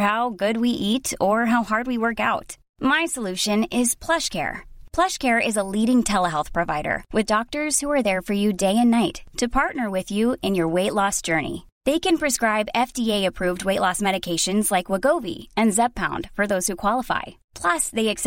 How good we ate our leading ٹھہر health provider with doctor for you day and night to partner with you in your weight loss journey they can prescribe F T approved weight loss medication like Wegovy and Zepbound for those you qualify plus they x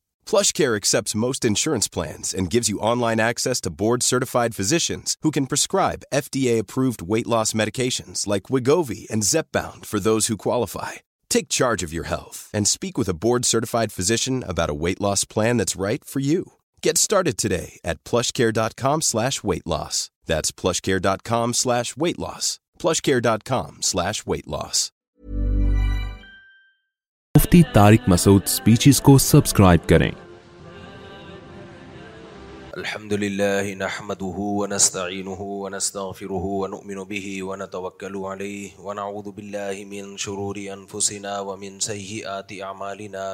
PlushCare accepts most insurance plans and gives you online access to board-certified physicians who can prescribe FDA-approved weight loss medications like Wegovy and Zepbound for those who qualify. Take charge of your health and speak with a board-certified physician about a weight loss plan that's right for you. Get started today at PlushCare.com/weight loss. That's PlushCare.com/weight loss. PlushCare.com/weight loss. Mufti Tariq Masood speeches کو subscribe کریں الحمد لله نحمده ونستعينه ونستغفره ونؤمن به ونتوكل عليه ونعوذ بالله من شرور أنفسنا ومن سيئات أعمالنا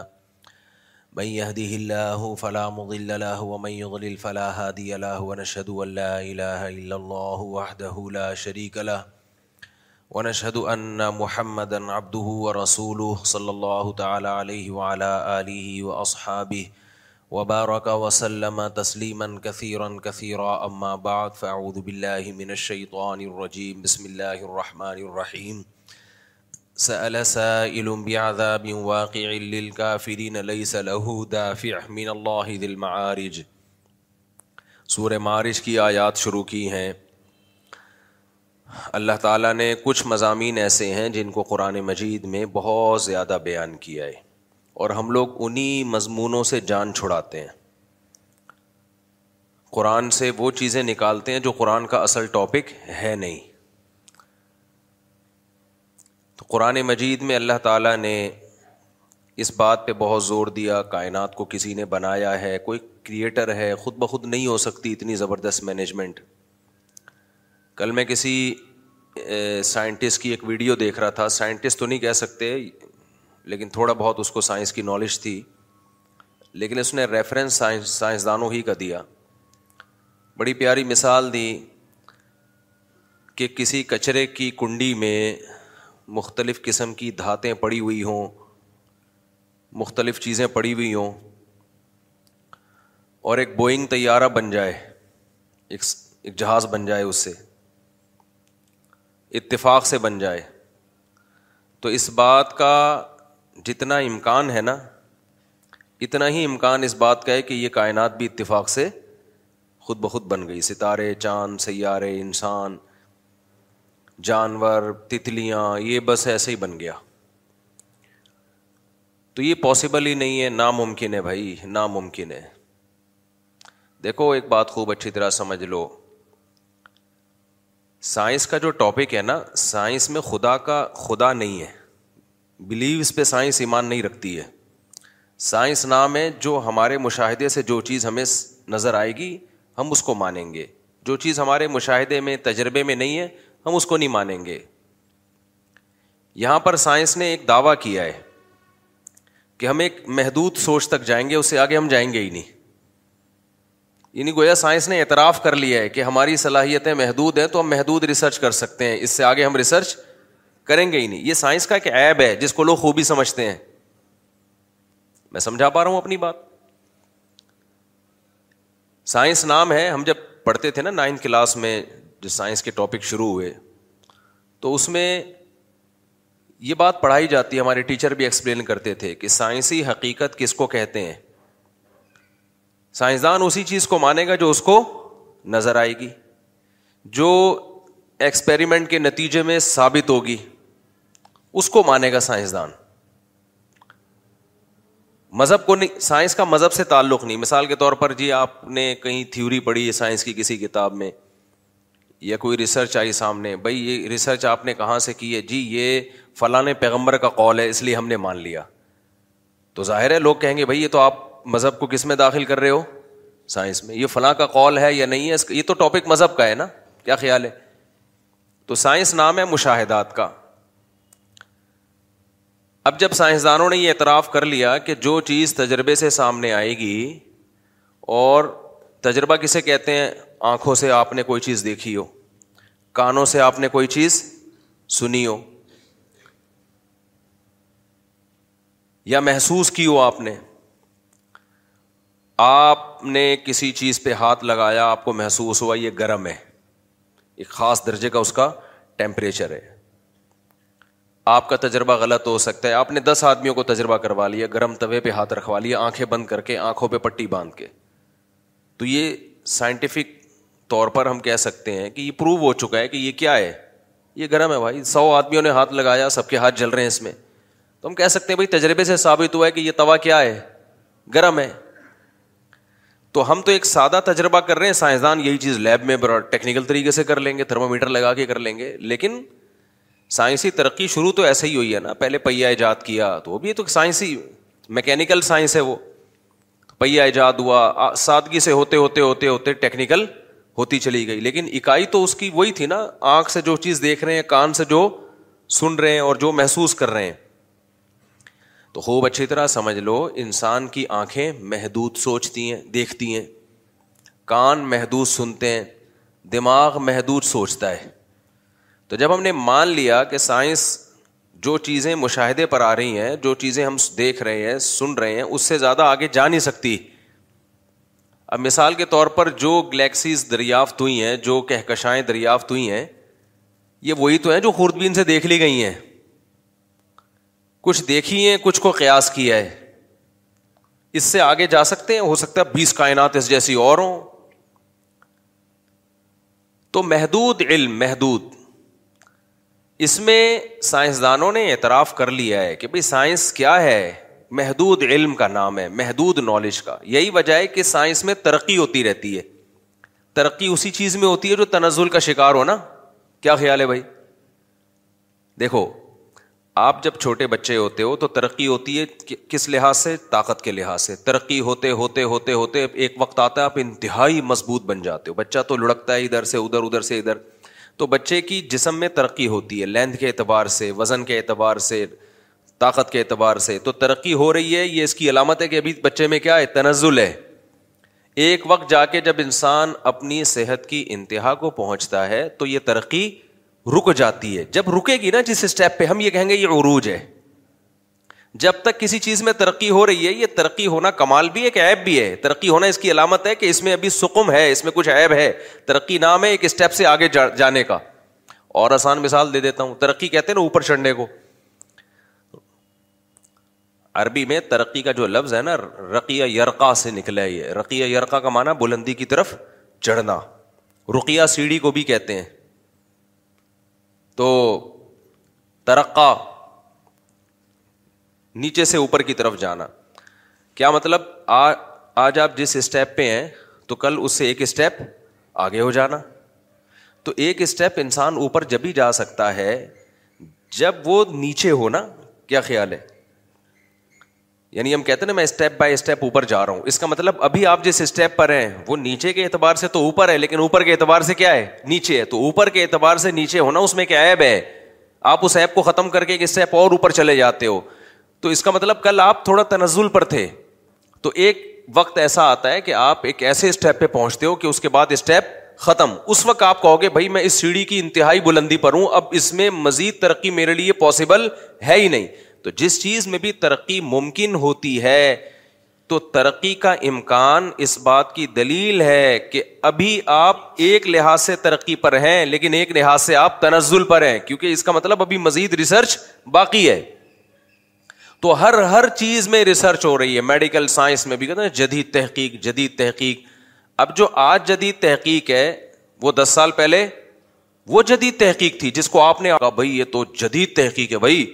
من يهده الله فلا مضل له ومن يضلل فلا هادي له ونشهد أن لا إله إلا الله وحده لا شريك له ونشهد أن عبده ورسوله صلى الله تعالى عليه وعلى آله وأصحابه وبارك وسلم أما بعد فأعوذ بالله من الشيطان الرجيم بسم الله الرحمن الرحيم سأل سائل بعذاب واقع للكافرين ليس له دافع من الله ذي المعارج سور معرج کی آیات شروع کی ہیں اللہ تعالیٰ نے کچھ مضامین ایسے ہیں جن کو قرآن مجید میں بہت زیادہ بیان کیا ہے اور ہم لوگ انہی مضمونوں سے جان چھڑاتے ہیں قرآن سے وہ چیزیں نکالتے ہیں جو قرآن کا اصل ٹاپک ہے نہیں تو قرآن مجید میں اللہ تعالیٰ نے اس بات پہ بہت زور دیا کائنات کو کسی نے بنایا ہے کوئی کریٹر ہے خود بخود نہیں ہو سکتی اتنی زبردست مینجمنٹ کل میں کسی سائنٹسٹ کی ایک ویڈیو دیکھ رہا تھا سائنٹسٹ تو نہیں کہہ سکتے لیکن تھوڑا بہت اس کو سائنس کی نالج تھی لیکن اس نے ریفرنس سائنسدانوں ہی کا دیا بڑی پیاری مثال دی کہ کسی کچرے کی کنڈی میں مختلف قسم کی دھاتیں پڑی ہوئی ہوں مختلف چیزیں پڑی ہوئی ہوں اور ایک بوئنگ طیارہ بن جائے ایک جہاز بن جائے اس سے اتفاق سے بن جائے تو اس بات کا جتنا امکان ہے نا اتنا ہی امکان اس بات کا ہے کہ یہ کائنات بھی اتفاق سے خود بخود بن گئی ستارے چاند سیارے انسان جانور تتلیاں یہ بس ایسے ہی بن گیا تو یہ پاسبل ہی نہیں ہے ناممکن ہے بھائی ناممکن ہے دیکھو ایک بات خوب اچھی طرح سمجھ لو سائنس کا جو ٹاپک ہے نا سائنس میں خدا کا خدا نہیں ہے بلیوس پہ سائنس ایمان نہیں رکھتی ہے سائنس نام ہے جو ہمارے مشاہدے سے جو چیز ہمیں نظر آئے گی ہم اس کو مانیں گے جو چیز ہمارے مشاہدے میں تجربے میں نہیں ہے ہم اس کو نہیں مانیں گے یہاں پر سائنس نے ایک دعویٰ کیا ہے کہ ہم ایک محدود سوچ تک جائیں گے اس سے آگے ہم جائیں گے ہی نہیں یعنی گویا سائنس نے اعتراف کر لیا ہے کہ ہماری صلاحیتیں محدود ہیں تو ہم محدود ریسرچ کر سکتے ہیں اس سے آگے ہم ریسرچ کریں گے ہی نہیں یہ سائنس کا ایک ایب ہے جس کو لوگ خوبی سمجھتے ہیں میں سمجھا پا رہا ہوں اپنی بات سائنس نام ہے ہم جب پڑھتے تھے نا نائنتھ کلاس میں جو سائنس کے ٹاپک شروع ہوئے تو اس میں یہ بات پڑھائی جاتی ہے ہمارے ٹیچر بھی ایکسپلین کرتے تھے کہ سائنسی حقیقت کس کو کہتے ہیں سائنسدان اسی چیز کو مانے گا جو اس کو نظر آئے گی جو ایکسپیریمنٹ کے نتیجے میں ثابت ہوگی اس کو مانے گا سائنسدان مذہب کو نہیں سائنس کا مذہب سے تعلق نہیں مثال کے طور پر جی آپ نے کہیں تھیوری پڑھی ہے سائنس کی کسی کتاب میں یا کوئی ریسرچ آئی سامنے بھائی یہ ریسرچ آپ نے کہاں سے کی ہے جی یہ فلاں پیغمبر کا قول ہے اس لیے ہم نے مان لیا تو ظاہر ہے لوگ کہیں گے بھائی یہ تو آپ مذہب کو کس میں داخل کر رہے ہو سائنس میں یہ فلاں کا کال ہے یا نہیں ہے اس کا یہ تو ٹاپک مذہب کا ہے نا کیا خیال ہے تو سائنس نام ہے مشاہدات کا اب جب سائنسدانوں نے یہ اعتراف کر لیا کہ جو چیز تجربے سے سامنے آئے گی اور تجربہ کسے کہتے ہیں آنکھوں سے آپ نے کوئی چیز دیکھی ہو کانوں سے آپ نے کوئی چیز سنی ہو یا محسوس کی ہو آپ نے آپ نے کسی چیز پہ ہاتھ لگایا آپ کو محسوس ہوا یہ گرم ہے ایک خاص درجے کا اس کا ٹیمپریچر ہے آپ کا تجربہ غلط ہو سکتا ہے آپ نے دس آدمیوں کو تجربہ کروا لیا گرم توے پہ ہاتھ رکھوا لیا آنکھیں بند کر کے آنکھوں پہ پٹی باندھ کے تو یہ سائنٹیفک طور پر ہم کہہ سکتے ہیں کہ یہ پروو ہو چکا ہے کہ یہ کیا ہے یہ گرم ہے بھائی سو آدمیوں نے ہاتھ لگایا سب کے ہاتھ جل رہے ہیں اس میں تو ہم کہہ سکتے ہیں بھائی تجربے سے ثابت ہوا ہے کہ یہ توا کیا ہے گرم ہے تو ہم تو ایک سادہ تجربہ کر رہے ہیں سائنسدان یہی چیز لیب میں بڑا ٹیکنیکل طریقے سے کر لیں گے تھرمامیٹر لگا کے کر لیں گے لیکن سائنسی ترقی شروع تو ایسے ہی ہوئی ہے نا پہلے پہیا ایجاد کیا تو وہ بھی تو سائنسی میکینیکل سائنس ہے وہ پہیا ایجاد ہوا سادگی سے ہوتے ہوتے ہوتے ہوتے ٹیکنیکل ہوتی چلی گئی لیکن اکائی تو اس کی وہی تھی نا آنکھ سے جو چیز دیکھ رہے ہیں کان سے جو سن رہے ہیں اور جو محسوس کر رہے ہیں تو خوب اچھی طرح سمجھ لو انسان کی آنکھیں محدود سوچتی ہیں دیکھتی ہیں کان محدود سنتے ہیں دماغ محدود سوچتا ہے تو جب ہم نے مان لیا کہ سائنس جو چیزیں مشاہدے پر آ رہی ہیں جو چیزیں ہم دیکھ رہے ہیں سن رہے ہیں اس سے زیادہ آگے جا نہیں سکتی اب مثال کے طور پر جو گلیکسیز دریافت ہوئی ہیں جو کہکشائیں دریافت ہوئی ہیں یہ وہی تو ہیں جو خوردبین سے دیکھ لی گئی ہیں کچھ دیکھی ہیں کچھ کو قیاس کیا ہے اس سے آگے جا سکتے ہیں ہو سکتا ہے بیس کائنات اس جیسی اور ہوں تو محدود علم محدود اس میں سائنسدانوں نے اعتراف کر لیا ہے کہ بھائی سائنس کیا ہے محدود علم کا نام ہے محدود نالج کا یہی وجہ ہے کہ سائنس میں ترقی ہوتی رہتی ہے ترقی اسی چیز میں ہوتی ہے جو تنزل کا شکار ہو نا کیا خیال ہے بھائی دیکھو آپ جب چھوٹے بچے ہوتے ہو تو ترقی ہوتی ہے کس لحاظ سے طاقت کے لحاظ سے ترقی ہوتے ہوتے ہوتے ہوتے ایک وقت آتا ہے آپ انتہائی مضبوط بن جاتے ہو بچہ تو لڑکتا ہے ادھر سے ادھر ادھر سے ادھر تو بچے کی جسم میں ترقی ہوتی ہے لینتھ کے اعتبار سے وزن کے اعتبار سے طاقت کے اعتبار سے تو ترقی ہو رہی ہے یہ اس کی علامت ہے کہ ابھی بچے میں کیا ہے تنزل ہے ایک وقت جا کے جب انسان اپنی صحت کی انتہا کو پہنچتا ہے تو یہ ترقی رک جاتی ہے جب رکے گی نا جس اسٹیپ پہ ہم یہ کہیں گے یہ عروج ہے جب تک کسی چیز میں ترقی ہو رہی ہے یہ ترقی ہونا کمال بھی ہے کہ ایب بھی ہے ترقی ہونا اس کی علامت ہے کہ اس میں ابھی سکم ہے اس میں کچھ ایب ہے ترقی نام ہے ایک اسٹیپ سے آگے جانے کا اور آسان مثال دے دیتا ہوں ترقی کہتے ہیں نا اوپر چڑھنے کو عربی میں ترقی کا جو لفظ ہے نا رقیہ یرقا سے نکلا ہے یہ رقیہ یرقا کا مانا بلندی کی طرف چڑھنا رقیہ سیڑھی کو بھی کہتے ہیں تو ترقہ نیچے سے اوپر کی طرف جانا کیا مطلب آ, آج آپ جس اسٹیپ پہ ہیں تو کل اس سے ایک اسٹیپ آگے ہو جانا تو ایک اسٹیپ انسان اوپر جب ہی جا سکتا ہے جب وہ نیچے ہونا کیا خیال ہے یعنی ہم کہتے ہیں میں اسٹیپ بائی اسٹیپ اوپر جا رہا ہوں اس کا مطلب ابھی آپ جس اسٹیپ پر ہیں وہ نیچے کے اعتبار سے تو اوپر ہے لیکن اوپر کے اعتبار سے کیا ہے نیچے ہے تو اوپر کے اعتبار سے نیچے ہونا اس میں کیا ایب ہے آپ اس ایپ کو ختم کر کے اسٹیپ اور اوپر چلے جاتے ہو تو اس کا مطلب کل آپ تھوڑا تنزل پر تھے تو ایک وقت ایسا آتا ہے کہ آپ ایک ایسے اسٹیپ پہ پہنچتے ہو کہ اس کے بعد اسٹیپ ختم اس وقت آپ کہو گے بھائی میں اس سیڑھی کی انتہائی بلندی پر ہوں اب اس میں مزید ترقی میرے لیے پاسبل ہے ہی نہیں تو جس چیز میں بھی ترقی ممکن ہوتی ہے تو ترقی کا امکان اس بات کی دلیل ہے کہ ابھی آپ ایک لحاظ سے ترقی پر ہیں لیکن ایک لحاظ سے آپ تنزل پر ہیں کیونکہ اس کا مطلب ابھی مزید ریسرچ باقی ہے تو ہر ہر چیز میں ریسرچ ہو رہی ہے میڈیکل سائنس میں بھی کہتے ہیں جدید تحقیق جدید تحقیق اب جو آج جدید تحقیق ہے وہ دس سال پہلے وہ جدید تحقیق تھی جس کو آپ نے بھائی یہ تو جدید تحقیق ہے بھائی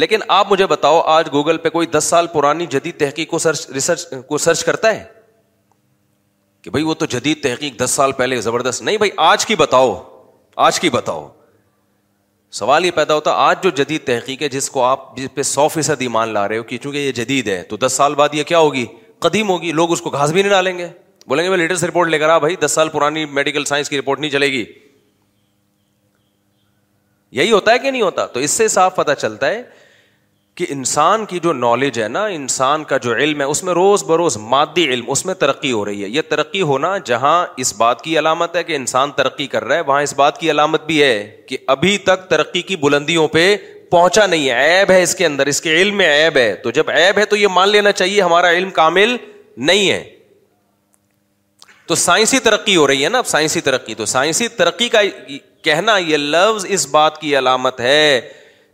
لیکن آپ مجھے بتاؤ آج گوگل پہ کوئی دس سال پرانی جدید تحقیق کو سرچ ریسرچ کو سرچ کرتا ہے کہ بھائی وہ تو جدید تحقیق دس سال پہلے زبردست نہیں بھائی آج کی بتاؤ آج کی بتاؤ سوال یہ پیدا ہوتا آج جو جدید تحقیق ہے جس کو آپ جس پہ سو فیصد لا رہے ہو کہ چونکہ یہ جدید ہے تو دس سال بعد یہ کیا ہوگی قدیم ہوگی لوگ اس کو گھاس بھی نہیں ڈالیں گے بولیں گے میں لیٹسٹ رپورٹ لے کر آ بھائی دس سال پرانی میڈیکل سائنس کی رپورٹ نہیں چلے گی یہی ہوتا ہے کہ نہیں ہوتا تو اس سے صاف پتہ چلتا ہے کہ انسان کی جو نالج ہے نا انسان کا جو علم ہے اس میں روز بروز مادی علم اس میں ترقی ہو رہی ہے یہ ترقی ہونا جہاں اس بات کی علامت ہے کہ انسان ترقی کر رہا ہے وہاں اس بات کی علامت بھی ہے کہ ابھی تک ترقی کی بلندیوں پہ پہنچا نہیں ہے ایب ہے اس کے اندر اس کے علم میں ایب ہے تو جب ایب ہے تو یہ مان لینا چاہیے ہمارا علم کامل نہیں ہے تو سائنسی ترقی ہو رہی ہے نا اب سائنسی ترقی تو سائنسی ترقی کا کہنا یہ لفظ اس بات کی علامت ہے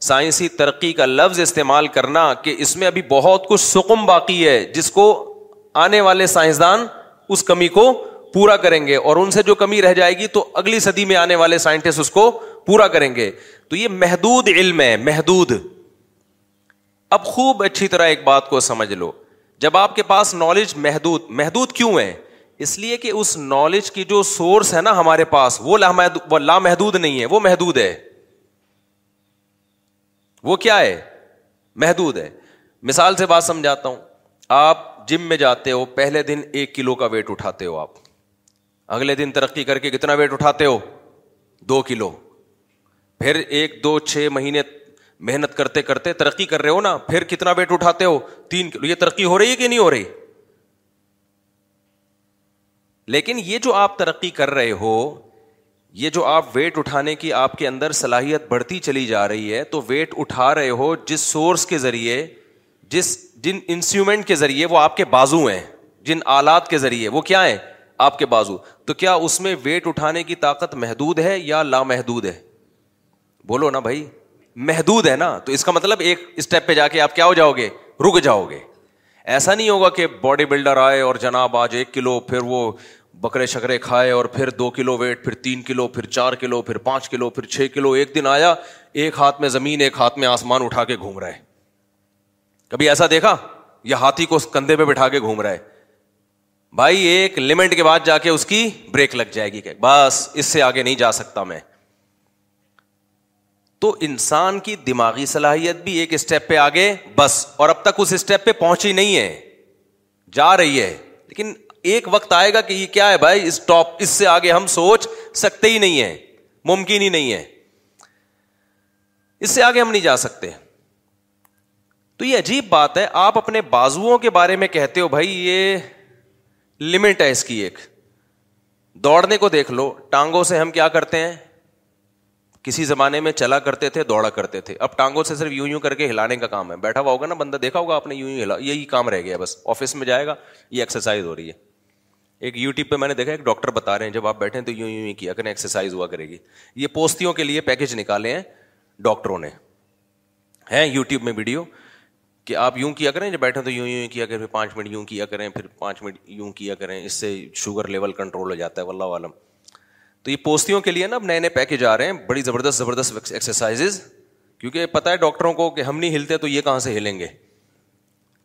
سائنسی ترقی کا لفظ استعمال کرنا کہ اس میں ابھی بہت کچھ سکم باقی ہے جس کو آنے والے سائنسدان اس کمی کو پورا کریں گے اور ان سے جو کمی رہ جائے گی تو اگلی صدی میں آنے والے سائنٹسٹ اس کو پورا کریں گے تو یہ محدود علم ہے محدود اب خوب اچھی طرح ایک بات کو سمجھ لو جب آپ کے پاس نالج محدود محدود کیوں ہے اس لیے کہ اس نالج کی جو سورس ہے نا ہمارے پاس وہ لامحدود نہیں ہے وہ محدود ہے وہ کیا ہے محدود ہے مثال سے بات سمجھاتا ہوں آپ جم میں جاتے ہو پہلے دن ایک کلو کا ویٹ اٹھاتے ہو آپ اگلے دن ترقی کر کے کتنا ویٹ اٹھاتے ہو دو کلو پھر ایک دو چھ مہینے محنت کرتے کرتے ترقی کر رہے ہو نا پھر کتنا ویٹ اٹھاتے ہو تین کلو یہ ترقی ہو رہی ہے کہ نہیں ہو رہی لیکن یہ جو آپ ترقی کر رہے ہو یہ جو آپ ویٹ اٹھانے کی آپ کے اندر صلاحیت بڑھتی چلی جا رہی ہے تو ویٹ اٹھا رہے ہو جس سورس کے ذریعے جس جن انسٹرومینٹ کے ذریعے وہ آپ کے بازو ہیں جن آلات کے ذریعے وہ کیا ہیں آپ کے بازو تو کیا اس میں ویٹ اٹھانے کی طاقت محدود ہے یا لامحدود ہے بولو نا بھائی محدود ہے نا تو اس کا مطلب ایک اسٹیپ پہ جا کے آپ کیا ہو جاؤ گے رک جاؤ گے ایسا نہیں ہوگا کہ باڈی بلڈر آئے اور جناب آج ایک کلو پھر وہ بکرے شکرے کھائے اور پھر دو کلو ویٹ پھر تین کلو پھر چار کلو پھر پانچ کلو پھر چھ کلو ایک دن آیا ایک ہاتھ میں زمین ایک ہاتھ میں آسمان اٹھا کے گھوم رہے کبھی ایسا دیکھا یا ہاتھی کو کندھے پہ بٹھا کے گھوم رہے بھائی ایک لمٹ کے بعد جا کے اس کی بریک لگ جائے گی کہ بس اس سے آگے نہیں جا سکتا میں تو انسان کی دماغی صلاحیت بھی ایک اسٹیپ پہ آگے بس اور اب تک اس اسٹیپ پہ پہنچی نہیں ہے جا رہی ہے لیکن ایک وقت آئے گا کہ یہ کیا ہے بھائی اس ٹاپ اس سے آگے ہم سوچ سکتے ہی نہیں ہیں ممکن ہی نہیں ہے اس سے آگے ہم نہیں جا سکتے تو یہ عجیب بات ہے آپ اپنے بازو کے بارے میں کہتے ہو بھائی یہ لمٹ ہے اس کی ایک دوڑنے کو دیکھ لو ٹانگوں سے ہم کیا کرتے ہیں کسی زمانے میں چلا کرتے تھے دوڑا کرتے تھے اب ٹانگوں سے صرف یوں یوں کر کے ہلانے کا کام ہے بیٹھا ہوا ہوگا نا بندہ دیکھا ہوگا آپ نے یوں یوں ہلا یہی کام رہ گیا بس آفس میں جائے گا یہ ایکسرسائز ہو رہی ہے یو ٹیوب پہ میں نے دیکھا ایک ڈاکٹر بتا رہے ہیں جب آپ بیٹھے تو یوں یوں کیا کریں ایکسرسائز ہوا کرے گی یہ پوستیوں کے لیے پیکج نکالے ہیں ڈاکٹروں نے یو ٹیوب میں ویڈیو کہ آپ یوں کیا کریں جب بیٹھے تو یوں یوں کیا کریں پھر پانچ منٹ یوں کیا کریں پھر پانچ منٹ یوں کیا کریں اس سے شوگر لیول کنٹرول ہو جاتا ہے ولہ عالم تو یہ پوستیوں کے لیے نا اب نئے نئے پیکج آ رہے ہیں بڑی زبردست زبردست ایکسرسائز کیونکہ پتا ہے ڈاکٹروں کو کہ ہم نہیں ہلتے تو یہ کہاں سے ہلیں گے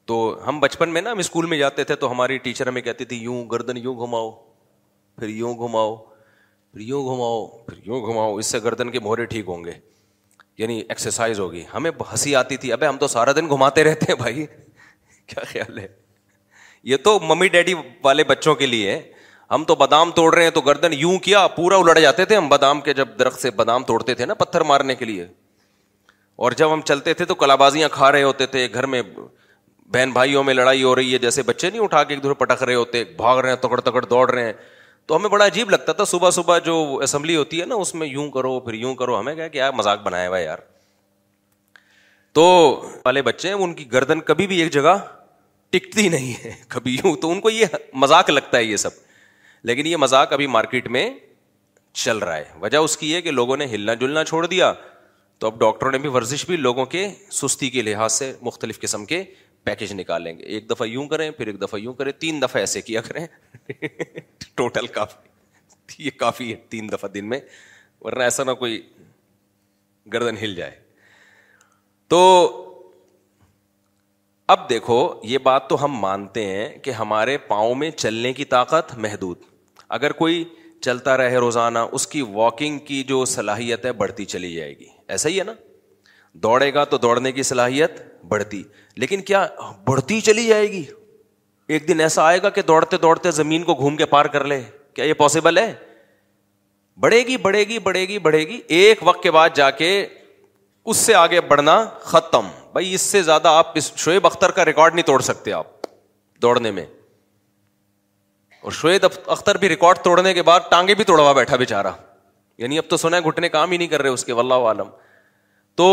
تو ہم بچپن میں نا ہم اسکول میں جاتے تھے تو ہماری ٹیچر ہمیں کہتی تھی یوں گردن یوں گھماؤ پھر یوں گھماؤ پھر یوں گھماؤ پھر یوں گھماؤ اس سے گردن کے مہرے ٹھیک ہوں گے یعنی ایکسرسائز ہوگی ہمیں ہنسی آتی تھی ابے ہم تو سارا دن گھماتے رہتے ہیں بھائی کیا خیال ہے یہ تو ممی ڈیڈی والے بچوں کے لیے ہم تو بادام توڑ رہے ہیں تو گردن یوں کیا پورا الٹ جاتے تھے ہم بادام کے جب درخت سے بادام توڑتے تھے نا پتھر مارنے کے لیے اور جب ہم چلتے تھے تو کلابازیاں کھا رہے ہوتے تھے گھر میں بہن بھائیوں میں لڑائی ہو رہی ہے جیسے بچے نہیں اٹھا کے ایک دوسرے پٹک رہے ہوتے بھاگ رہے رہے ہیں ہیں تکڑ تکڑ دوڑ تو ہمیں بڑا عجیب لگتا تھا صبح صبح جو اسمبلی ہوتی ہے نا اس میں یوں کرو پھر یوں کرو ہمیں کہا کہ یار یار بنایا ہوا تو والے بچے ہیں ان کی گردن کبھی بھی ایک جگہ ٹکتی نہیں ہے کبھی یوں تو ان کو یہ مذاق لگتا ہے یہ سب لیکن یہ مذاق ابھی مارکیٹ میں چل رہا ہے وجہ اس کی ہے کہ لوگوں نے ہلنا جلنا چھوڑ دیا تو اب ڈاکٹروں نے بھی ورزش بھی لوگوں کے سستی کے لحاظ سے مختلف قسم کے پیکج نکالیں گے ایک دفعہ یوں کریں پھر ایک دفعہ یوں کریں تین دفعہ ایسے کیا کریں ٹوٹل کافی یہ کافی ہے تین دفعہ دن میں ورنہ ایسا نہ کوئی گردن ہل جائے تو اب دیکھو یہ بات تو ہم مانتے ہیں کہ ہمارے پاؤں میں چلنے کی طاقت محدود اگر کوئی چلتا رہے روزانہ اس کی واکنگ کی جو صلاحیت ہے بڑھتی چلی جائے گی ایسا ہی ہے نا دوڑے گا تو دوڑنے کی صلاحیت بڑھتی لیکن کیا بڑھتی چلی جائے گی ایک دن ایسا آئے گا کہ دوڑتے دوڑتے زمین کو گھوم کے پار کر لے کیا یہ پاسبل ہے بڑھے گی بڑھے گی بڑھے گی بڑھے گی ایک وقت کے بعد جا کے اس سے آگے بڑھنا ختم بھائی اس سے زیادہ آپ اس شعیب اختر کا ریکارڈ نہیں توڑ سکتے آپ دوڑنے میں اور شعیب اختر بھی ریکارڈ توڑنے کے بعد ٹانگے بھی توڑوا بیٹھا بےچارا یعنی اب تو سنا گھٹنے کام ہی نہیں کر رہے اس کے ولہ عالم تو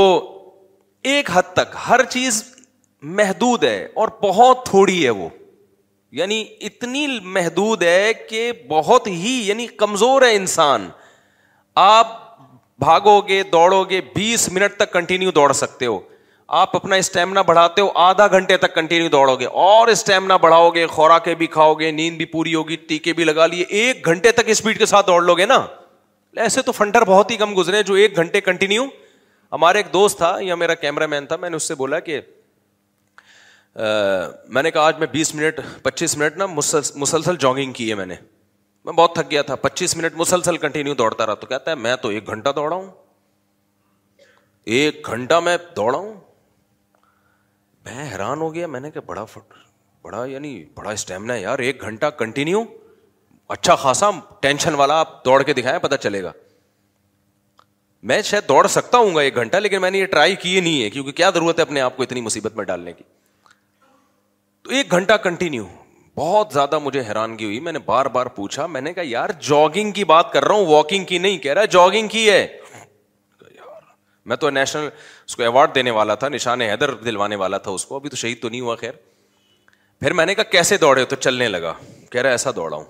ایک حد تک ہر چیز محدود ہے اور بہت تھوڑی ہے وہ یعنی اتنی محدود ہے کہ بہت ہی یعنی کمزور ہے انسان آپ بھاگو گے دوڑو گے بیس منٹ تک کنٹینیو دوڑ سکتے ہو آپ اپنا اسٹیمنا بڑھاتے ہو آدھا گھنٹے تک کنٹینیو دوڑو گے اور اسٹیمنا بڑھاؤ گے خوراکیں بھی کھاؤ گے نیند بھی پوری ہوگی ٹیکے بھی لگا لیے ایک گھنٹے تک اسپیڈ کے ساتھ دوڑ لو گے نا ایسے تو فنٹر بہت ہی کم گزرے جو ایک گھنٹے کنٹینیو ہمارا ایک دوست تھا یا میرا کیمرہ مین تھا میں نے اس سے بولا کہ میں نے کہا آج میں بیس منٹ پچیس منٹ نا مسلسل جاگنگ کی ہے میں نے میں بہت تھک گیا تھا پچیس منٹ مسلسل کنٹینیو دوڑتا رہا تو کہتا ہے میں تو ایک گھنٹہ دوڑا ہوں ایک گھنٹہ میں دوڑا ہوں میں حیران ہو گیا میں نے کہا بڑا فٹ بڑا یعنی بڑا اسٹیمنا ہے یار ایک گھنٹہ کنٹینیو اچھا خاصا ٹینشن والا آپ دوڑ کے دکھائیں پتہ چلے گا میں شاید دوڑ سکتا ہوں گا ایک گھنٹہ لیکن میں نے یہ ٹرائی کیے نہیں ہے کیونکہ کیا ضرورت ہے اپنے آپ کو اتنی مصیبت میں ڈالنے کی تو ایک گھنٹہ کنٹینیو بہت زیادہ مجھے حیرانگی ہوئی میں نے بار بار پوچھا میں نے کہا یار جاگنگ کی بات کر رہا ہوں واکنگ کی نہیں کہہ رہا جاگنگ کی ہے میں تو نیشنل اس کو ایوارڈ دینے والا تھا نشان حیدر دلوانے والا تھا اس کو ابھی تو شہید تو نہیں ہوا خیر پھر میں نے کہا کیسے دوڑے تو چلنے لگا کہہ رہا ایسا دوڑا ہوں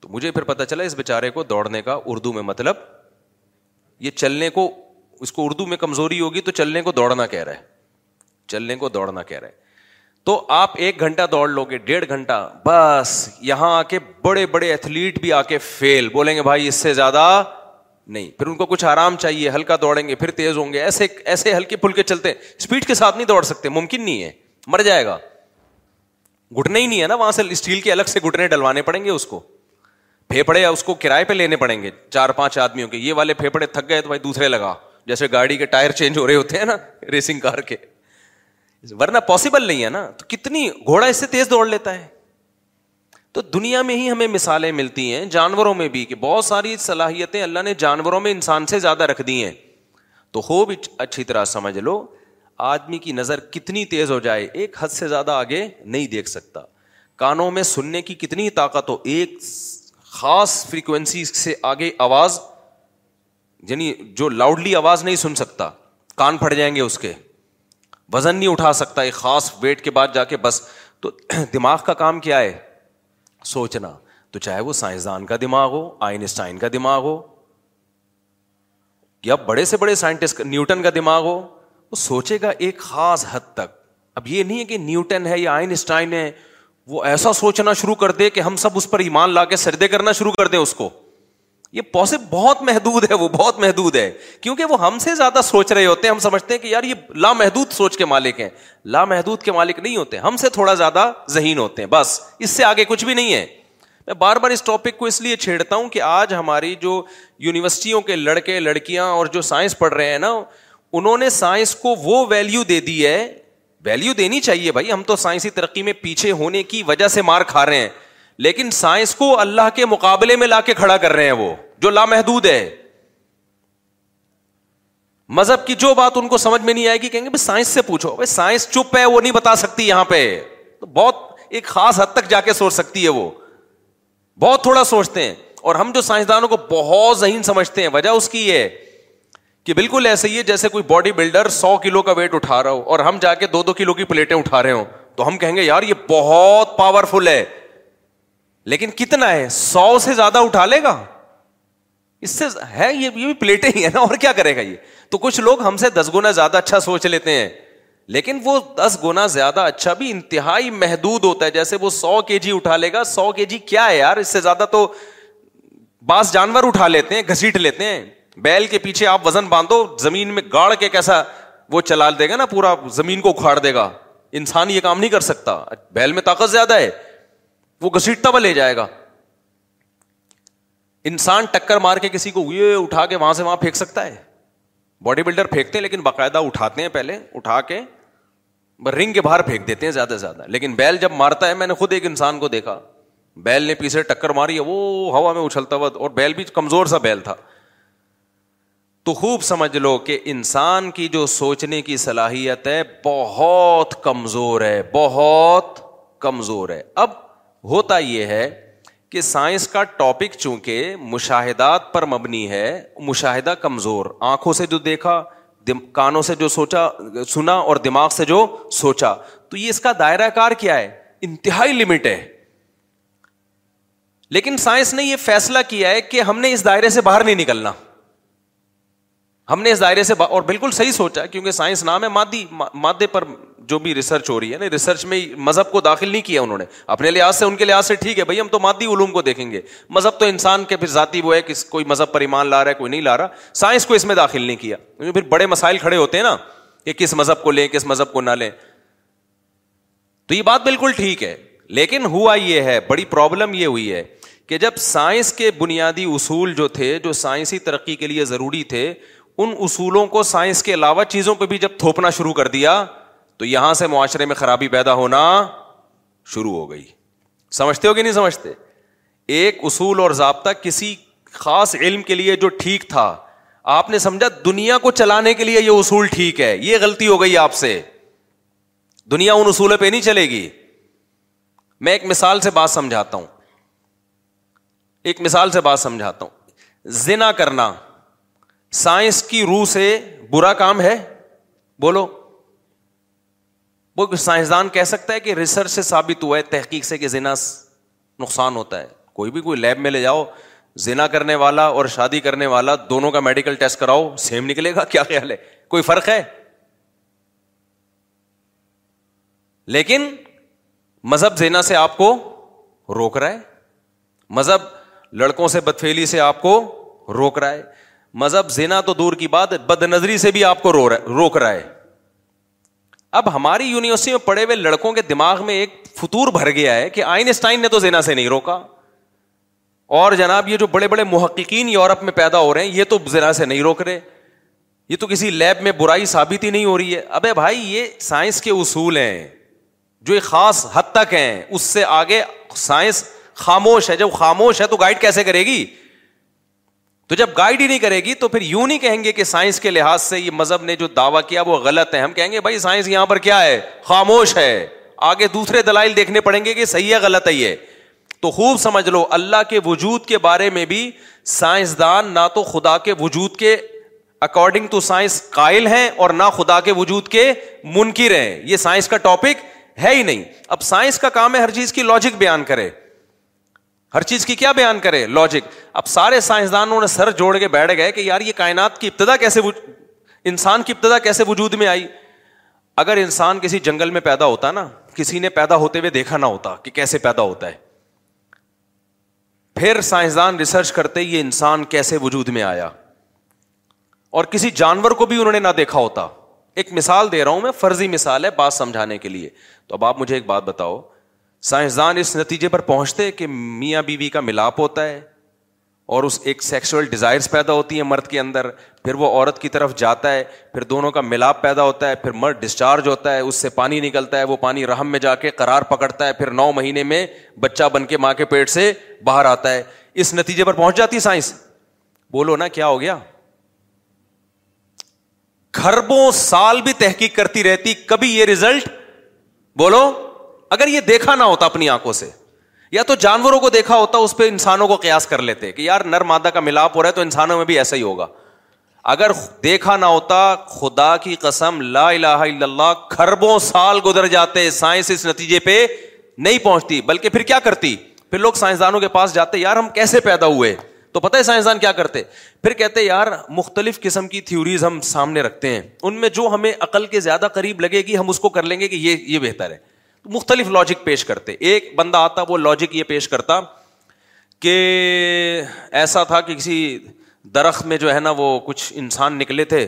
تو مجھے پھر پتا چلا اس بےچارے کو دوڑنے کا اردو میں مطلب یہ چلنے کو اس کو اردو میں کمزوری ہوگی تو چلنے کو دوڑنا کہہ رہا ہے چلنے کو دوڑنا کہہ رہا ہے تو آپ ایک گھنٹہ دوڑ لو گے ڈیڑھ گھنٹہ بس یہاں آ کے بڑے بڑے ایتھلیٹ بھی آ کے فیل بولیں گے بھائی اس سے زیادہ نہیں پھر ان کو کچھ آرام چاہیے ہلکا دوڑیں گے پھر تیز ہوں گے ایسے ایسے ہلکے پھلکے چلتے اسپیڈ کے ساتھ نہیں دوڑ سکتے ممکن نہیں ہے مر جائے گا گٹنے ہی نہیں ہے نا وہاں سے اسٹیل کے الگ سے گٹنے ڈلوانے پڑیں گے اس کو پھیپڑے اس کو کرائے پہ لینے پڑیں گے چار پانچ آدمیوں کے یہ والے پھیپڑے تھک گئے تو تو بھائی دوسرے لگا جیسے گاڑی کے کے ٹائر چینج ہو رہے ہوتے ہیں نا نا ریسنگ کار ورنہ پاسبل نہیں ہے کتنی گھوڑا اس سے تیز دوڑ لیتا ہے تو دنیا میں ہی ہمیں مثالیں ملتی ہیں جانوروں میں بھی کہ بہت ساری صلاحیتیں اللہ نے جانوروں میں انسان سے زیادہ رکھ دی ہیں تو ہو بھی اچھی طرح سمجھ لو آدمی کی نظر کتنی تیز ہو جائے ایک حد سے زیادہ آگے نہیں دیکھ سکتا کانوں میں سننے کی کتنی طاقت ہو ایک خاص فریکوینسی سے آگے آواز یعنی جو لاؤڈلی آواز نہیں سن سکتا کان پھٹ جائیں گے اس کے وزن نہیں اٹھا سکتا ایک خاص ویٹ کے کے بعد جا بس تو دماغ کا کام کیا ہے سوچنا تو چاہے وہ سائنسدان کا دماغ ہو آئنسٹائن کا دماغ ہو یا بڑے سے بڑے سائنٹسٹ نیوٹن کا دماغ ہو وہ سوچے گا ایک خاص حد تک اب یہ نہیں ہے کہ نیوٹن ہے یا آئنسٹائن ہے وہ ایسا سوچنا شروع کر دے کہ ہم سب اس پر ایمان لا کے سردے کرنا شروع کر دیں اس کو یہ پوسب بہت محدود ہے وہ بہت محدود ہے کیونکہ وہ ہم سے زیادہ سوچ رہے ہوتے ہیں ہم سمجھتے ہیں کہ یار یہ لامحدود سوچ کے مالک ہیں لامحدود کے مالک نہیں ہوتے ہم سے تھوڑا زیادہ ذہین ہوتے ہیں بس اس سے آگے کچھ بھی نہیں ہے میں بار بار اس ٹاپک کو اس لیے چھیڑتا ہوں کہ آج ہماری جو یونیورسٹیوں کے لڑکے لڑکیاں اور جو سائنس پڑھ رہے ہیں نا انہوں نے سائنس کو وہ ویلیو دے دی ہے ویلو دینی چاہیے بھائی ہم تو سائنسی ترقی میں پیچھے ہونے کی وجہ سے مار کھا رہے ہیں لیکن سائنس کو اللہ کے مقابلے میں لا کے کھڑا کر رہے ہیں وہ جو لامحدود ہے مذہب کی جو بات ان کو سمجھ میں نہیں آئے گی کہیں گے سائنس سے پوچھو بھائی سائنس چپ ہے وہ نہیں بتا سکتی یہاں پہ تو بہت ایک خاص حد تک جا کے سوچ سکتی ہے وہ بہت تھوڑا سوچتے ہیں اور ہم جو سائنسدانوں کو بہت ذہین سمجھتے ہیں وجہ اس کی ہے کہ بالکل ایسا ہی ہے جیسے کوئی باڈی بلڈر سو کلو کا ویٹ اٹھا رہا ہو اور ہم جا کے دو دو کلو کی پلیٹیں اٹھا رہے ہو تو ہم کہیں گے یار یہ بہت پاورفل ہے لیکن کتنا ہے سو سے زیادہ اٹھا لے گا اس سے ہے یہ بھی پلیٹیں ہی ہے نا اور کیا کرے گا یہ تو کچھ لوگ ہم سے دس گنا زیادہ اچھا سوچ لیتے ہیں لیکن وہ دس گنا زیادہ اچھا بھی انتہائی محدود ہوتا ہے جیسے وہ سو کے جی اٹھا لے گا سو کے جی کیا ہے یار اس سے زیادہ تو بعض جانور اٹھا لیتے ہیں گھسیٹ لیتے ہیں بیل کے پیچھے آپ وزن باندھو زمین میں گاڑ کے کیسا وہ چلا دے گا نا پورا زمین کو اکھاڑ دے گا انسان یہ کام نہیں کر سکتا بیل میں طاقت زیادہ ہے وہ گھسیٹتا ہوا لے جائے گا انسان ٹکر مار کے کسی کو یہ اٹھا کے وہاں سے وہاں پھینک سکتا ہے باڈی بلڈر پھینکتے ہیں لیکن باقاعدہ اٹھاتے ہیں پہلے اٹھا کے رنگ کے باہر پھینک دیتے ہیں زیادہ سے زیادہ لیکن بیل جب مارتا ہے میں نے خود ایک انسان کو دیکھا بیل نے پیچھے ٹکر ماری ہے وہ ہوا میں اچھلتا ہوا اور بیل بھی کمزور سا بیل تھا تو خوب سمجھ لو کہ انسان کی جو سوچنے کی صلاحیت ہے بہت کمزور ہے بہت کمزور ہے اب ہوتا یہ ہے کہ سائنس کا ٹاپک چونکہ مشاہدات پر مبنی ہے مشاہدہ کمزور آنکھوں سے جو دیکھا کانوں سے جو سوچا سنا اور دماغ سے جو سوچا تو یہ اس کا دائرہ کار کیا ہے انتہائی لمٹ ہے لیکن سائنس نے یہ فیصلہ کیا ہے کہ ہم نے اس دائرے سے باہر نہیں نکلنا ہم نے اس دائرے سے اور بالکل صحیح سوچا کیونکہ سائنس نام ہے مادی مادے پر جو بھی ریسرچ ہو رہی ہے نا یعنی ریسرچ میں مذہب کو داخل نہیں کیا انہوں نے اپنے لحاظ سے ان کے لحاظ سے ٹھیک ہے بھائی ہم تو مادی علوم کو دیکھیں گے مذہب تو انسان کے پھر ذاتی وہ ہے کہ کوئی مذہب پر ایمان لا رہا ہے کوئی نہیں لا رہا سائنس کو اس میں داخل نہیں کیا پھر بڑے مسائل کھڑے ہوتے ہیں نا کہ کس مذہب کو لیں کس مذہب کو نہ لیں تو یہ بات بالکل ٹھیک ہے لیکن ہوا یہ ہے بڑی پرابلم یہ ہوئی ہے کہ جب سائنس کے بنیادی اصول جو تھے جو سائنسی ترقی کے لیے ضروری تھے ان اصولوں کو سائنس کے علاوہ چیزوں پہ بھی جب تھوپنا شروع کر دیا تو یہاں سے معاشرے میں خرابی پیدا ہونا شروع ہو گئی سمجھتے ہو کہ نہیں سمجھتے ایک اصول اور ضابطہ کسی خاص علم کے لیے جو ٹھیک تھا آپ نے سمجھا دنیا کو چلانے کے لیے یہ اصول ٹھیک ہے یہ غلطی ہو گئی آپ سے دنیا ان اصولوں پہ نہیں چلے گی میں ایک مثال سے بات سمجھاتا ہوں ایک مثال سے بات سمجھاتا ہوں زنا کرنا سائنس کی روح سے برا کام ہے بولو وہ سائنسدان کہہ سکتا ہے کہ ریسرچ سے ثابت ہوا ہے تحقیق سے کہ زنا نقصان ہوتا ہے کوئی بھی کوئی لیب میں لے جاؤ زنا کرنے والا اور شادی کرنے والا دونوں کا میڈیکل ٹیسٹ کراؤ سیم نکلے گا کیا خیال ہے کوئی فرق ہے لیکن مذہب زینا سے آپ کو روک رہا ہے مذہب لڑکوں سے بدفیلی سے آپ کو روک رہا ہے مذہب زینا تو دور کی بات بد نظری سے بھی آپ کو روک رہا ہے اب ہماری یونیورسٹی میں پڑھے ہوئے لڑکوں کے دماغ میں ایک فطور بھر گیا ہے کہ آئنسٹائن نے تو زینا سے نہیں روکا اور جناب یہ جو بڑے بڑے محققین یورپ میں پیدا ہو رہے ہیں یہ تو زینا سے نہیں روک رہے یہ تو کسی لیب میں برائی ثابت ہی نہیں ہو رہی ہے ابے بھائی یہ سائنس کے اصول ہیں جو ایک خاص حد تک ہیں اس سے آگے سائنس خاموش ہے جب خاموش ہے تو گائڈ کیسے کرے گی تو جب گائیڈ ہی نہیں کرے گی تو پھر یوں نہیں کہیں گے کہ سائنس کے لحاظ سے یہ مذہب نے جو دعویٰ کیا وہ غلط ہے ہم کہیں گے بھائی سائنس یہاں پر کیا ہے خاموش ہے آگے دوسرے دلائل دیکھنے پڑیں گے کہ صحیح ہے غلط ہے یہ تو خوب سمجھ لو اللہ کے وجود کے بارے میں بھی سائنسدان نہ تو خدا کے وجود کے اکارڈنگ ٹو سائنس قائل ہیں اور نہ خدا کے وجود کے منکر ہیں یہ سائنس کا ٹاپک ہے ہی نہیں اب سائنس کا کام ہے ہر چیز کی لاجک بیان کرے ہر چیز کی کیا بیان کرے لاجک اب سارے سائنسدانوں نے سر جوڑ کے بیٹھ گئے کہ یار یہ کائنات کی ابتدا کیسے انسان کی ابتدا کیسے وجود میں آئی اگر انسان کسی جنگل میں پیدا ہوتا نا کسی نے پیدا ہوتے ہوئے دیکھا نہ ہوتا کہ کیسے پیدا ہوتا ہے پھر سائنسدان ریسرچ کرتے یہ انسان کیسے وجود میں آیا اور کسی جانور کو بھی انہوں نے نہ دیکھا ہوتا ایک مثال دے رہا ہوں میں فرضی مثال ہے بات سمجھانے کے لیے تو اب آپ مجھے ایک بات بتاؤ سائنسدان اس نتیجے پر پہنچتے کہ میاں بیوی کا ملاپ ہوتا ہے اور اس ایک سیکسل ڈیزائرس پیدا ہوتی ہیں مرد کے اندر پھر وہ عورت کی طرف جاتا ہے پھر دونوں کا ملاپ پیدا ہوتا ہے پھر مرد ڈسچارج ہوتا ہے اس سے پانی نکلتا ہے وہ پانی رحم میں جا کے قرار پکڑتا ہے پھر نو مہینے میں بچہ بن کے ماں کے پیٹ سے باہر آتا ہے اس نتیجے پر پہنچ جاتی سائنس بولو نا کیا ہو گیا کھربوں سال بھی تحقیق کرتی رہتی کبھی یہ ریزلٹ بولو اگر یہ دیکھا نہ ہوتا اپنی آنکھوں سے یا تو جانوروں کو دیکھا ہوتا اس پہ انسانوں کو قیاس کر لیتے کہ یار نر مادہ کا ملاپ ہو رہا ہے تو انسانوں میں بھی ایسا ہی ہوگا اگر دیکھا نہ ہوتا خدا کی قسم لا الہ الا اللہ کھربوں سال گزر جاتے سائنس اس نتیجے پہ نہیں پہنچتی بلکہ پھر کیا کرتی پھر لوگ سائنسدانوں کے پاس جاتے یار ہم کیسے پیدا ہوئے تو پتہ ہے سائنسدان کیا کرتے پھر کہتے یار مختلف قسم کی تھیوریز ہم سامنے رکھتے ہیں ان میں جو ہمیں عقل کے زیادہ قریب لگے گی ہم اس کو کر لیں گے کہ یہ یہ بہتر ہے مختلف لاجک پیش کرتے ایک بندہ آتا وہ لاجک یہ پیش کرتا کہ ایسا تھا کہ کسی درخت میں جو ہے نا وہ کچھ انسان نکلے تھے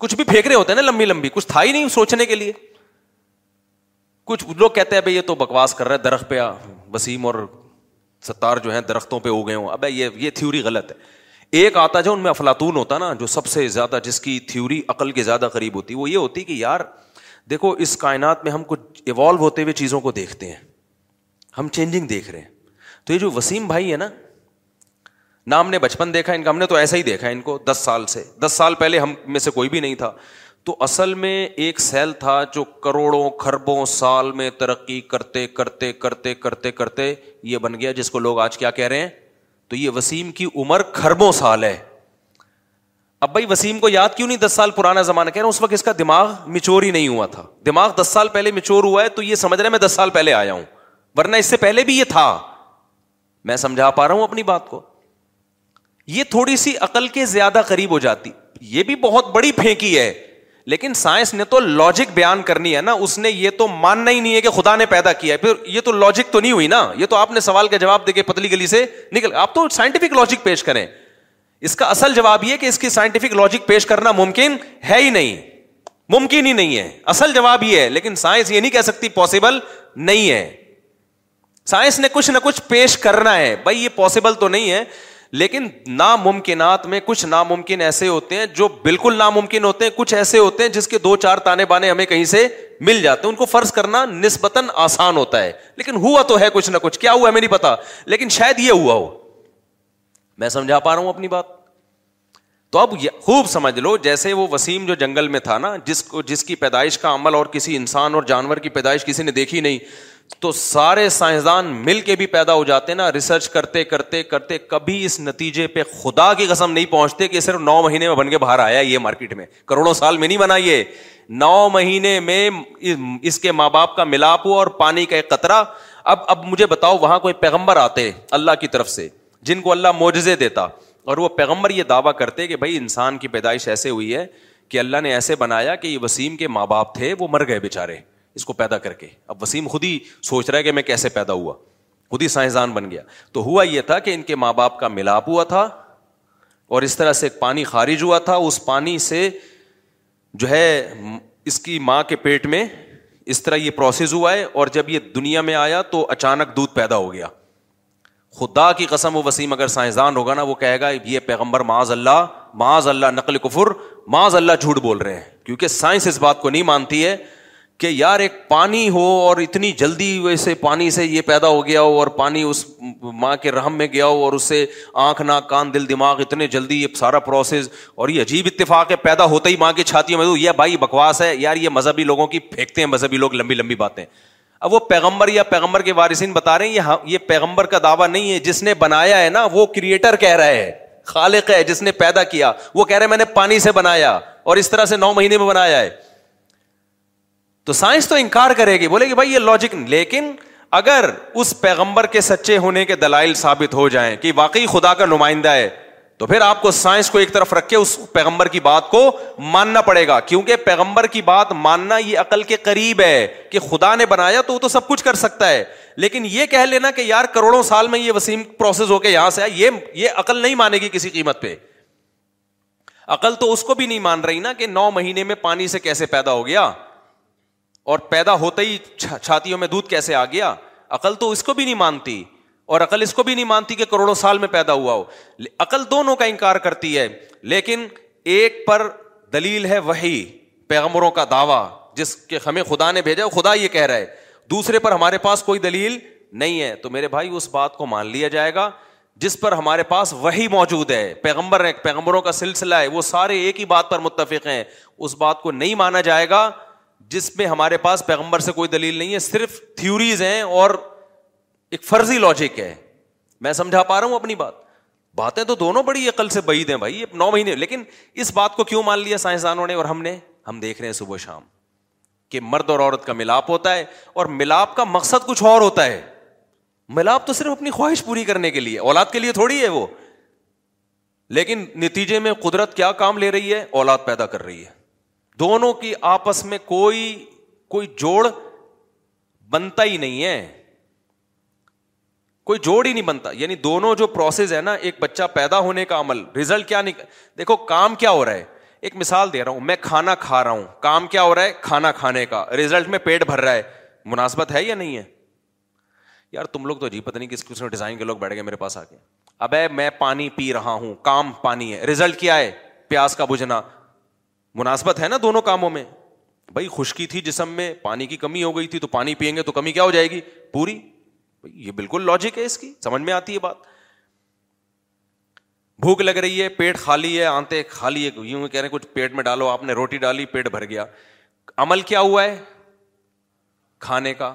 کچھ بھی پھینک رہے ہوتے ہیں نا لمبی لمبی کچھ تھا ہی نہیں سوچنے کے لیے کچھ لوگ کہتے ہیں بھائی یہ تو بکواس کر رہا ہے درخت پہ وسیم اور ستار جو ہے درختوں پہ ہو گئے ہوں اب یہ یہ تھیوری غلط ہے ایک آتا جو ان میں افلاطون ہوتا نا جو سب سے زیادہ جس کی تھیوری عقل کے زیادہ قریب ہوتی وہ یہ ہوتی کہ یار دیکھو اس کائنات میں ہم کچھ ایوالو ہوتے ہوئے چیزوں کو دیکھتے ہیں ہم چینجنگ دیکھ رہے ہیں تو یہ جو وسیم بھائی ہے نا نہ ہم نے بچپن دیکھا ان کا ہم نے تو ایسا ہی دیکھا ان کو دس سال سے دس سال پہلے ہم میں سے کوئی بھی نہیں تھا تو اصل میں ایک سیل تھا جو کروڑوں کھربوں سال میں ترقی کرتے کرتے کرتے کرتے کرتے یہ بن گیا جس کو لوگ آج کیا کہہ رہے ہیں تو یہ وسیم کی عمر کھربوں سال ہے اب بھائی وسیم کو یاد کیوں نہیں دس سال پرانا زمانہ کہہ ہوں اس وقت اس کا دماغ مچور ہی نہیں ہوا تھا دماغ دس سال پہلے میچور ہوا ہے تو یہ سمجھ رہے میں دس سال پہلے آیا ہوں ورنہ اس سے پہلے بھی یہ تھا میں سمجھا پا رہا ہوں اپنی بات کو یہ تھوڑی سی عقل کے زیادہ قریب ہو جاتی یہ بھی بہت بڑی پھینکی ہے لیکن سائنس نے تو لاجک بیان کرنی ہے نا اس نے یہ تو ماننا ہی نہیں ہے کہ خدا نے پیدا کیا ہے پھر یہ تو لاجک تو نہیں ہوئی نا یہ تو آپ نے سوال کا جواب دے کے پتلی گلی سے نکل آپ تو سائنٹیفک لاجک پیش کریں اس کا اصل جواب یہ کہ اس کی سائنٹیفک لاجک پیش کرنا ممکن ہے ہی نہیں ممکن ہی نہیں ہے اصل جواب یہ ہے لیکن سائنس یہ نہیں کہہ سکتی پاسبل نہیں ہے سائنس نے کچھ نہ کچھ پیش کرنا ہے بھائی یہ پاسبل تو نہیں ہے لیکن ناممکنات میں کچھ ناممکن ایسے ہوتے ہیں جو بالکل ناممکن ہوتے ہیں کچھ ایسے ہوتے ہیں جس کے دو چار تانے بانے ہمیں کہیں سے مل جاتے ہیں ان کو فرض کرنا نسبتاً آسان ہوتا ہے لیکن ہوا تو ہے کچھ نہ کچھ کیا ہوا ہمیں نہیں پتا لیکن شاید یہ ہوا ہو میں سمجھا پا رہا ہوں اپنی بات تو اب خوب سمجھ لو جیسے وہ وسیم جو جنگل میں تھا نا جس کو جس کی پیدائش کا عمل اور کسی انسان اور جانور کی پیدائش کسی نے دیکھی نہیں تو سارے سائنسدان مل کے بھی پیدا ہو جاتے نا ریسرچ کرتے کرتے کرتے کبھی اس نتیجے پہ خدا کی قسم نہیں پہنچتے کہ صرف نو مہینے میں بن کے باہر آیا یہ مارکیٹ میں کروڑوں سال میں نہیں بنا یہ نو مہینے میں اس کے ماں باپ کا ملاپ ہوا اور پانی کا ایک قطرہ اب اب مجھے بتاؤ وہاں کوئی پیغمبر آتے اللہ کی طرف سے جن کو اللہ معجزے دیتا اور وہ پیغمبر یہ دعویٰ کرتے کہ بھائی انسان کی پیدائش ایسے ہوئی ہے کہ اللہ نے ایسے بنایا کہ یہ وسیم کے ماں باپ تھے وہ مر گئے بےچارے اس کو پیدا کر کے اب وسیم خود ہی سوچ رہا ہے کہ میں کیسے پیدا ہوا خود ہی سائنسدان بن گیا تو ہوا یہ تھا کہ ان کے ماں باپ کا ملاپ ہوا تھا اور اس طرح سے ایک پانی خارج ہوا تھا اس پانی سے جو ہے اس کی ماں کے پیٹ میں اس طرح یہ پروسیس ہوا ہے اور جب یہ دنیا میں آیا تو اچانک دودھ پیدا ہو گیا خدا کی قسم و وسیم اگر سائنسدان ہوگا نا وہ کہے گا یہ پیغمبر معاذ اللہ معاذ اللہ نقل کفر معاذ اللہ جھوٹ بول رہے ہیں کیونکہ سائنس اس بات کو نہیں مانتی ہے کہ یار ایک پانی ہو اور اتنی جلدی ویسے پانی سے یہ پیدا ہو گیا ہو اور پانی اس ماں کے رحم میں گیا ہو اور اس سے آنکھ ناک کان دل دماغ اتنے جلدی یہ سارا پروسیس اور یہ عجیب اتفاق ہے پیدا ہوتا ہی ماں کی چھاتیوں میں تو یہ بھائی بکواس ہے یار یہ مذہبی لوگوں کی پھینکتے ہیں مذہبی لوگ لمبی لمبی باتیں اب وہ پیغمبر یا پیغمبر کے وارثین بتا رہے ہیں ہاں، یہ پیغمبر کا دعویٰ نہیں ہے جس نے بنایا ہے نا وہ کریٹر کہہ رہا ہے خالق ہے جس نے پیدا کیا وہ کہہ رہے میں نے پانی سے بنایا اور اس طرح سے نو مہینے میں بنایا ہے تو سائنس تو انکار کرے گی بولے گی بھائی یہ لاجک لیکن اگر اس پیغمبر کے سچے ہونے کے دلائل ثابت ہو جائیں کہ واقعی خدا کا نمائندہ ہے تو پھر آپ کو سائنس کو ایک طرف رکھ کے اس پیغمبر کی بات کو ماننا پڑے گا کیونکہ پیغمبر کی بات ماننا یہ عقل کے قریب ہے کہ خدا نے بنایا تو وہ تو سب کچھ کر سکتا ہے لیکن یہ کہہ لینا کہ یار کروڑوں سال میں یہ وسیم پروسیس ہو کے یہاں سے آئے یہ عقل نہیں مانے گی کسی قیمت پہ عقل تو اس کو بھی نہیں مان رہی نا کہ نو مہینے میں پانی سے کیسے پیدا ہو گیا اور پیدا ہوتے ہی چھاتیوں میں دودھ کیسے آ گیا عقل تو اس کو بھی نہیں مانتی اور عقل اس کو بھی نہیں مانتی کہ کروڑوں سال میں پیدا ہوا ہو عقل دونوں کا انکار کرتی ہے لیکن ایک پر دلیل ہے وہی پیغمبروں کا دعویٰ جس کے ہمیں خدا نے بھیجا خدا یہ کہہ رہا ہے دوسرے پر ہمارے پاس کوئی دلیل نہیں ہے تو میرے بھائی اس بات کو مان لیا جائے گا جس پر ہمارے پاس وہی موجود ہے پیغمبر ہے پیغمبروں کا سلسلہ ہے وہ سارے ایک ہی بات پر متفق ہیں اس بات کو نہیں مانا جائے گا جس میں ہمارے پاس پیغمبر سے کوئی دلیل نہیں ہے صرف تھیوریز ہیں اور ایک فرضی لاجک ہے میں سمجھا پا رہا ہوں اپنی بات باتیں تو دونوں بڑی عقل سے بعید ہیں بھائی نو مہینے لیکن اس بات کو کیوں مان لیا سائنسدانوں نے اور ہم نے ہم دیکھ رہے ہیں صبح شام کہ مرد اور عورت کا ملاپ ہوتا ہے اور ملاپ کا مقصد کچھ اور ہوتا ہے ملاپ تو صرف اپنی خواہش پوری کرنے کے لیے اولاد کے لیے تھوڑی ہے وہ لیکن نتیجے میں قدرت کیا کام لے رہی ہے اولاد پیدا کر رہی ہے دونوں کی آپس میں کوئی کوئی جوڑ بنتا ہی نہیں ہے کوئی جوڑ ہی نہیں بنتا یعنی دونوں جو پروسیس ہے نا ایک بچہ پیدا ہونے کا عمل ریزلٹ کیا نہیں دیکھو کام کیا ہو رہا ہے ایک مثال دے رہا ہوں میں کھانا کھا رہا ہوں کام کیا ہو رہا ہے کھانا کھانے کا ریزلٹ میں پیٹ بھر رہا ہے مناسبت ہے یا نہیں ہے یار تم لوگ تو جی پتہ نہیں کس کس ڈیزائن کے لوگ بیٹھ گئے میرے پاس آ کے اب میں پانی پی رہا ہوں کام پانی ہے ریزلٹ کیا ہے پیاس کا بجھنا مناسبت ہے نا دونوں کاموں میں بھائی خشکی تھی جسم میں پانی کی کمی ہو گئی تھی تو پانی پئیں گے تو کمی کیا ہو جائے گی پوری یہ بالکل لاجک ہے اس کی سمجھ میں آتی ہے بات بھوک لگ رہی ہے پیٹ خالی ہے آنتے خالی ہے یوں کہہ رہے ہیں کچھ پیٹ میں ڈالو آپ نے روٹی ڈالی پیٹ بھر گیا عمل کیا ہوا ہے کھانے کا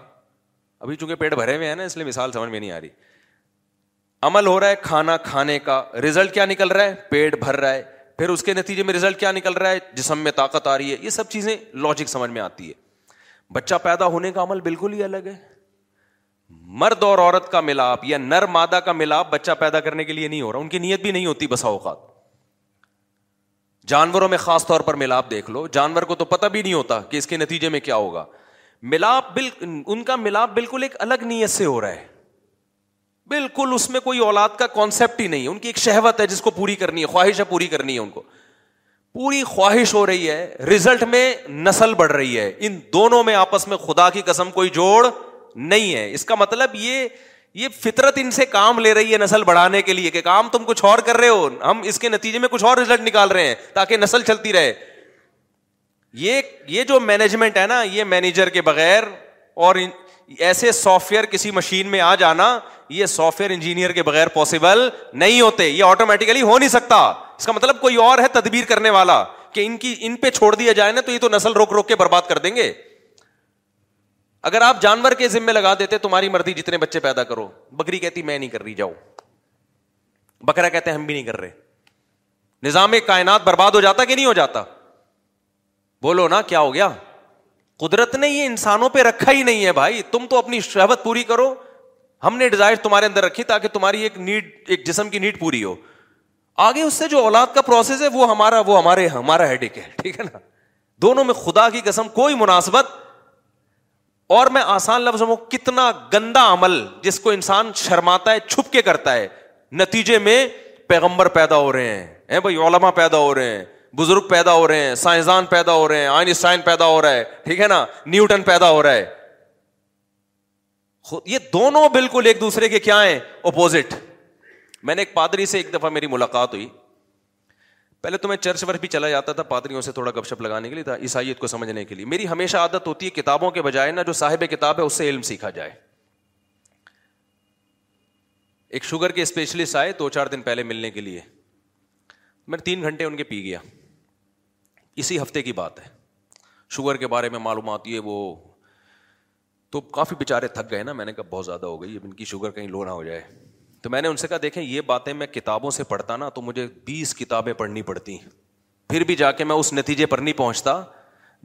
ابھی چونکہ پیٹ بھرے ہوئے ہیں نا اس لیے مثال سمجھ میں نہیں آ رہی عمل ہو رہا ہے کھانا کھانے کا ریزلٹ کیا نکل رہا ہے پیٹ بھر رہا ہے پھر اس کے نتیجے میں ریزلٹ کیا نکل رہا ہے جسم میں طاقت آ رہی ہے یہ سب چیزیں لاجک سمجھ میں آتی ہے بچہ پیدا ہونے کا عمل بالکل ہی الگ ہے مرد اور عورت کا ملاپ یا نر مادہ کا ملاپ بچہ پیدا کرنے کے لیے نہیں ہو رہا ان کی نیت بھی نہیں ہوتی بسا اوقات جانوروں میں خاص طور پر ملاپ دیکھ لو جانور کو تو پتہ بھی نہیں ہوتا کہ اس کے نتیجے میں کیا ہوگا ملاپ ان کا ملاپ بالکل ایک الگ نیت سے ہو رہا ہے بالکل اس میں کوئی اولاد کا کانسیپٹ ہی نہیں ان کی ایک شہوت ہے جس کو پوری کرنی ہے خواہش ہے پوری کرنی ہے ان کو پوری خواہش ہو رہی ہے رزلٹ میں نسل بڑھ رہی ہے ان دونوں میں آپس میں خدا کی قسم کوئی جوڑ نہیں ہے اس کا مطلب یہ یہ فطرت ان سے کام لے رہی ہے نسل بڑھانے کے لیے کہ کام تم کچھ اور کر رہے ہو ہم اس کے نتیجے میں کچھ اور ریزلٹ نکال رہے ہیں تاکہ نسل چلتی رہے یہ یہ جو مینجمنٹ ہے نا یہ مینیجر کے بغیر اور ایسے سافٹ ویئر کسی مشین میں آ جانا یہ سافٹ ویئر انجینئر کے بغیر پاسبل نہیں ہوتے یہ آٹومیٹیکلی ہو نہیں سکتا اس کا مطلب کوئی اور ہے تدبیر کرنے والا کہ ان کی ان پہ چھوڑ دیا جائے نا تو یہ تو نسل روک روک کے برباد کر دیں گے اگر آپ جانور کے ذمے لگا دیتے تمہاری مرضی جتنے بچے پیدا کرو بکری کہتی میں نہیں کر رہی جاؤ بکرا کہتے ہم بھی نہیں کر رہے نظام کائنات برباد ہو جاتا کہ نہیں ہو جاتا بولو نا کیا ہو گیا قدرت نے یہ انسانوں پہ رکھا ہی نہیں ہے بھائی تم تو اپنی شہبت پوری کرو ہم نے ڈیزائر تمہارے اندر رکھی تاکہ تمہاری ایک نیڈ ایک جسم کی نیڈ پوری ہو آگے اس سے جو اولاد کا پروسیس ہے وہ ہمارا وہ ہمارے ہمارا ہیڈک ہے ٹھیک ہے نا دونوں میں خدا کی قسم کوئی مناسبت اور میں آسان لفظ ہوں کتنا گندا عمل جس کو انسان شرماتا ہے چھپ کے کرتا ہے نتیجے میں پیغمبر پیدا ہو رہے ہیں اے بھائی علما پیدا ہو رہے ہیں بزرگ پیدا ہو رہے ہیں سائنسدان پیدا ہو رہے ہیں آئنسٹائن پیدا ہو رہا ہے ٹھیک ہے نا نیوٹن پیدا ہو رہا ہے یہ دونوں بالکل ایک دوسرے کے کیا ہیں اپوزٹ میں نے ایک پادری سے ایک دفعہ میری ملاقات ہوئی پہلے تو میں چرچ ورف بھی چلا جاتا تھا پادریوں سے تھوڑا گپ شپ لگانے کے لیے تھا عیسائیت کو سمجھنے کے لیے میری ہمیشہ عادت ہوتی ہے کتابوں کے بجائے نا جو صاحب کتاب ہے اس سے علم سیکھا جائے ایک شوگر کے اسپیشلسٹ آئے دو چار دن پہلے ملنے کے لیے میں تین گھنٹے ان کے پی گیا اسی ہفتے کی بات ہے شوگر کے بارے میں معلومات یہ وہ تو کافی بےچارے تھک گئے نا میں نے کہا بہت زیادہ ہو گئی اب ان کی شوگر کہیں لو نہ ہو جائے تو میں نے ان سے کہا دیکھیں یہ باتیں میں کتابوں سے پڑھتا نا تو مجھے بیس کتابیں پڑھنی پڑتی پھر بھی جا کے میں اس نتیجے پر نہیں پہنچتا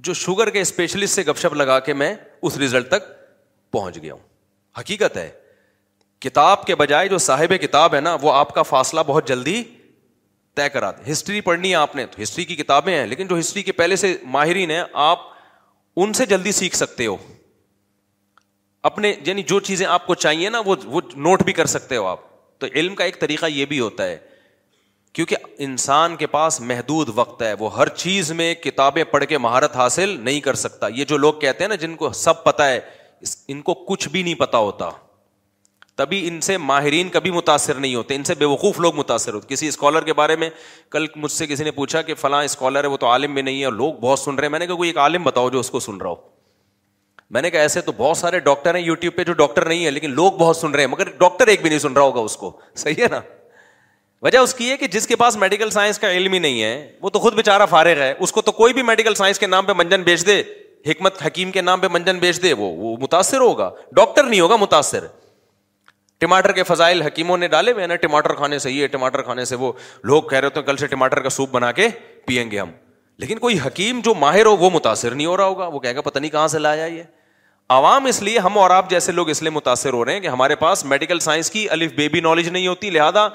جو شوگر کے اسپیشلسٹ سے گپ شپ لگا کے میں اس ریزلٹ تک پہنچ گیا ہوں حقیقت ہے کتاب کے بجائے جو صاحب کتاب ہے نا وہ آپ کا فاصلہ بہت جلدی طے کرا دے ہسٹری پڑھنی ہے آپ نے ہسٹری کی کتابیں ہیں لیکن جو ہسٹری کے پہلے سے ماہرین ہیں آپ ان سے جلدی سیکھ سکتے ہو اپنے یعنی جو چیزیں آپ کو چاہیے نا وہ نوٹ بھی کر سکتے ہو آپ تو علم کا ایک طریقہ یہ بھی ہوتا ہے کیونکہ انسان کے پاس محدود وقت ہے وہ ہر چیز میں کتابیں پڑھ کے مہارت حاصل نہیں کر سکتا یہ جو لوگ کہتے ہیں نا جن کو سب پتا ہے ان کو کچھ بھی نہیں پتا ہوتا تبھی ان سے ماہرین کبھی متاثر نہیں ہوتے ان سے بے وقوف لوگ متاثر ہوتے کسی اسکالر کے بارے میں کل مجھ سے کسی نے پوچھا کہ فلاں اسکالر ہے وہ تو عالم میں نہیں ہے لوگ بہت سن رہے ہیں میں نے کہا کوئی ایک عالم بتاؤ جو اس کو سن رہا ہو میں نے کہا ایسے تو بہت سارے ڈاکٹر ہیں یو ٹیوب پہ جو ڈاکٹر نہیں ہے لیکن لوگ بہت سن رہے ہیں مگر ڈاکٹر ایک بھی نہیں سن رہا ہوگا اس کو صحیح ہے نا وجہ اس کی ہے کہ جس کے پاس میڈیکل سائنس کا علم ہی نہیں ہے وہ تو خود بے چارہ فارغ ہے اس کو تو کوئی بھی میڈیکل سائنس کے نام پہ منجن بیچ دے حکمت حکیم کے نام پہ منجن بیچ دے وہ وہ متاثر ہوگا ڈاکٹر نہیں ہوگا متاثر ٹماٹر کے فضائل حکیموں نے ڈالے ہوئے نا ٹماٹر کھانے سے ہے ٹماٹر کھانے سے وہ لوگ کہہ رہے تھے کل سے ٹماٹر کا سوپ بنا کے پئیں گے ہم لیکن کوئی حکیم جو ماہر ہو وہ متاثر نہیں ہو رہا ہوگا وہ کہے گا پتہ نہیں کہاں سے لایا یہ عوام اس لیے ہم اور آپ جیسے لوگ اس لیے متاثر ہو رہے ہیں کہ ہمارے پاس میڈیکل سائنس کی الف نالج نہیں ہوتی لہٰذا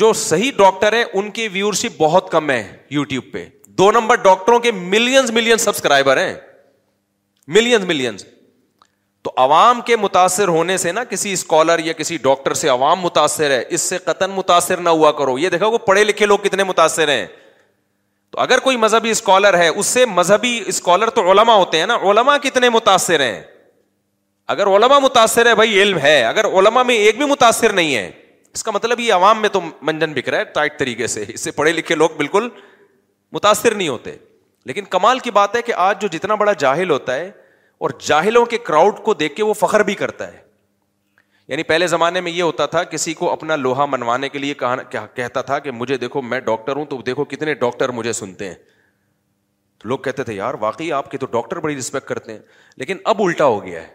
جو صحیح ڈاکٹر ان کی ویورشپ بہت کم ہے یو ٹیوب پہ دو نمبر ڈاکٹروں کے ملینز ملین سبسکرائبر ہیں ملینز ملینز تو عوام کے متاثر ہونے سے نا کسی اسکالر یا کسی ڈاکٹر سے عوام متاثر ہے اس سے قطن متاثر نہ ہوا کرو یہ دیکھو وہ پڑھے لکھے لوگ کتنے متاثر ہیں تو اگر کوئی مذہبی اسکالر ہے اس سے مذہبی اسکالر تو علما ہوتے ہیں نا علما کتنے متاثر ہیں اگر علما متاثر ہے بھائی علم ہے اگر علما میں ایک بھی متاثر نہیں ہے اس کا مطلب یہ عوام میں تو منجن بک رہا ہے ٹائٹ طریقے سے اس سے پڑھے لکھے لوگ بالکل متاثر نہیں ہوتے لیکن کمال کی بات ہے کہ آج جو جتنا بڑا جاہل ہوتا ہے اور جاہلوں کے کراؤڈ کو دیکھ کے وہ فخر بھی کرتا ہے یعنی پہلے زمانے میں یہ ہوتا تھا کسی کو اپنا لوہا منوانے کے لیے کہتا تھا کہ مجھے دیکھو میں ڈاکٹر ہوں تو دیکھو کتنے ڈاکٹر مجھے سنتے ہیں لوگ کہتے تھے یار واقعی آپ کے تو ڈاکٹر بڑی رسپیکٹ کرتے ہیں لیکن اب الٹا ہو گیا ہے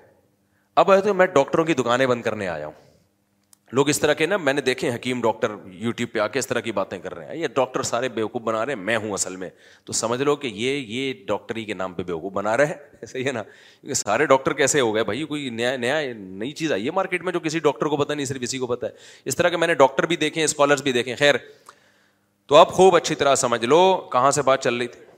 اب تو میں ڈاکٹروں کی دکانیں بند کرنے آیا ہوں لوگ اس طرح کے نا میں نے دیکھے حکیم ڈاکٹر یو ٹیوب پہ آ کے اس طرح کی باتیں کر رہے ہیں یہ ڈاکٹر سارے بیوقوف بنا رہے ہیں میں ہوں اصل میں تو سمجھ لو کہ یہ یہ ڈاکٹری کے نام پہ بیوقوف بنا رہے ہیں صحیح ہے نا کیونکہ سارے ڈاکٹر کیسے ہو گئے بھائی کوئی نیا نیا نئی چیز آئی ہے مارکیٹ میں جو کسی ڈاکٹر کو پتا نہیں صرف اسی کو پتا ہے اس طرح کے میں نے ڈاکٹر بھی دیکھے اسکالرس بھی دیکھے خیر تو آپ خوب اچھی طرح سمجھ لو کہاں سے بات چل رہی تھی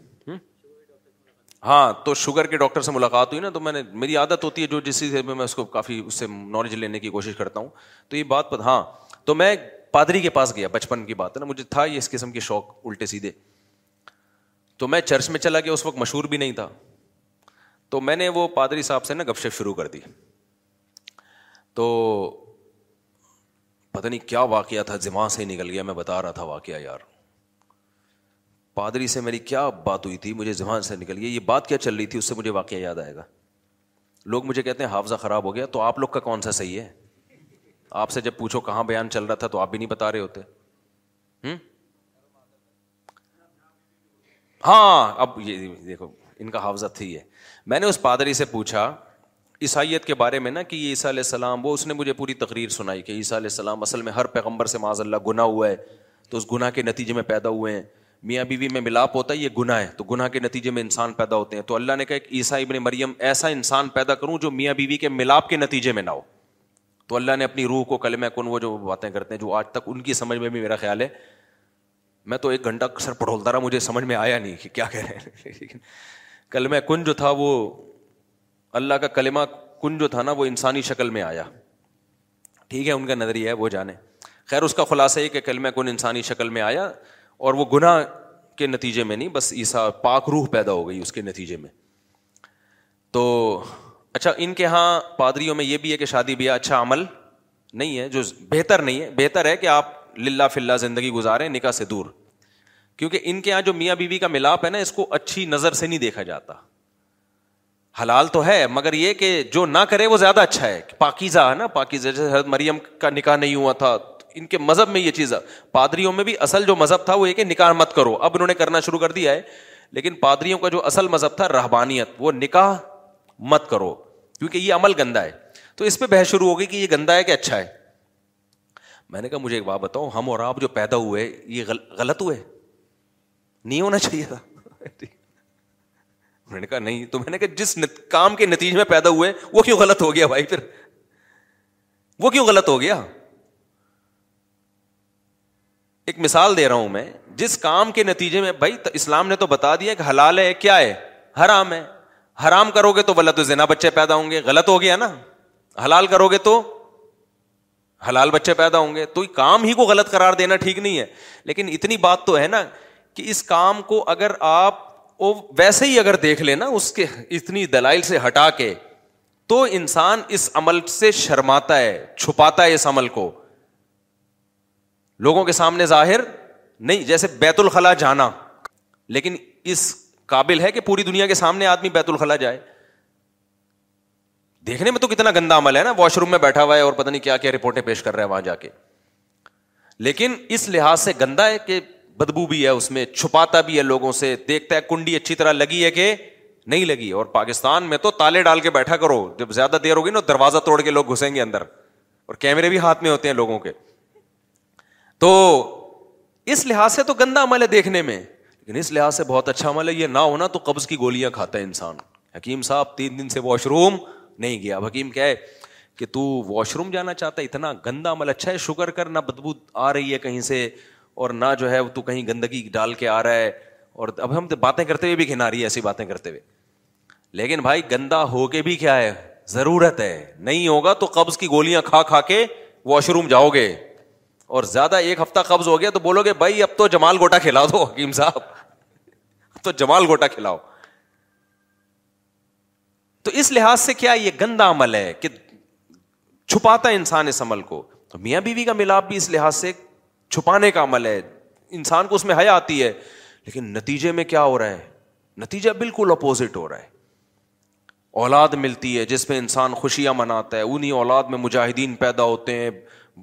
ہاں تو شوگر کے ڈاکٹر سے ملاقات ہوئی نا تو میں نے میری عادت ہوتی ہے جو جس چیز میں اس کو کافی اس سے نالج لینے کی کوشش کرتا ہوں تو یہ بات ہاں تو میں پادری کے پاس گیا بچپن کی بات ہے نا مجھے تھا یہ اس قسم کے شوق الٹے سیدھے تو میں چرچ میں چلا گیا اس وقت مشہور بھی نہیں تھا تو میں نے وہ پادری صاحب سے نا گپ شپ شروع کر دی تو پتہ نہیں کیا واقعہ تھا دماغ سے ہی نکل گیا میں بتا رہا تھا واقعہ یار پادری سے میری کیا بات ہوئی تھی مجھے زبان سے نکل گئی یہ بات کیا چل رہی تھی اس سے مجھے واقعہ یاد آئے گا لوگ مجھے کہتے ہیں حافظہ خراب ہو گیا تو آپ لوگ کا کون سا صحیح ہے آپ سے جب پوچھو کہاں بیان چل رہا تھا تو آپ بھی نہیں بتا رہے ہوتے ہوں ہاں اب یہ دیکھو ان کا حافظہ تھی ہے میں نے اس پادری سے پوچھا عیسائیت کے بارے میں نا کہ یہ عیسیٰ علیہ السلام وہ اس نے مجھے پوری تقریر سنائی کہ عیسیٰ علیہ السلام اصل میں ہر پیغمبر سے معاذ اللہ گناہ ہوا ہے تو اس گناہ کے نتیجے میں پیدا ہوئے ہیں میاں بیوی میں ملاپ ہوتا ہے یہ گناہ ہے تو گناہ کے نتیجے میں انسان پیدا ہوتے ہیں تو اللہ نے کہا کہ عیسائی ابن مریم ایسا انسان پیدا کروں جو میاں بیوی کے ملاپ کے نتیجے میں نہ ہو تو اللہ نے اپنی روح کو کلمہ کن وہ جو باتیں کرتے ہیں جو آج تک ان کی سمجھ میں بھی میرا خیال ہے میں تو ایک گھنٹہ سر پڑھولتا رہا مجھے سمجھ میں آیا نہیں کہ کیا کہہ رہے ہیں کلمہ کن جو تھا وہ اللہ کا کلمہ کن جو تھا نا وہ انسانی شکل میں آیا ٹھیک ہے ان کا نظریہ ہے وہ جانے خیر اس کا خلاصہ یہ ہے کہ کلمہ کن انسانی شکل میں آیا اور وہ گناہ کے نتیجے میں نہیں بس عیسا پاک روح پیدا ہو گئی اس کے نتیجے میں تو اچھا ان کے یہاں پادریوں میں یہ بھی ہے کہ شادی بیاہ اچھا عمل نہیں ہے جو بہتر نہیں ہے بہتر ہے کہ آپ للہ فلا زندگی گزاریں نکاح سے دور کیونکہ ان کے یہاں جو میاں بیوی بی کا ملاپ ہے نا اس کو اچھی نظر سے نہیں دیکھا جاتا حلال تو ہے مگر یہ کہ جو نہ کرے وہ زیادہ اچھا ہے پاکیزہ ہے نا پاکیزہ جیسے حضرت مریم کا نکاح نہیں ہوا تھا ان کے مذہب میں یہ چیز ہے پادریوں میں بھی اصل جو مذہب تھا وہ یہ کہ نکاح مت کرو اب انہوں نے کرنا شروع کر دیا ہے لیکن پادریوں کا جو اصل مذہب تھا رہبانیت وہ نکاح مت کرو کیونکہ یہ عمل گندا ہے تو اس پہ بحث شروع ہوگی کہ یہ گندا ہے کہ اچھا ہے میں نے کہا مجھے ایک بات بتاؤ ہم اور آپ جو پیدا ہوئے یہ غلط ہوئے نہیں ہونا چاہیے تھا میں نے کہا نہیں تو میں نے کہا جس کام کے نتیجے میں پیدا ہوئے وہ کیوں غلط ہو گیا بھائی پھر وہ کیوں غلط ہو گیا ایک مثال دے رہا ہوں میں جس کام کے نتیجے میں بھائی اسلام نے تو بتا دیا کہ حلال ہے کیا ہے حرام ہے حرام کرو گے تو غلط زینا بچے پیدا ہوں گے غلط ہو گیا نا حلال کرو گے تو حلال بچے پیدا ہوں گے تو کام ہی کو غلط قرار دینا ٹھیک نہیں ہے لیکن اتنی بات تو ہے نا کہ اس کام کو اگر آپ ویسے ہی اگر دیکھ لیں نا اس کے اتنی دلائل سے ہٹا کے تو انسان اس عمل سے شرماتا ہے چھپاتا ہے اس عمل کو لوگوں کے سامنے ظاہر نہیں جیسے بیت الخلا جانا لیکن اس قابل ہے کہ پوری دنیا کے سامنے آدمی بیت الخلا جائے دیکھنے میں تو کتنا گندا عمل ہے نا واش روم میں بیٹھا ہوا ہے اور پتا نہیں کیا کیا رپورٹیں پیش کر رہے ہیں وہاں جا کے لیکن اس لحاظ سے گندا ہے کہ بدبو بھی ہے اس میں چھپاتا بھی ہے لوگوں سے دیکھتا ہے کنڈی اچھی طرح لگی ہے کہ نہیں لگی اور پاکستان میں تو تالے ڈال کے بیٹھا کرو جب زیادہ دیر ہوگی نا دروازہ توڑ کے لوگ گھسیں گے اندر اور کیمرے بھی ہاتھ میں ہوتے ہیں لوگوں کے تو اس لحاظ سے تو گندا عمل ہے دیکھنے میں لیکن اس لحاظ سے بہت اچھا عمل ہے یہ نہ ہونا تو قبض کی گولیاں کھاتا ہے انسان حکیم صاحب تین دن سے واش روم نہیں گیا اب حکیم کیا ہے کہ تو واش روم جانا چاہتا ہے اتنا گندا عمل اچھا ہے شکر کر نہ بدبو آ رہی ہے کہیں سے اور نہ جو ہے تو کہیں گندگی ڈال کے آ رہا ہے اور اب ہم تو باتیں کرتے ہوئے بھی کھنا رہی ہے ایسی باتیں کرتے ہوئے لیکن بھائی گندا ہو کے بھی کیا ہے ضرورت ہے نہیں ہوگا تو قبض کی گولیاں کھا کھا کے واش روم جاؤ گے اور زیادہ ایک ہفتہ قبض ہو گیا تو بولو گے بھائی اب تو جمال گوٹا کھلا دو حکیم صاحب اب تو جمال گوٹا کھلاؤ تو اس لحاظ سے کیا یہ گندا چھپاتا ہے انسان اس عمل کو تو میاں بیوی کا ملاپ بھی اس لحاظ سے چھپانے کا عمل ہے انسان کو اس میں حیا آتی ہے لیکن نتیجے میں کیا ہو رہا ہے نتیجہ بالکل اپوزٹ ہو رہا ہے اولاد ملتی ہے جس پہ انسان خوشیاں مناتا ہے انہیں اولاد میں مجاہدین پیدا ہوتے ہیں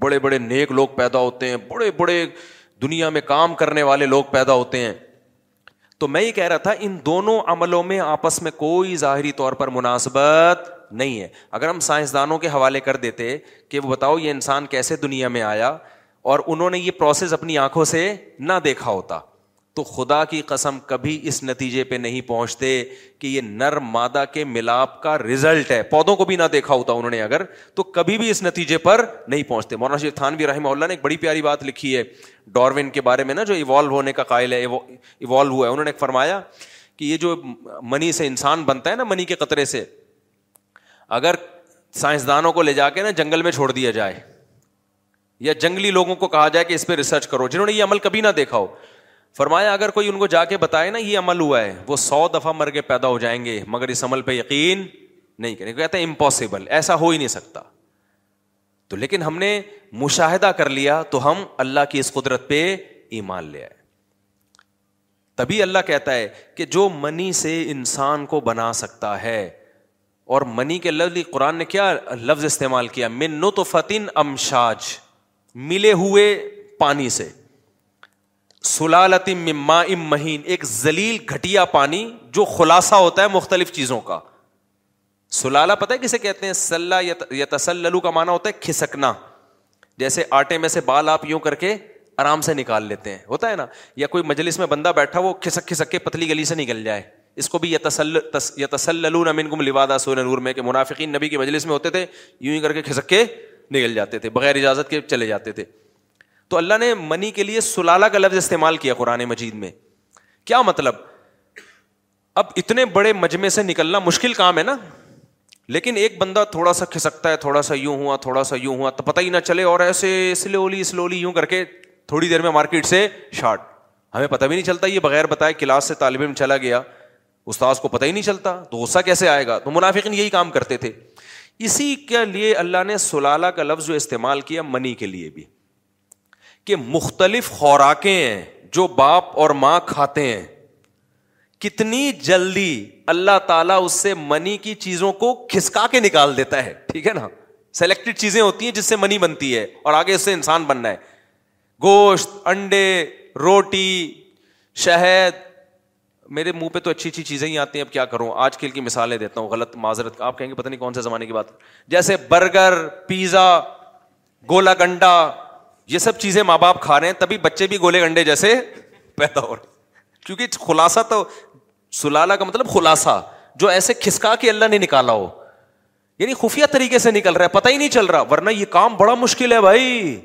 بڑے بڑے نیک لوگ پیدا ہوتے ہیں بڑے بڑے دنیا میں کام کرنے والے لوگ پیدا ہوتے ہیں تو میں یہ کہہ رہا تھا ان دونوں عملوں میں آپس میں کوئی ظاہری طور پر مناسبت نہیں ہے اگر ہم سائنسدانوں کے حوالے کر دیتے کہ وہ بتاؤ یہ انسان کیسے دنیا میں آیا اور انہوں نے یہ پروسیس اپنی آنکھوں سے نہ دیکھا ہوتا تو خدا کی قسم کبھی اس نتیجے پہ نہیں پہنچتے کہ یہ نر مادہ کے ملاپ کا ریزلٹ ہے پودوں کو بھی نہ دیکھا ہوتا انہوں نے اگر تو کبھی بھی اس نتیجے پر نہیں پہنچتے مولانا تھان بھی رحمہ اللہ نے ایک بڑی پیاری بات لکھی ہے ڈاروین کے بارے میں نا جو ایوالو ہونے کا قائل ہے ایوالو ہوا ہے انہوں نے فرمایا کہ یہ جو منی سے انسان بنتا ہے نا منی کے قطرے سے اگر سائنسدانوں کو لے جا کے نا جنگل میں چھوڑ دیا جائے یا جنگلی لوگوں کو کہا جائے کہ اس پہ ریسرچ کرو جنہوں نے یہ عمل کبھی نہ دیکھا ہو فرمایا اگر کوئی ان کو جا کے بتائے نا یہ عمل ہوا ہے وہ سو دفعہ مر کے پیدا ہو جائیں گے مگر اس عمل پہ یقین نہیں کریں کہتے ہیں امپاسبل ایسا ہو ہی نہیں سکتا تو لیکن ہم نے مشاہدہ کر لیا تو ہم اللہ کی اس قدرت پہ ایمان لے آئے تبھی اللہ کہتا ہے کہ جو منی سے انسان کو بنا سکتا ہے اور منی کے لفظ قرآن نے کیا لفظ استعمال کیا من نطفت امشاج ملے ہوئے پانی سے مما ام مہین ایک زلیل گھٹیا پانی جو خلاصہ ہوتا ہے مختلف چیزوں کا سلالہ پتہ ہے کسے کہتے ہیں سلح یا تسلو کا معنی ہوتا ہے کھسکنا جیسے آٹے میں سے بال آپ یوں کر کے آرام سے نکال لیتے ہیں ہوتا ہے نا یا کوئی مجلس میں بندہ بیٹھا وہ کھسک کھسک کے پتلی گلی سے نکل جائے اس کو بھی یا تسلسلو رمین گم لوادا سور میں کہ منافقین نبی کے مجلس میں ہوتے تھے یوں ہی کر کے کھسک کے نکل جاتے تھے بغیر اجازت کے چلے جاتے تھے تو اللہ نے منی کے لیے سلالہ کا لفظ استعمال کیا قرآن مجید میں کیا مطلب اب اتنے بڑے مجمے سے نکلنا مشکل کام ہے نا لیکن ایک بندہ تھوڑا سا کھسکتا ہے تھوڑا سا یوں ہوا تھوڑا سا یوں ہوا تو پتہ ہی نہ چلے اور ایسے سلولی سلولی یوں کر کے تھوڑی دیر میں مارکیٹ سے شارٹ ہمیں پتہ بھی نہیں چلتا یہ بغیر بتائے کلاس سے طالب علم چلا گیا استاذ کو پتہ ہی نہیں چلتا تو غصہ کیسے آئے گا تو منافقین یہی کام کرتے تھے اسی کے لیے اللہ نے سلالہ کا لفظ جو استعمال کیا منی کے لیے بھی کہ مختلف خوراکیں ہیں جو باپ اور ماں کھاتے ہیں کتنی جلدی اللہ تعالیٰ اس سے منی کی چیزوں کو کھسکا کے نکال دیتا ہے ٹھیک ہے نا سلیکٹڈ چیزیں ہوتی ہیں جس سے منی بنتی ہے اور آگے اس سے انسان بننا ہے گوشت انڈے روٹی شہد میرے منہ پہ تو اچھی اچھی چیزیں ہی آتی ہیں اب کیا کروں آج کل کی مثالیں دیتا ہوں غلط معذرت آپ کہیں گے پتہ نہیں کون سے زمانے کی بات جیسے برگر پیزا گولا گنڈا یہ سب چیزیں ماں باپ کھا رہے ہیں تبھی بچے بھی گولے گنڈے جیسے پیدا ہو رہے کیونکہ خلاصہ تو سلالا کا مطلب خلاصہ جو ایسے کھسکا کے اللہ نے نکالا ہو یعنی خفیہ طریقے سے نکل رہا ہے پتہ ہی نہیں چل رہا ورنہ یہ کام بڑا مشکل ہے بھائی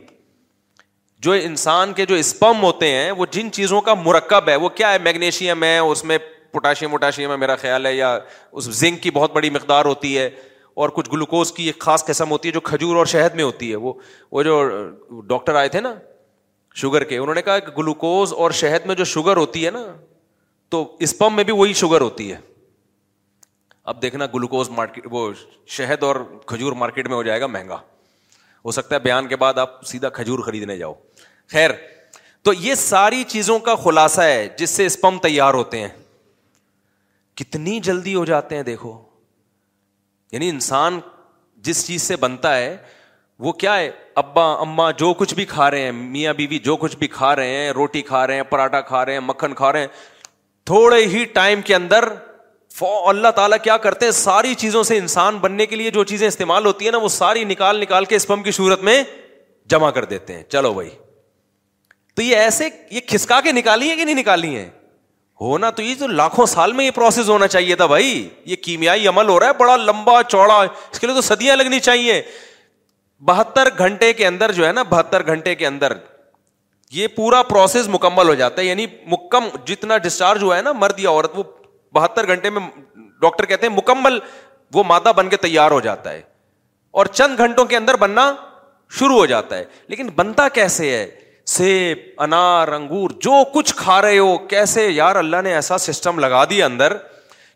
جو انسان کے جو اسپم ہوتے ہیں وہ جن چیزوں کا مرکب ہے وہ کیا ہے میگنیشیم ہے اس میں پوٹاشیم ووٹاشیم ہے میرا خیال ہے یا اس زنک کی بہت بڑی مقدار ہوتی ہے اور کچھ گلوکوز کی ایک خاص قسم ہوتی ہے جو کھجور اور شہد میں ہوتی ہے وہ وہ جو ڈاکٹر آئے تھے نا شوگر کے انہوں نے کہا کہ گلوکوز اور شہد میں جو شوگر ہوتی ہے نا تو اسپم میں بھی وہی شوگر ہوتی ہے اب دیکھنا گلوکوز مارکیٹ وہ شہد اور کھجور مارکیٹ میں ہو جائے گا مہنگا ہو سکتا ہے بیان کے بعد آپ سیدھا کھجور خریدنے جاؤ خیر تو یہ ساری چیزوں کا خلاصہ ہے جس سے اسپم تیار ہوتے ہیں کتنی جلدی ہو جاتے ہیں دیکھو یعنی انسان جس چیز سے بنتا ہے وہ کیا ہے ابا اما جو کچھ بھی کھا رہے ہیں میاں بیوی جو کچھ بھی کھا رہے ہیں روٹی کھا رہے ہیں پراٹھا کھا رہے ہیں مکھن کھا رہے ہیں تھوڑے ہی ٹائم کے اندر اللہ تعالیٰ کیا کرتے ہیں ساری چیزوں سے انسان بننے کے لیے جو چیزیں استعمال ہوتی ہیں نا وہ ساری نکال نکال کے اسپم کی صورت میں جمع کر دیتے ہیں چلو بھائی تو یہ ایسے یہ کھسکا کے نکالی ہے کہ نہیں نکالی ہے ہونا تو یہ تو لاکھوں سال میں یہ پروسیس ہونا چاہیے تھا بھائی یہ کیمیائی عمل ہو رہا ہے بڑا لمبا چوڑا اس کے لیے تو سدیاں لگنی چاہیے بہتر گھنٹے کے اندر جو ہے نا بہتر گھنٹے کے اندر یہ پورا پروسیس مکمل ہو جاتا ہے یعنی مکم جتنا ڈسچارج ہوا ہے نا مرد یا عورت وہ بہتر گھنٹے میں ڈاکٹر کہتے ہیں مکمل وہ مادہ بن کے تیار ہو جاتا ہے اور چند گھنٹوں کے اندر بننا شروع ہو جاتا ہے لیکن بنتا کیسے ہے سیب انار انگور جو کچھ کھا رہے ہو کیسے یار اللہ نے ایسا سسٹم لگا دیا اندر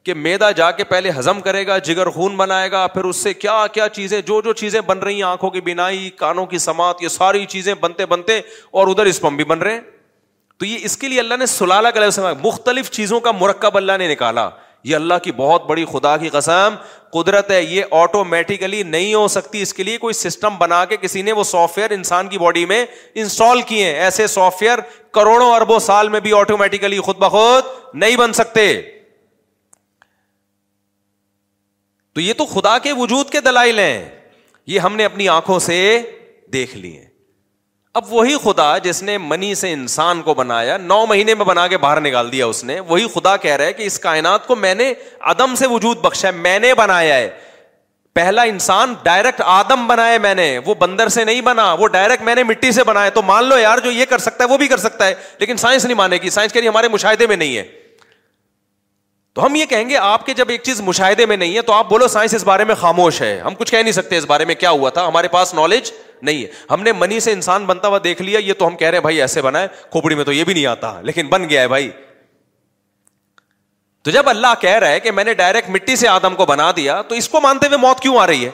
کہ میدا جا کے پہلے ہزم کرے گا جگر خون بنائے گا پھر اس سے کیا کیا چیزیں جو جو چیزیں بن رہی ہیں آنکھوں کی بینائی کانوں کی سماعت یہ ساری چیزیں بنتے بنتے اور ادھر اس پمپ بھی بن رہے ہیں تو یہ اس کے لیے اللہ نے سلالہ مختلف چیزوں کا مرکب اللہ نے نکالا یہ اللہ کی بہت بڑی خدا کی قسم قدرت ہے یہ آٹومیٹیکلی نہیں ہو سکتی اس کے لیے کوئی سسٹم بنا کے کسی نے وہ سافٹ ویئر انسان کی باڈی میں انسٹال کیے ہیں ایسے سافٹ ویئر کروڑوں اربوں سال میں بھی آٹومیٹیکلی خود بخود نہیں بن سکتے تو یہ تو خدا کے وجود کے دلائل ہیں یہ ہم نے اپنی آنکھوں سے دیکھ لی اب وہی خدا جس نے منی سے انسان کو بنایا نو مہینے میں بنا کے باہر نکال دیا اس نے وہی خدا کہہ رہا ہے کہ اس کائنات کو میں نے ادم سے وجود بخشا ہے میں نے بنایا ہے پہلا انسان ڈائریکٹ آدم بنایا میں نے وہ بندر سے نہیں بنا وہ ڈائریکٹ میں نے مٹی سے بنایا تو مان لو یار جو یہ کر سکتا ہے وہ بھی کر سکتا ہے لیکن سائنس نہیں مانے گی سائنس کہہ رہی ہمارے مشاہدے میں نہیں ہے تو ہم یہ کہیں گے آپ کے جب ایک چیز مشاہدے میں نہیں ہے تو آپ بولو سائنس اس بارے میں خاموش ہے ہم کچھ کہہ نہیں سکتے اس بارے میں کیا ہوا تھا ہمارے پاس نالج نہیں ہے ہم نے منی سے انسان بنتا ہوا دیکھ لیا یہ تو ہم کہہ رہے ہیں بھائی ایسے بنا ہے کھوپڑی میں تو یہ بھی نہیں آتا لیکن بن گیا ہے بھائی تو جب اللہ کہہ رہا ہے کہ میں نے ڈائریکٹ مٹی سے آدم کو بنا دیا تو اس کو مانتے ہوئے موت کیوں آ رہی ہے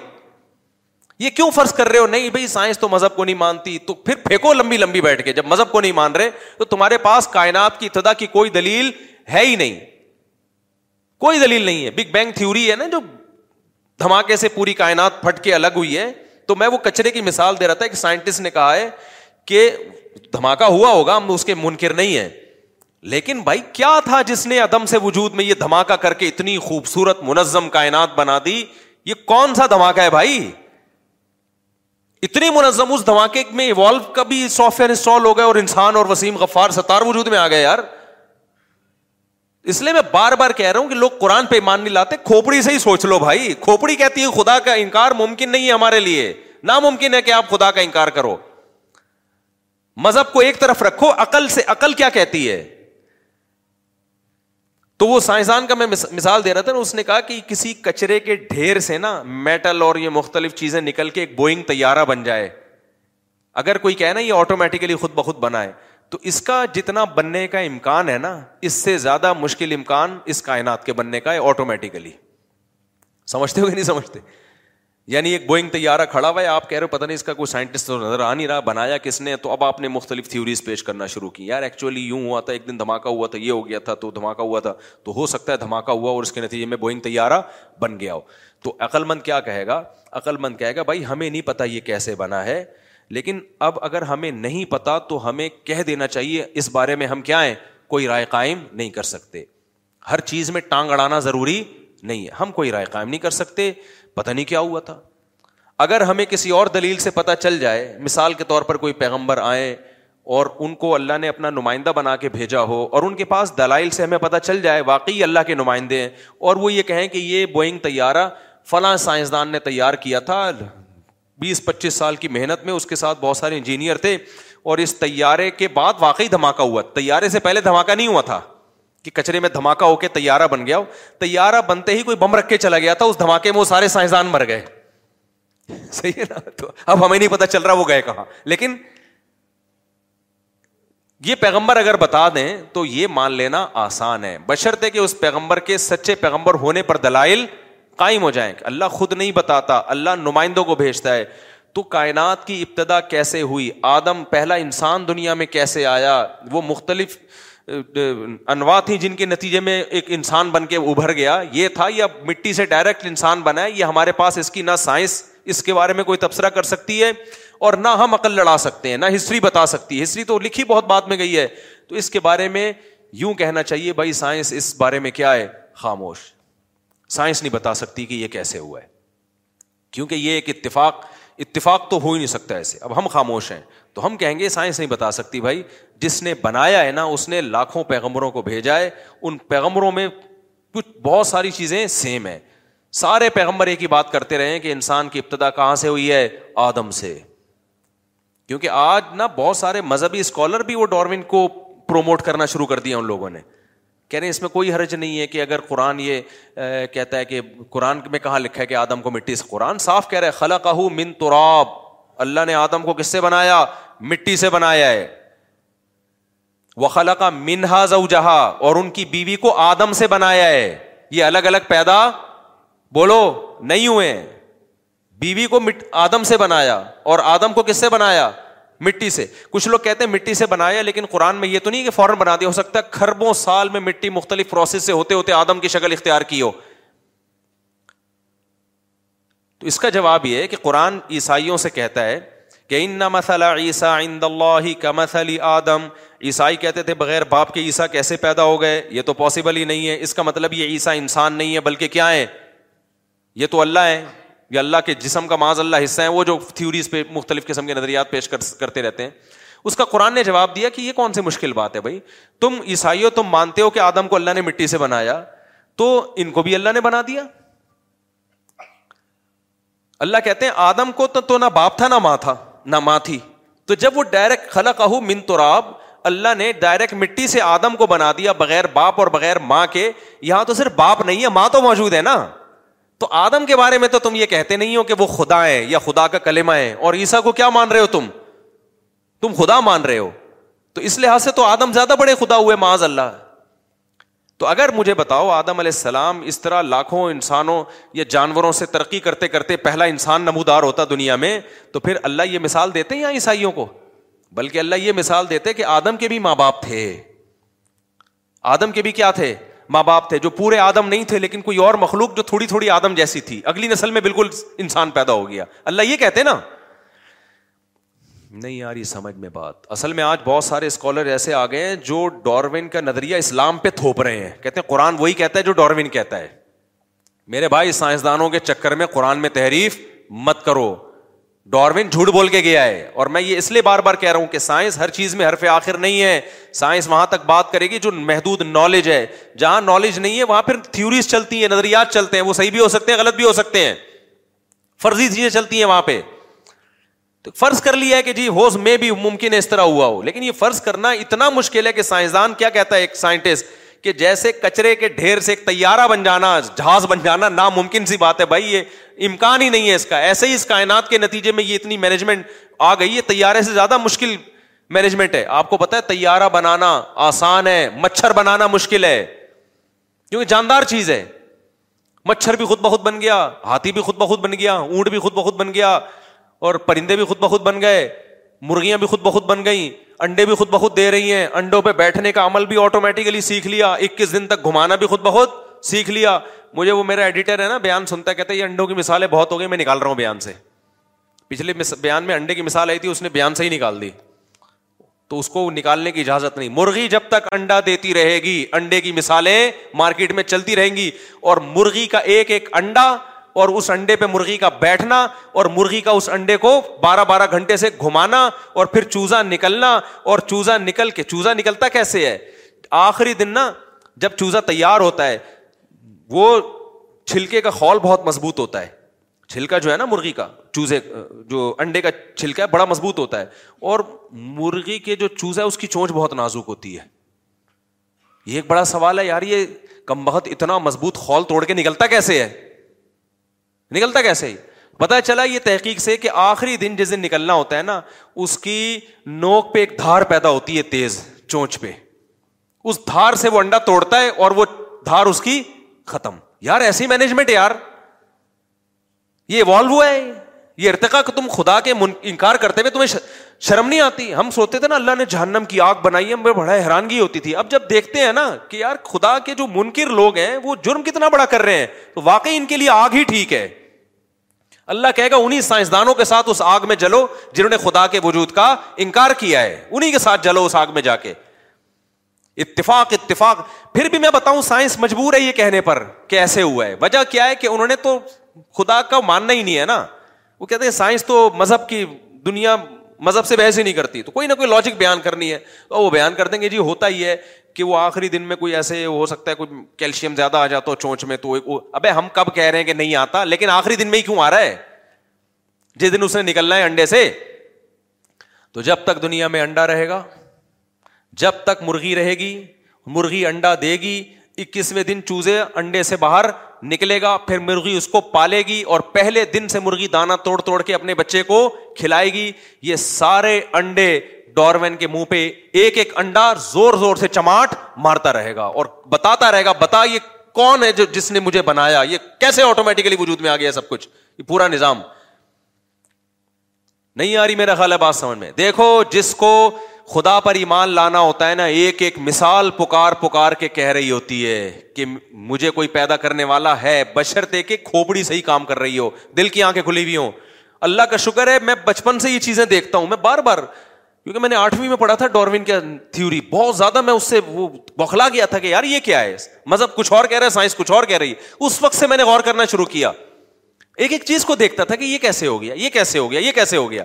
یہ کیوں فرض کر رہے ہو نہیں بھائی سائنس تو مذہب کو نہیں مانتی تو پھر پھینکو لمبی لمبی بیٹھ کے جب مذہب کو نہیں مان رہے تو تمہارے پاس کائنات کی ابتدا کی کوئی دلیل ہے ہی نہیں کوئی دلیل نہیں ہے بگ بینگ تھیوری ہے نا جو دھماکے سے پوری کائنات پھٹ کے الگ ہوئی ہے تو میں وہ کچرے کی مثال دے رہا تھا ایک سائنٹسٹ نے کہا ہے کہ دھماکہ ہوا ہوگا ہم اس کے منکر نہیں لیکن بھائی کیا تھا جس نے عدم سے وجود میں یہ دھماکہ کر کے اتنی خوبصورت منظم کائنات بنا دی یہ کون سا دھماکہ ہے بھائی اتنی منظم اس دھماکے میں ایوالو سافٹ ویئر انسٹال ہو گئے اور انسان اور وسیم غفار ستار وجود میں آ گئے یار اس لیے میں بار بار کہہ رہا ہوں کہ لوگ قرآن پہ ایمان نہیں لاتے کھوپڑی سے ہی سوچ لو بھائی کھوپڑی کہتی ہے خدا کا انکار ممکن نہیں ہے ہمارے لیے ناممکن ہے کہ آپ خدا کا انکار کرو مذہب کو ایک طرف رکھو عقل سے عقل کیا کہتی ہے تو وہ سائنسدان کا میں مثال دے رہا تھا اس نے کہا کہ کسی کچرے کے ڈھیر سے نا میٹل اور یہ مختلف چیزیں نکل کے ایک بوئنگ طیارہ بن جائے اگر کوئی کہنا یہ آٹومیٹیکلی خود بخود بنائے تو اس کا جتنا بننے کا امکان ہے نا اس سے زیادہ مشکل امکان اس کائنات کے بننے کا ہے آٹومیٹیکلی سمجھتے ہو کہ نہیں سمجھتے یعنی ایک بوئنگ تیارہ کھڑا ہوا ہے آپ کہہ رہے ہو پتہ نہیں اس کا کوئی سائنٹسٹ نظر آ نہیں رہا بنایا کس نے تو اب آپ نے مختلف تھیوریز پیش کرنا شروع کی یار ایکچولی یوں ہوا تھا ایک دن دھماکہ ہوا تھا یہ ہو گیا تھا تو دھماکہ ہوا تھا تو ہو سکتا ہے دھماکہ ہوا اور اس کے نتیجے میں بوئنگ تیارہ بن گیا ہو تو عقل مند کیا کہے گا عقل مند کہے گا بھائی ہمیں نہیں پتا یہ کیسے بنا ہے لیکن اب اگر ہمیں نہیں پتا تو ہمیں کہہ دینا چاہیے اس بارے میں ہم کیا ہے کوئی رائے قائم نہیں کر سکتے ہر چیز میں ٹانگ اڑانا ضروری نہیں ہے ہم کوئی رائے قائم نہیں کر سکتے پتا نہیں کیا ہوا تھا اگر ہمیں کسی اور دلیل سے پتا چل جائے مثال کے طور پر کوئی پیغمبر آئے اور ان کو اللہ نے اپنا نمائندہ بنا کے بھیجا ہو اور ان کے پاس دلائل سے ہمیں پتہ چل جائے واقعی اللہ کے نمائندے ہیں اور وہ یہ کہیں کہ یہ بوئنگ طیارہ فلاں سائنسدان نے تیار کیا تھا بیس پچیس سال کی محنت میں اس کے ساتھ بہت سارے انجینئر تھے اور اس تیارے کے بعد واقعی دھماکہ ہوا تیارے سے پہلے دھماکہ نہیں ہوا تھا کہ کچرے میں دھماکہ ہو کے تیارہ بن گیا تیارہ بنتے ہی کوئی بم رکھ کے چلا گیا تھا اس دھماکے میں وہ سارے سائنسدان مر گئے صحیح ہے نا تو اب ہمیں نہیں پتا چل رہا وہ گئے کہاں لیکن یہ پیغمبر اگر بتا دیں تو یہ مان لینا آسان ہے بشرطے کہ اس پیغمبر کے سچے پیغمبر ہونے پر دلائل قائم ہو جائیں اللہ خود نہیں بتاتا اللہ نمائندوں کو بھیجتا ہے تو کائنات کی ابتدا کیسے ہوئی آدم پہلا انسان دنیا میں کیسے آیا وہ مختلف انواع تھیں جن کے نتیجے میں ایک انسان بن کے ابھر گیا یہ تھا یا مٹی سے ڈائریکٹ انسان بنا ہے یہ ہمارے پاس اس کی نہ سائنس اس کے بارے میں کوئی تبصرہ کر سکتی ہے اور نہ ہم عقل لڑا سکتے ہیں نہ ہسٹری بتا سکتی ہے ہسٹری تو لکھی بہت بات میں گئی ہے تو اس کے بارے میں یوں کہنا چاہیے بھائی سائنس اس بارے میں کیا ہے خاموش سائنس نہیں بتا سکتی کہ یہ کیسے ہوا ہے کیونکہ یہ ایک اتفاق اتفاق تو ہو ہی نہیں سکتا ایسے اب ہم خاموش ہیں تو ہم کہیں گے سائنس نہیں بتا سکتی بھائی جس نے بنایا ہے نا اس نے لاکھوں پیغمبروں کو بھیجا ہے ان پیغمبروں میں کچھ بہت ساری چیزیں سیم ہیں سارے پیغمبر ایک ہی بات کرتے رہے ہیں کہ انسان کی ابتدا کہاں سے ہوئی ہے آدم سے کیونکہ آج نا بہت سارے مذہبی اسکالر بھی وہ ڈاروین کو پروموٹ کرنا شروع کر دیا ان لوگوں نے کہہ رہے ہیں اس میں کوئی حرج نہیں ہے کہ اگر قرآن یہ کہتا ہے کہ قرآن میں کہاں لکھا ہے کہ آدم کو مٹی سے قرآن صاف کہہ رہے خلا کہ من تراب اللہ نے آدم کو کس سے بنایا مٹی سے بنایا ہے وہ خلا کا منہا زہاں اور ان کی بیوی کو آدم سے بنایا ہے یہ الگ الگ پیدا بولو نہیں ہوئے بیوی کو آدم سے بنایا اور آدم کو کس سے بنایا مٹی سے کچھ لوگ کہتے ہیں مٹی سے بنایا لیکن قرآن میں یہ تو نہیں کہ فوراً بنا دیا ہو سکتا ہے کھربوں سال میں مٹی مختلف پروسیس سے ہوتے ہوتے آدم کی شکل اختیار کی ہو تو اس کا جواب یہ ہے کہ قرآن عیسائیوں سے کہتا ہے کہ ان عیسیٰ عند اللہ کا آدم عیسائی کہتے تھے بغیر باپ کے عیسیٰ کیسے پیدا ہو گئے یہ تو پاسبل ہی نہیں ہے اس کا مطلب یہ عیسیٰ انسان نہیں ہے بلکہ کیا ہے یہ تو اللہ ہے یا اللہ کے جسم کا معاذ اللہ حصہ ہے وہ جو تھیوریز پہ مختلف قسم کے نظریات پیش کرتے رہتے ہیں اس کا قرآن نے جواب دیا کہ یہ کون سی مشکل بات ہے بھائی تم عیسائی ہو تم مانتے ہو کہ آدم کو اللہ نے مٹی سے بنایا تو ان کو بھی اللہ نے بنا دیا اللہ کہتے ہیں آدم کو تو تو نہ باپ تھا نہ ماں تھا نہ ماں تھی تو جب وہ ڈائریکٹ خلق اہو تراب اللہ نے ڈائریکٹ مٹی سے آدم کو بنا دیا بغیر باپ اور بغیر ماں کے یہاں تو صرف باپ نہیں ہے ماں تو موجود ہے نا تو آدم کے بارے میں تو تم یہ کہتے نہیں ہو کہ وہ خدا ہے یا خدا کا کلیما ہے اور عیسا کو کیا مان رہے ہو تم تم خدا مان رہے ہو تو اس لحاظ سے تو آدم زیادہ بڑے خدا ہوئے معاذ اللہ تو اگر مجھے بتاؤ آدم علیہ السلام اس طرح لاکھوں انسانوں یا جانوروں سے ترقی کرتے کرتے پہلا انسان نمودار ہوتا دنیا میں تو پھر اللہ یہ مثال دیتے یا عیسائیوں کو بلکہ اللہ یہ مثال دیتے کہ آدم کے بھی ماں باپ تھے آدم کے بھی کیا تھے ماں باپ تھے جو پورے آدم نہیں تھے لیکن کوئی اور مخلوق جو تھوڑی تھوڑی آدم جیسی تھی اگلی نسل میں بالکل انسان پیدا ہو گیا اللہ یہ کہتے نا نہیں یار یہ سمجھ میں بات اصل میں آج بہت سارے اسکالر ایسے آ گئے ہیں جو ڈاروین کا نظریہ اسلام پہ تھوپ رہے ہیں کہتے ہیں قرآن وہی کہتا ہے جو ڈاروین کہتا ہے میرے بھائی سائنسدانوں کے چکر میں قرآن میں تحریف مت کرو ڈاروین جھوٹ بول کے گیا ہے اور میں یہ اس لیے بار بار کہہ رہا ہوں کہ سائنس ہر چیز میں حرف آخر نہیں ہے سائنس وہاں تک بات کرے گی جو محدود نالج ہے جہاں نالج نہیں ہے وہاں پھر تھیوریز چلتی ہیں نظریات چلتے ہیں وہ صحیح بھی ہو سکتے ہیں غلط بھی ہو سکتے ہیں فرضی چیزیں چلتی ہیں وہاں پہ تو فرض کر لیا ہے کہ جی ہوز میں بھی ممکن ہے اس طرح ہوا ہو لیکن یہ فرض کرنا اتنا مشکل ہے کہ سائنسدان کیا کہتا ہے ایک سائنٹسٹ کہ جیسے کچرے کے ڈھیر سے ایک طیارہ بن جانا جہاز بن جانا ناممکن سی بات ہے بھائی یہ امکان ہی نہیں ہے اس کا ایسے ہی اس کائنات کے نتیجے میں یہ اتنی مینجمنٹ آ گئی ہے تیارے سے زیادہ مشکل مینجمنٹ ہے آپ کو پتا ہے تیارہ بنانا آسان ہے مچھر بنانا مشکل ہے کیونکہ جاندار چیز ہے مچھر بھی خود بخود بن گیا ہاتھی بھی خود بخود بن گیا اونٹ بھی خود بخود بن گیا اور پرندے بھی خود بخود بن گئے مرغیاں بھی خود بخود بن گئیں انڈے بھی خود بہت دے رہی ہیں انڈوں پہ بیٹھنے کا عمل بھی آٹومیٹیکلی سیکھ لیا اکیس دن تک گھمانا بھی خود بہت سیکھ لیا مجھے وہ میرا ایڈیٹر ہے نا بیان سنتا کہتا ہے یہ انڈوں کی مثالیں بہت ہو گئی میں نکال رہا ہوں بیان سے پچھلے بیان میں انڈے کی مثال آئی تھی اس نے بیان سے ہی نکال دی تو اس کو نکالنے کی اجازت نہیں مرغی جب تک انڈا دیتی رہے گی انڈے کی مثالیں مارکیٹ میں چلتی رہیں گی اور مرغی کا ایک ایک انڈا اور اس انڈے پہ مرغی کا بیٹھنا اور مرغی کا اس انڈے کو بارہ بارہ گھنٹے سے گھمانا اور پھر چوزا نکلنا اور چوزا نکل کے چوزا نکلتا کیسے ہے آخری دن نا جب چوزا تیار ہوتا ہے وہ چھلکے کا خول بہت مضبوط ہوتا ہے چھلکا جو ہے نا مرغی کا چوزے جو انڈے کا چھلکا ہے بڑا مضبوط ہوتا ہے اور مرغی کے جو چوزا ہے اس کی چونچ بہت نازک ہوتی ہے یہ ایک بڑا سوال ہے یار یہ کم بہت اتنا مضبوط خول توڑ کے نکلتا کیسے ہے نکلتا کیسے پتا چلا یہ تحقیق سے کہ آخری دن جس دن نکلنا ہوتا ہے نا اس کی نوک پہ ایک دھار پیدا ہوتی ہے تیز چونچ پہ اس دھار سے وہ انڈا توڑتا ہے اور وہ دھار اس کی ختم یار ایسی مینجمنٹ یار یہ ہوا ہے یہ ارتقا کہ تم خدا کے انکار کرتے ہوئے تمہیں شرم نہیں آتی ہم سوچتے تھے نا اللہ نے جہنم کی آگ بنائی ہمیں بڑا حیرانگی ہوتی تھی اب جب دیکھتے ہیں نا کہ یار خدا کے جو منکر لوگ ہیں وہ جرم کتنا بڑا کر رہے ہیں تو واقعی ان کے لیے آگ ہی ٹھیک ہے اللہ کہے گا انہیں سائنسدانوں کے ساتھ اس آگ میں جلو جنہوں نے خدا کے وجود کا انکار کیا ہے انہیں کے ساتھ جلو اس آگ میں جا کے اتفاق اتفاق پھر بھی میں بتاؤں سائنس مجبور ہے یہ کہنے پر کہ ایسے ہوا ہے وجہ کیا ہے کہ انہوں نے تو خدا کا ماننا ہی نہیں ہے نا وہ کہتے ہیں سائنس تو مذہب کی دنیا مذہب سے بحث ہی نہیں کرتی تو کوئی نہ کوئی لاجک بیان کرنی ہے تو وہ بیان کر دیں گے جی ہوتا ہی ہے کہ وہ آخری دن میں کوئی ایسے ہو سکتا ہے کوئی کیلشیم زیادہ آ جاتا ہو چونچ میں تو ابے ہم کب کہہ رہے ہیں کہ نہیں آتا لیکن آخری دن میں ہی کیوں آ رہا ہے جس دن اس نے نکلنا ہے انڈے سے تو جب تک دنیا میں انڈا رہے گا جب تک مرغی رہے گی مرغی انڈا دے گی اکیسویں دن چوزے انڈے سے باہر نکلے گا پھر مرغی اس کو پالے گی اور پہلے دن سے مرغی دانا توڑ توڑ کے اپنے بچے کو کھلائے گی یہ سارے انڈے کے منہ پہ ایک ایک انڈا زور زور سے چماٹ مارتا رہے گا اور بتاتا رہے گا بتا یہ کون ہے جو جس نے مجھے بنایا یہ کیسے آٹومیٹکلی سب کچھ یہ پورا نظام نہیں آ رہی میرا خیال ہے بات سمجھ میں دیکھو جس کو خدا پر ایمان لانا ہوتا ہے نا ایک ایک مثال پکار پکار کے کہہ رہی ہوتی ہے کہ مجھے کوئی پیدا کرنے والا ہے بشر دے کے صحیح سے ہی کام کر رہی ہو دل کی آنکھیں کھلی ہوئی ہوں اللہ کا شکر ہے میں بچپن سے یہ چیزیں دیکھتا ہوں میں بار بار کیونکہ میں نے آٹھویں میں پڑھا تھا ڈاروین کا تھیوری بہت زیادہ میں اس سے وہ بوکھلا گیا تھا کہ یار یہ کیا ہے مذہب کچھ اور کہہ رہا ہے سائنس کچھ اور کہہ رہی ہے اس وقت سے میں نے غور کرنا شروع کیا ایک ایک چیز کو دیکھتا تھا کہ یہ کیسے ہو گیا یہ کیسے ہو گیا یہ کیسے ہو گیا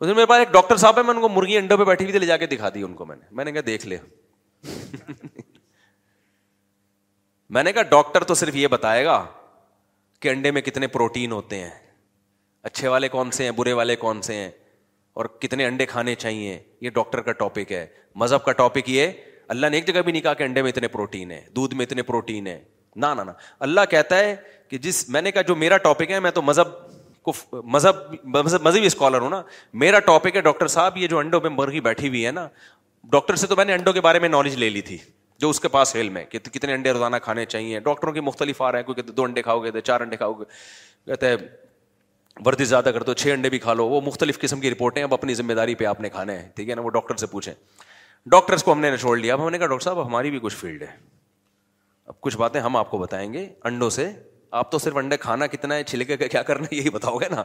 اس میرے پاس ایک ڈاکٹر صاحب ہے میں ان کو مرغی انڈوں پہ بیٹھی ہوئی تھی لے جا کے دکھا دی ان کو میں نے میں نے کہا دیکھ لے میں نے کہا ڈاکٹر تو صرف یہ بتائے گا کہ انڈے میں کتنے پروٹین ہوتے ہیں اچھے والے کون سے ہیں برے والے کون سے ہیں اور کتنے انڈے کھانے چاہیے یہ ڈاکٹر کا ٹاپک ہے مذہب کا ٹاپک یہ اللہ نے ایک جگہ بھی نہیں کہا کہ انڈے میں اتنے پروٹین ہے دودھ میں اتنے پروٹین ہے نہ نا اللہ کہتا ہے کہ جس میں نے کہا جو میرا ٹاپک ہے میں تو مذہب کو مذہب مذہب مذہبی اسکالر ہوں نا میرا ٹاپک ہے ڈاکٹر صاحب یہ جو انڈوں میں مرغی بیٹھی ہوئی ہے نا ڈاکٹر سے تو میں نے انڈوں کے بارے میں نالج لے لی تھی جو اس کے پاس علم ہے کہ کتنے انڈے روزانہ کھانے چاہیے ڈاکٹروں کی مختلف آ رہے ہیں کیونکہ دو انڈے کھاؤ گے چار انڈے کھاؤ گے کہتے ہیں وردی زیادہ کر دو چھ انڈے بھی کھا لو وہ مختلف قسم کی رپورٹیں اب اپنی ذمہ داری پہ آپ نے کھانے ہیں ٹھیک ہے نا وہ ڈاکٹر سے پوچھیں ڈاکٹرس کو ہم نے چھوڑ لیا اب ہم نے کہا ڈاکٹر صاحب ہماری بھی کچھ فیلڈ ہے اب کچھ باتیں ہم آپ کو بتائیں گے انڈوں سے آپ تو صرف انڈے کھانا کتنا ہے چھلکے کا کیا کرنا ہے یہی بتاؤ گے نا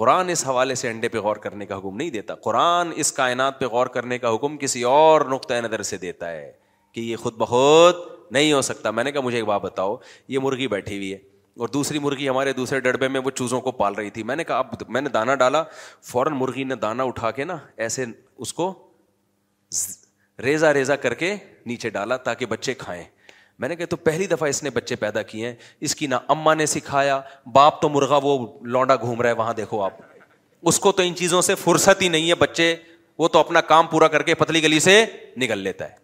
قرآن اس حوالے سے انڈے پہ غور کرنے کا حکم نہیں دیتا قرآن اس کائنات پہ غور کرنے کا حکم کسی اور نقطۂ نظر سے دیتا ہے کہ یہ خود بہت نہیں ہو سکتا میں نے کہا مجھے ایک بات بتاؤ یہ مرغی بیٹھی ہوئی ہے اور دوسری مرغی ہمارے دوسرے ڈڑبے میں وہ چوزوں کو پال رہی تھی میں نے کہا اب میں نے دانا ڈالا فوراً مرغی نے دانا اٹھا کے نا ایسے اس کو ریزا ریزا کر کے نیچے ڈالا تاکہ بچے کھائیں میں نے کہا تو پہلی دفعہ اس نے بچے پیدا کیے ہیں اس کی نہ اما نے سکھایا باپ تو مرغا وہ لونڈا گھوم رہا ہے وہاں دیکھو آپ اس کو تو ان چیزوں سے فرصت ہی نہیں ہے بچے وہ تو اپنا کام پورا کر کے پتلی گلی سے نکل لیتا ہے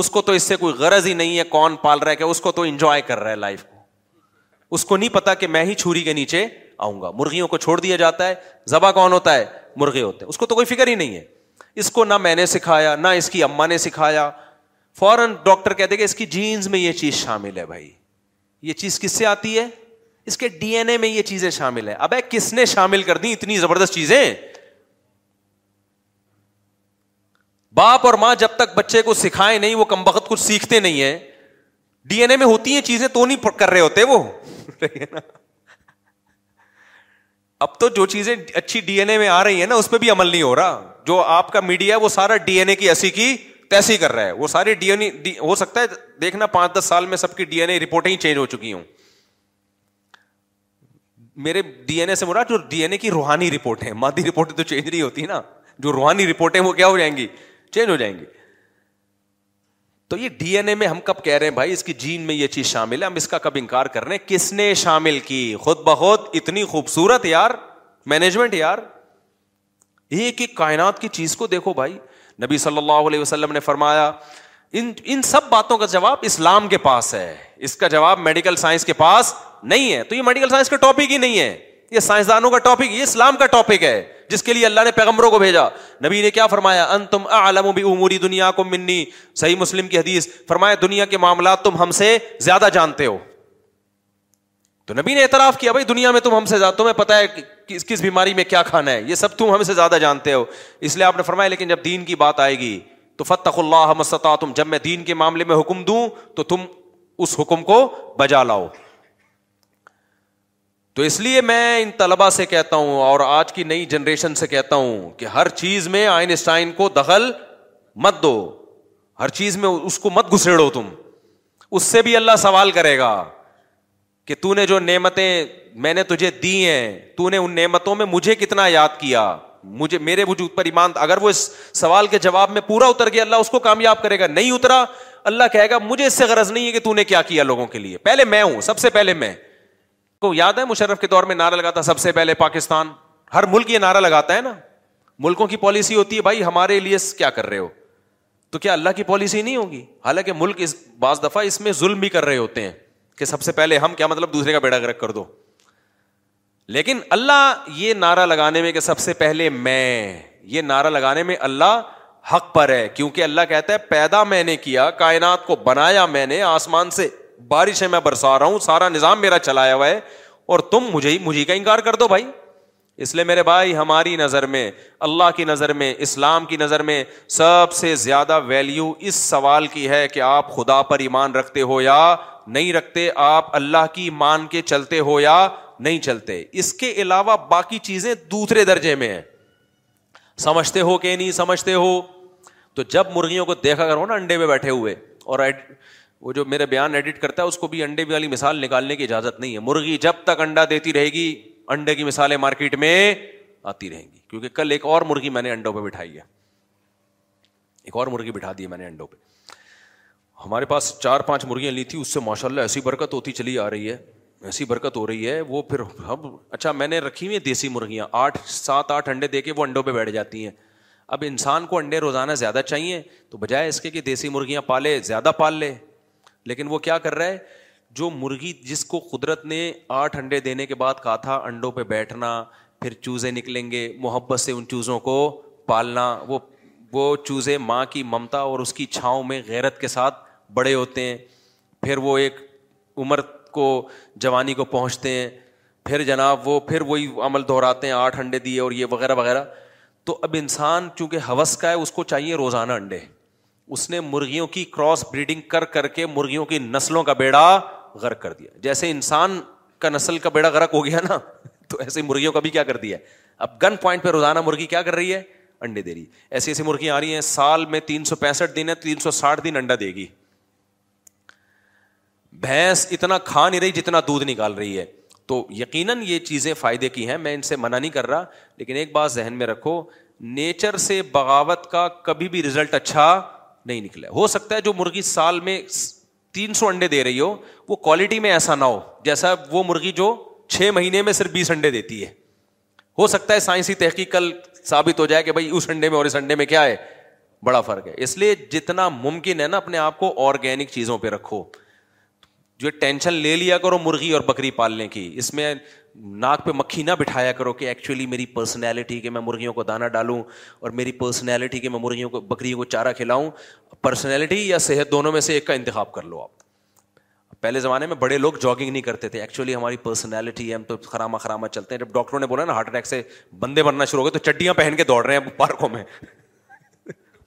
اس کو تو اس سے کوئی غرض ہی نہیں ہے کون پال رہا ہے کہ اس کو تو انجوائے کر رہا ہے لائف کو اس کو نہیں پتا کہ میں ہی چھری کے نیچے آؤں گا مرغیوں کو چھوڑ دیا جاتا ہے زبا کون ہوتا ہے مرغے ہوتے ہیں اس کو تو کوئی فکر ہی نہیں ہے اس کو نہ میں نے سکھایا نہ اس کی اما نے سکھایا فوراً ڈاکٹر کہتے کہ اس کی میں یہ چیز شامل ہے بھائی یہ چیز کس سے آتی ہے اس کے ڈی این اے میں یہ چیزیں شامل ہے اب کس نے شامل کر دی اتنی زبردست چیزیں باپ اور ماں جب تک بچے کو سکھائے نہیں وہ کم بخت کچھ سیکھتے نہیں ہیں ڈی این اے میں ہوتی ہیں چیزیں تو نہیں کر رہے ہوتے وہ نا اب تو جو چیزیں اچھی ڈی این اے میں آ رہی نا اس پہ بھی عمل نہیں ہو رہا جو آپ کا میڈیا وہ سارا ڈی این اے کی ایسی کی تیسی کر رہا ہے وہ سارے ڈی این ہو سکتا ہے دیکھنا پانچ دس سال میں سب کی ڈی این اے رپورٹیں ہی چینج ہو چکی ہوں میرے ڈی این اے سے مراد جو ڈی این اے کی روحانی رپورٹ ہے مادی رپورٹیں تو چینج نہیں ہوتی نا جو روحانی رپورٹیں وہ کیا ہو جائیں گی چینج ہو جائیں گی تو یہ ڈی این اے میں ہم کب کہہ رہے ہیں بھائی اس کی جین میں یہ چیز شامل ہے ہم اس کا کب انکار کر رہے ہیں کس نے شامل کی خود بہت اتنی خوبصورت یار مینجمنٹ یار ایک کائنات کی چیز کو دیکھو بھائی نبی صلی اللہ علیہ وسلم نے فرمایا ان ان سب باتوں کا جواب اسلام کے پاس ہے اس کا جواب میڈیکل سائنس کے پاس نہیں ہے تو یہ میڈیکل سائنس کا ٹاپک ہی نہیں ہے یہ سائنسدانوں کا ٹاپک یہ اسلام کا ٹاپک ہے جس کے لیے اللہ نے پیغمبروں کو بھیجا نبی نے کیا فرمایا ان تم عالم بھی دنیا دنیا کو منی صحیح مسلم کی حدیث فرمایا کے معاملات تم ہم سے زیادہ جانتے ہو تو نبی نے اعتراف کیا بھائی دنیا میں تم ہم سے زیادہ تمہیں پتا ہے کس بیماری میں کیا کھانا ہے یہ سب تم ہم سے زیادہ جانتے ہو اس لیے آپ نے فرمایا لیکن جب دین کی بات آئے گی تو فتح اللہ مسا تم جب میں دین کے معاملے میں حکم دوں تو تم اس حکم کو بجا لاؤ تو اس لیے میں ان طلبا سے کہتا ہوں اور آج کی نئی جنریشن سے کہتا ہوں کہ ہر چیز میں آئنسٹائن کو دخل مت دو ہر چیز میں اس کو مت گھسڑو تم اس سے بھی اللہ سوال کرے گا کہ تو نے جو نعمتیں میں نے تجھے دی ہیں تو نے ان نعمتوں میں مجھے کتنا یاد کیا مجھے میرے مجھے ایمان اگر وہ اس سوال کے جواب میں پورا اتر گیا اللہ اس کو کامیاب کرے گا نہیں اترا اللہ کہے گا مجھے اس سے غرض نہیں ہے کہ تو نے کیا کیا لوگوں کے لیے پہلے میں ہوں سب سے پہلے میں کو یاد ہے مشرف کے دور میں نعرہ لگاتا سب سے پہلے پاکستان ہر ملک یہ نعرہ لگاتا ہے نا ملکوں کی پالیسی ہوتی ہے بھائی ہمارے لیے کیا کر رہے ہو تو کیا اللہ کی پالیسی نہیں ہوگی حالانکہ ملک اس بعض دفعہ اس میں ظلم بھی کر رہے ہوتے ہیں کہ سب سے پہلے ہم کیا مطلب دوسرے کا بیڑا گرک کر دو لیکن اللہ یہ نعرہ لگانے میں کہ سب سے پہلے میں یہ نعرہ لگانے میں اللہ حق پر ہے کیونکہ اللہ کہتا ہے پیدا میں نے کیا کائنات کو بنایا میں نے آسمان سے بارش ہے میں برسا رہا ہوں سارا نظام میرا چلایا ہوا ہے اور تم مجھے مجھے کا انکار کر دو بھائی بھائی اس لیے میرے ہماری نظر میں اللہ کی نظر میں اسلام کی نظر میں سب سے زیادہ ویلیو اس سوال کی ہے کہ آپ خدا پر ایمان رکھتے ہو یا نہیں رکھتے آپ اللہ کی مان کے چلتے ہو یا نہیں چلتے اس کے علاوہ باقی چیزیں دوسرے درجے میں ہیں سمجھتے ہو کہ نہیں سمجھتے ہو تو جب مرغیوں کو دیکھا کرو نا انڈے میں بیٹھے ہوئے اور وہ جو میرا بیان ایڈٹ کرتا ہے اس کو بھی انڈے والی مثال نکالنے کی اجازت نہیں ہے مرغی جب تک انڈا دیتی رہے گی انڈے کی مثالیں مارکیٹ میں آتی رہیں گی کیونکہ کل ایک اور مرغی میں نے انڈوں پہ بٹھائی ہے ایک اور مرغی بٹھا دی ہے میں نے انڈوں پہ ہمارے پاس چار پانچ مرغیاں لی تھی اس سے ماشاء اللہ ایسی برکت ہوتی چلی آ رہی ہے ایسی برکت ہو رہی ہے وہ پھر ہم اچھا میں نے رکھی ہوئی ہیں دیسی مرغیاں آٹھ سات آٹھ انڈے دے کے وہ انڈوں پہ بیٹھ جاتی ہیں اب انسان کو انڈے روزانہ زیادہ چاہیے تو بجائے اس کے کہ دیسی مرغیاں پالے زیادہ پال لے لیکن وہ کیا کر رہا ہے جو مرغی جس کو قدرت نے آٹھ انڈے دینے کے بعد کہا تھا انڈوں پہ بیٹھنا پھر چوزے نکلیں گے محبت سے ان چوزوں کو پالنا وہ وہ چوزے ماں کی ممتا اور اس کی چھاؤں میں غیرت کے ساتھ بڑے ہوتے ہیں پھر وہ ایک عمر کو جوانی کو پہنچتے ہیں پھر جناب وہ پھر وہی عمل دہراتے ہیں آٹھ انڈے دیے اور یہ وغیرہ وغیرہ تو اب انسان چونکہ حوث کا ہے اس کو چاہیے روزانہ انڈے اس نے مرغیوں کی کراس بریڈنگ کر کر کے مرغیوں کی نسلوں کا بیڑا غرق کر دیا جیسے انسان کا نسل کا بیڑا غرق ہو گیا نا تو ایسے مرغیوں کا بھی کیا کر دیا اب گن پوائنٹ پہ روزانہ مرغی کیا کر رہی ہے انڈے دے رہی ایسی ایسی مرغیاں آ رہی ہیں سال میں تین سو پینسٹھ دن ہے تین سو ساٹھ دن انڈا دے گی بھینس اتنا کھا نہیں رہی جتنا دودھ نکال رہی ہے تو یقیناً یہ چیزیں فائدے کی ہیں میں ان سے منع نہیں کر رہا لیکن ایک بات ذہن میں رکھو نیچر سے بغاوت کا کبھی بھی ریزلٹ اچھا نہیں نکلا ہو سکتا ہے جو مرغی سال میں تین سو انڈے دے رہی ہو وہ کوالٹی میں ایسا نہ ہو جیسا وہ مرغی جو چھ مہینے میں صرف بیس انڈے دیتی ہے ہو سکتا ہے سائنسی تحقیق کل ثابت ہو جائے کہ بھائی اس انڈے میں اور اس انڈے میں کیا ہے بڑا فرق ہے اس لیے جتنا ممکن ہے نا اپنے آپ کو آرگینک چیزوں پہ رکھو جو ٹینشن لے لیا کرو مرغی اور بکری پالنے کی اس میں ناک پہ مکھی نہ بٹھایا کرو کہ ایکچولی میری پرسنالٹی کہ میں مرغیوں کو دانا ڈالوں اور میری پرسنالٹی کہ میں مرغیوں کو بکریوں کو چارہ کھلاؤں پرسنالٹی یا صحت دونوں میں سے ایک کا انتخاب کر لو آپ پہلے زمانے میں بڑے لوگ جاگنگ نہیں کرتے تھے ایکچولی ہماری پرسنالٹی ہے ہم تو خراما خراما چلتے ہیں جب ڈاکٹروں نے بولا نا ہارٹ اٹیک سے بندے بننا شروع ہو گئے تو چڈیاں پہن کے دوڑ رہے ہیں پارکوں میں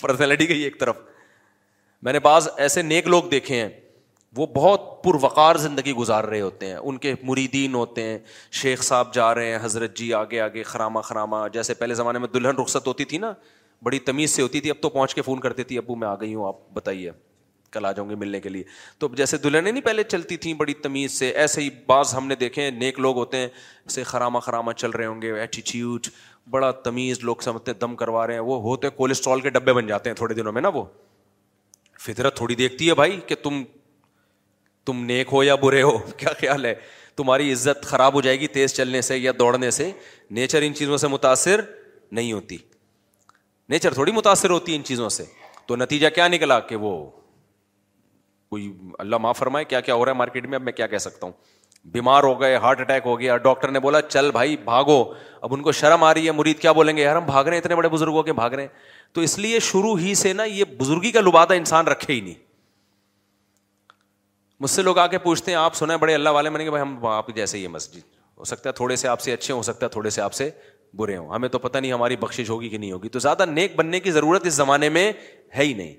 پرسنالٹی کا ہی ایک طرف میں نے بعض ایسے نیک لوگ دیکھے ہیں وہ بہت پروقار زندگی گزار رہے ہوتے ہیں ان کے مریدین ہوتے ہیں شیخ صاحب جا رہے ہیں حضرت جی آگے آگے خرامہ خرامہ جیسے پہلے زمانے میں دلہن رخصت ہوتی تھی نا بڑی تمیز سے ہوتی تھی اب تو پہنچ کے فون کرتی تھی ابو میں آ گئی ہوں آپ بتائیے کل آ جاؤں گی ملنے کے لیے تو جیسے دلہنیں نہیں پہلے چلتی تھیں بڑی تمیز سے ایسے ہی بعض ہم نے دیکھے ہیں نیک لوگ ہوتے ہیں ایسے خرامہ خرامہ چل رہے ہوں گے ایٹیچیوٹ بڑا تمیز لوگ سمجھتے دم کروا رہے ہیں وہ ہوتے کولیسٹرول کے ڈبے بن جاتے ہیں تھوڑے دنوں میں نا وہ فطرت تھوڑی دیکھتی ہے بھائی کہ تم تم نیک ہو یا برے ہو کیا خیال ہے تمہاری عزت خراب ہو جائے گی تیز چلنے سے یا دوڑنے سے نیچر ان چیزوں سے متاثر نہیں ہوتی نیچر تھوڑی متاثر ہوتی ان چیزوں سے تو نتیجہ کیا نکلا کہ وہ کوئی اللہ معاف فرمائے کیا کیا ہو رہا ہے مارکیٹ میں اب میں کیا کہہ سکتا ہوں بیمار ہو گئے ہارٹ اٹیک ہو گیا ڈاکٹر نے بولا چل بھائی بھاگو اب ان کو شرم آ رہی ہے مرید کیا بولیں گے یار ہم بھاگ رہے ہیں اتنے بڑے بزرگوں کے بھاگ رہے ہیں تو اس لیے شروع ہی سے نا یہ بزرگی کا لبادہ انسان رکھے ہی نہیں مجھ سے لوگ آ کے پوچھتے ہیں آپ سنا ہے بڑے اللہ والے میں نے کہ ہم آپ جیسے ہے مسجد ہو سکتا ہے تھوڑے سے آپ سے اچھے ہو سکتا ہے تھوڑے سے آپ سے برے ہوں ہمیں تو پتہ نہیں ہماری بخش ہوگی کہ نہیں ہوگی تو زیادہ نیک بننے کی ضرورت اس زمانے میں ہے ہی نہیں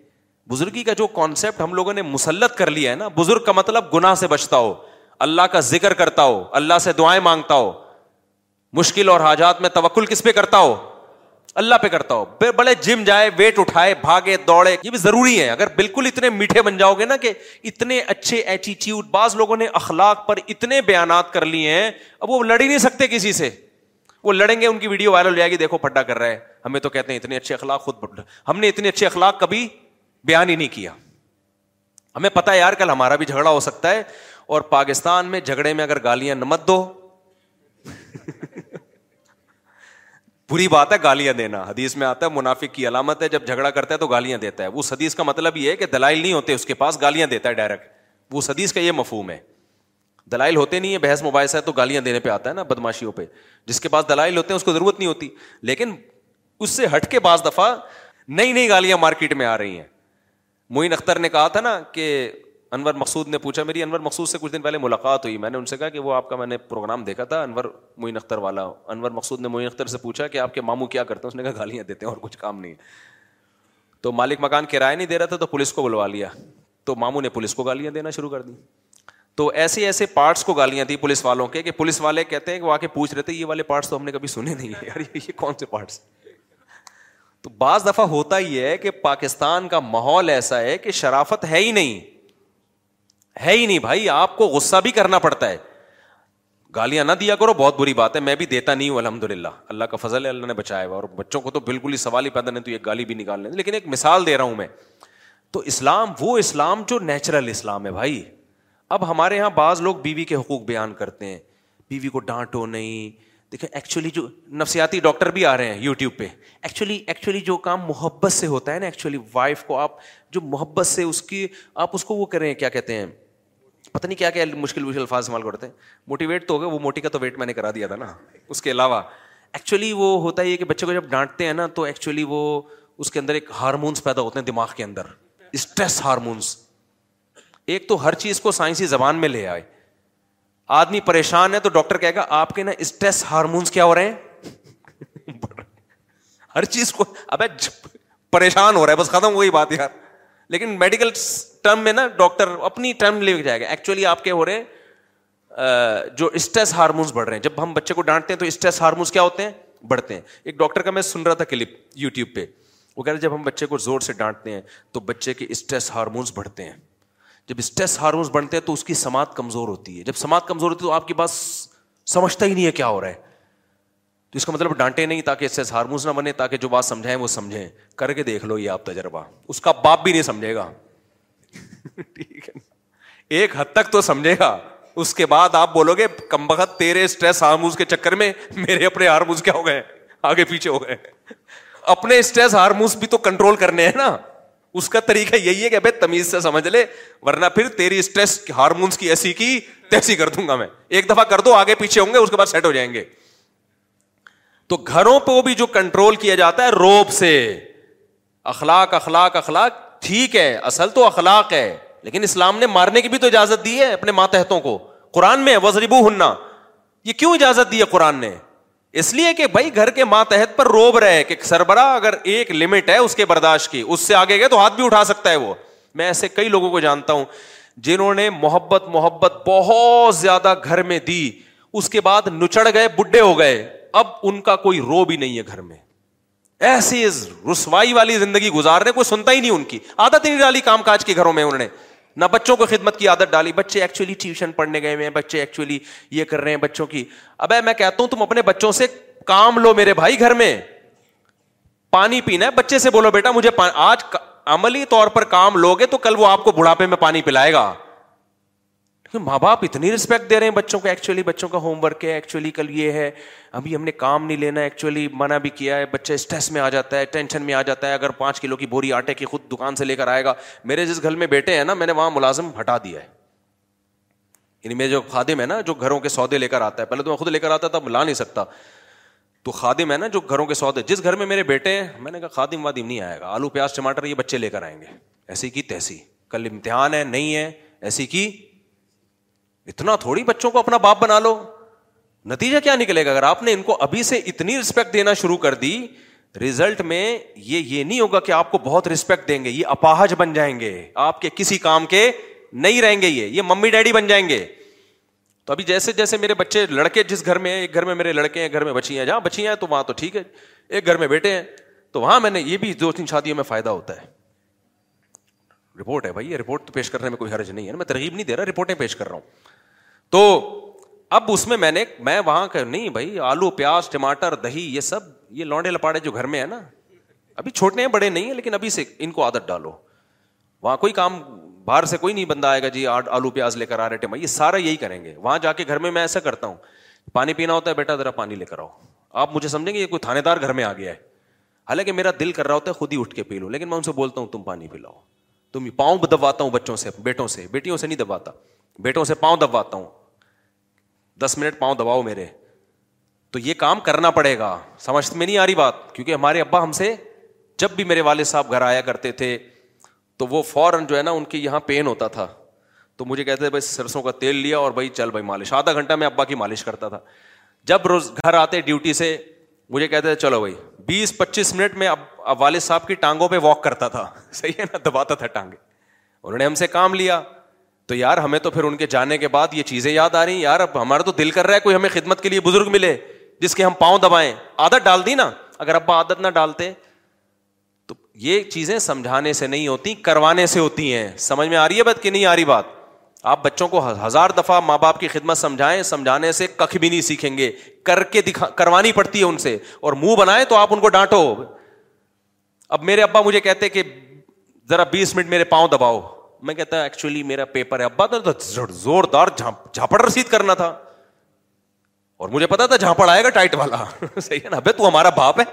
بزرگی کا جو کانسیپٹ ہم لوگوں نے مسلط کر لیا ہے نا بزرگ کا مطلب گناہ سے بچتا ہو اللہ کا ذکر کرتا ہو اللہ سے دعائیں مانگتا ہو مشکل اور حاجات میں توکل کس پہ کرتا ہو اللہ پہ کرتا ہو بڑے جم جائے ویٹ اٹھائے بھاگے دوڑے یہ بھی ضروری ہے اگر بالکل اتنے میٹھے بن جاؤ گے نا کہ اتنے اچھے ایٹیچیوڈ لوگوں نے اخلاق پر اتنے بیانات کر لیے ہیں اب وہ لڑ ہی نہیں سکتے کسی سے وہ لڑیں گے ان کی ویڈیو وائرل ہو جائے گی دیکھو پڈا کر رہا ہے ہمیں تو کہتے ہیں اتنے اچھے اخلاق خود ہم نے اتنے اچھے اخلاق کبھی بیان ہی نہیں کیا ہمیں پتا یار کل ہمارا بھی جھگڑا ہو سکتا ہے اور پاکستان میں جھگڑے میں اگر گالیاں نمت دو بری بات ہے گالیاں دینا حدیث میں آتا ہے منافق کی علامت ہے جب جھگڑا کرتا ہے تو گالیاں دیتا ہے حدیث کا مطلب یہ ہے کہ دلائل نہیں ہوتے اس کے پاس گالیاں دیتا ہے ڈائریکٹ وہ حدیث کا یہ مفہوم ہے دلائل ہوتے نہیں ہے بحث مباحث ہے تو گالیاں دینے پہ آتا ہے نا بدماشیوں پہ جس کے پاس دلائل ہوتے ہیں اس کو ضرورت نہیں ہوتی لیکن اس سے ہٹ کے بعض دفعہ نئی نئی گالیاں مارکیٹ میں آ رہی ہیں معین اختر نے کہا تھا نا کہ انور مقصود نے پوچھا میری انور مقصود سے کچھ دن پہلے ملاقات ہوئی میں نے ان سے کہا کہ وہ آپ کا میں نے پروگرام دیکھا تھا انور معین اختر والا انور مقصود نے معین اختر سے پوچھا کہ آپ کے ماموں کیا کرتے ہیں اس نے کہا گالیاں دیتے ہیں اور کچھ کام نہیں ہے تو مالک مکان کرایہ نہیں دے رہا تھا تو پولیس کو بلوا لیا تو ماموں نے پولیس کو گالیاں دینا شروع کر دی تو ایسے ایسے پارٹس کو گالیاں دی پولیس والوں کے کہ پولیس والے کہتے ہیں کہ وہ آ کے پوچھ رہے تھے یہ والے پارٹس تو ہم نے کبھی سنے نہیں یار یہ کون سے پارٹس تو بعض دفعہ ہوتا ہی ہے کہ پاکستان کا ماحول ایسا ہے کہ شرافت ہے ہی نہیں ہے ہی نہیں بھائی آپ کو غصہ بھی کرنا پڑتا ہے گالیاں نہ دیا کرو بہت بری بات ہے میں بھی دیتا نہیں ہوں الحمد للہ اللہ کا فضل ہے اللہ نے بچایا ہوا اور بچوں کو تو بالکل ہی سوال ہی پیدا نہیں تو یہ گالی بھی نکال لیں لیکن ایک مثال دے رہا ہوں میں تو اسلام وہ اسلام جو نیچرل اسلام ہے بھائی اب ہمارے یہاں بعض لوگ بیوی کے حقوق بیان کرتے ہیں بیوی کو ڈانٹو نہیں دیکھیں ایکچولی جو نفسیاتی ڈاکٹر بھی آ رہے ہیں یوٹیوب پہ ایکچولی ایکچولی جو کام محبت سے ہوتا ہے نا ایکچولی وائف کو آپ جو محبت سے اس کی آپ اس کو وہ کریں کیا کہتے ہیں پتہ نہیں کیا کیا مشکل مشکل الفاظ استعمال کرتے ہیں موٹیویٹ تو ہوگا وہ موٹی کا تو ویٹ میں نے کرا دیا تھا نا اس کے علاوہ ایکچولی وہ ہوتا ہے کہ بچے کو جب ڈانٹتے ہیں نا تو ایکچولی وہ اس کے اندر ایک ہارمونس پیدا ہوتے ہیں دماغ کے اندر اسٹریس ہارمونس ایک تو ہر چیز کو سائنسی زبان میں لے آئے آدمی پریشان ہے تو ڈاکٹر کہے گا آپ کے نا اسٹریس ہارمونس کیا ہو رہے ہیں ہر چیز کو اب پریشان ہو رہا ہے بس ختم ہوئی بات یار لیکن میڈیکل ٹرم میں نا ڈاکٹر اپنی ٹرم لے جائے گا ایکچولی آپ کے ہو رہے ہیں جو اسٹریس ہارمونس بڑھ رہے ہیں جب ہم بچے کو ڈانٹتے ہیں تو اسٹریس ہارمونس کیا ہوتے ہیں بڑھتے ہیں ایک ڈاکٹر کا میں سن رہا تھا کلپ یوٹیوب پہ وہ کہہ رہے جب ہم بچے کو زور سے ڈانٹتے ہیں تو بچے کے اسٹریس ہارمونس بڑھتے ہیں جب اسٹریس ہارمونس بڑھتے ہیں تو اس کی سماعت کمزور ہوتی ہے جب سماعت کمزور ہوتی ہے تو آپ کی بات سمجھتا ہی نہیں ہے کیا ہو رہا ہے تو اس کا مطلب ڈانٹے نہیں تاکہ اس سے ہارموز نہ بنے تاکہ جو بات سمجھائیں وہ سمجھیں کر کے دیکھ لو یہ آپ تجربہ اس کا باپ بھی نہیں سمجھے گا ٹھیک ہے ایک حد تک تو سمجھے گا اس کے بعد آپ بولو گے کم بخت تیرے اسٹریس ہارموز کے چکر میں میرے اپنے ہارموز کیا ہو گئے آگے پیچھے ہو گئے اپنے اسٹریس ہارموز بھی تو کنٹرول کرنے ہیں نا اس کا طریقہ یہی ہے کہ تمیز سے سمجھ لے ورنہ پھر تیری اسٹریس ہارمونس کی ایسی کی تیسی کر دوں گا میں ایک دفعہ کر دو آگے پیچھے ہوں گے اس کے بعد سیٹ ہو جائیں گے تو گھروں پہ بھی جو کنٹرول کیا جاتا ہے روب سے اخلاق اخلاق اخلاق ٹھیک ہے اصل تو اخلاق ہے لیکن اسلام نے مارنے کی بھی تو اجازت دی ہے اپنے ماتحتوں کو قرآن میں وزربو ہننا یہ کیوں اجازت دی ہے قرآن نے اس لیے کہ بھائی گھر کے ماتحت پر روب رہے کہ سربراہ اگر ایک لمٹ ہے اس کے برداشت کی اس سے آگے گئے تو ہاتھ بھی اٹھا سکتا ہے وہ میں ایسے کئی لوگوں کو جانتا ہوں جنہوں نے محبت محبت بہت زیادہ گھر میں دی اس کے بعد نچڑ گئے بڈھے ہو گئے اب ان کا کوئی رو بھی نہیں ہے گھر میں ایسی رسوائی والی زندگی گزار رہے کوئی سنتا ہی نہیں ان کی آدت ہی ڈالی کام کاج کے گھروں میں انہوں نے نہ بچوں کو خدمت کی عادت ڈالی بچے ایکچولی ٹیوشن پڑھنے گئے ہوئے ہیں بچے ایکچولی یہ کر رہے ہیں بچوں کی اب میں کہتا ہوں تم اپنے بچوں سے کام لو میرے بھائی گھر میں پانی پینا ہے بچے سے بولو بیٹا مجھے آج عملی طور پر کام لو گے تو کل وہ آپ کو بڑھاپے میں پانی پلائے گا ماں باپ اتنی رسپیکٹ دے رہے ہیں بچوں کو ایکچولی بچوں کا ہوم ورک ہے ایکچولی کل یہ ہے ابھی ہم نے کام نہیں لینا ایکچولی منع بھی کیا ہے بچہ اسٹریس میں آ جاتا ہے ٹینشن میں آ جاتا ہے اگر پانچ کلو کی بوری آٹے کی خود دکان سے لے کر آئے گا میرے جس گھر میں بیٹے ہیں نا میں نے وہاں ملازم ہٹا دیا ہے یعنی میرے جو خادم ہے نا جو گھروں کے سودے لے کر آتا ہے پہلے تو میں خود لے کر آتا تھا لا نہیں سکتا تو خادم ہے نا جو گھروں کے سودے جس گھر میں میرے بیٹے ہیں میں نے کہا خادم وادم نہیں آئے گا آلو پیاز ٹماٹر یہ بچے لے کر آئیں گے ایسی کی تیسی کل امتحان ہے نہیں ہے ایسی کی اتنا تھوڑی بچوں کو اپنا باپ بنا لو نتیجہ کیا نکلے گا اگر آپ نے ان کو ابھی سے اتنی رسپیکٹ دینا شروع کر دی ریزلٹ میں یہ یہ نہیں ہوگا کہ آپ کو بہت رسپیکٹ دیں گے یہ اپاہج بن جائیں گے آپ کے کسی کام کے نہیں رہیں گے یہ یہ ممی ڈیڈی بن جائیں گے تو ابھی جیسے جیسے میرے بچے لڑکے جس گھر میں ایک گھر میں میرے لڑکے ہیں گھر میں بچی ہیں جہاں بچیاں ہیں تو وہاں تو ٹھیک ہے ایک گھر میں بیٹے ہیں تو وہاں میں نے یہ بھی دو تین شادیوں میں فائدہ ہوتا ہے رپورٹ ہے بھائی رپورٹ پیش کرنے میں کوئی حرج نہیں ہے میں ترغیب نہیں دے رہا رپورٹیں پیش کر رہا ہوں تو اب اس میں میں نے میں وہاں کہ نہیں بھائی آلو پیاز ٹماٹر دہی یہ سب یہ لونڈے لپاڑے جو گھر میں ہے نا ابھی چھوٹے ہیں بڑے نہیں ہیں لیکن ابھی سے ان کو عادت ڈالو وہاں کوئی کام باہر سے کوئی نہیں بندہ آئے گا جی آلو پیاز لے کر آ رہے ٹیم یہ سارا یہی کریں گے وہاں جا کے گھر میں میں ایسا کرتا ہوں پانی پینا ہوتا ہے بیٹا ذرا پانی لے کر آؤ آپ مجھے سمجھیں گے یہ کوئی تھانے دار گھر میں آ گیا ہے حالانکہ میرا دل کر رہا ہوتا ہے خود ہی اٹھ کے پی لو لیکن میں ان سے بولتا ہوں تم پانی پلاؤ تم پاؤں دبواتا دباتا ہوں بچوں سے بیٹوں سے بیٹیوں سے نہیں دبواتا بیٹوں سے پاؤں دبواتا ہوں دس منٹ پاؤں دباؤ میرے تو یہ کام کرنا پڑے گا سمجھ میں نہیں آ رہی بات کیونکہ ہمارے ابا ہم سے جب بھی میرے والد صاحب گھر آیا کرتے تھے تو وہ فوراً جو ہے نا ان کے یہاں پین ہوتا تھا تو مجھے کہتے تھے بھائی سرسوں کا تیل لیا اور بھائی چل بھائی مالش آدھا گھنٹہ میں ابا کی مالش کرتا تھا جب روز گھر آتے ڈیوٹی سے مجھے کہتے تھے چلو بھائی بیس پچیس منٹ میں والد صاحب کی ٹانگوں پہ واک کرتا تھا صحیح ہے نا دباتا تھا ٹانگے انہوں نے ہم سے کام لیا تو یار ہمیں تو پھر ان کے جانے کے بعد یہ چیزیں یاد آ رہی ہیں یار اب ہمارا تو دل کر رہا ہے کوئی ہمیں خدمت کے لیے بزرگ ملے جس کے ہم پاؤں دبائیں عادت ڈال دی نا اگر ابا عادت نہ ڈالتے تو یہ چیزیں سمجھانے سے نہیں ہوتی کروانے سے ہوتی ہیں سمجھ میں آ رہی ہے بات کہ نہیں آ رہی بات آپ بچوں کو ہزار دفعہ ماں باپ کی خدمت سمجھائیں سمجھانے سے ککھ بھی نہیں سیکھیں گے کر کے دکھا کروانی پڑتی ہے ان سے اور منہ بنائیں تو آپ ان کو ڈانٹو اب میرے ابا مجھے کہتے کہ ذرا بیس منٹ میرے پاؤں دباؤ میں کہتا ایکچولی میرا پیپر ہے ابا تھا زوردار جھاپڑ رسید کرنا تھا اور مجھے پتا تھا جھاپڑ آئے گا ٹائٹ والا صحیح ہے نا تو ہمارا باپ ہے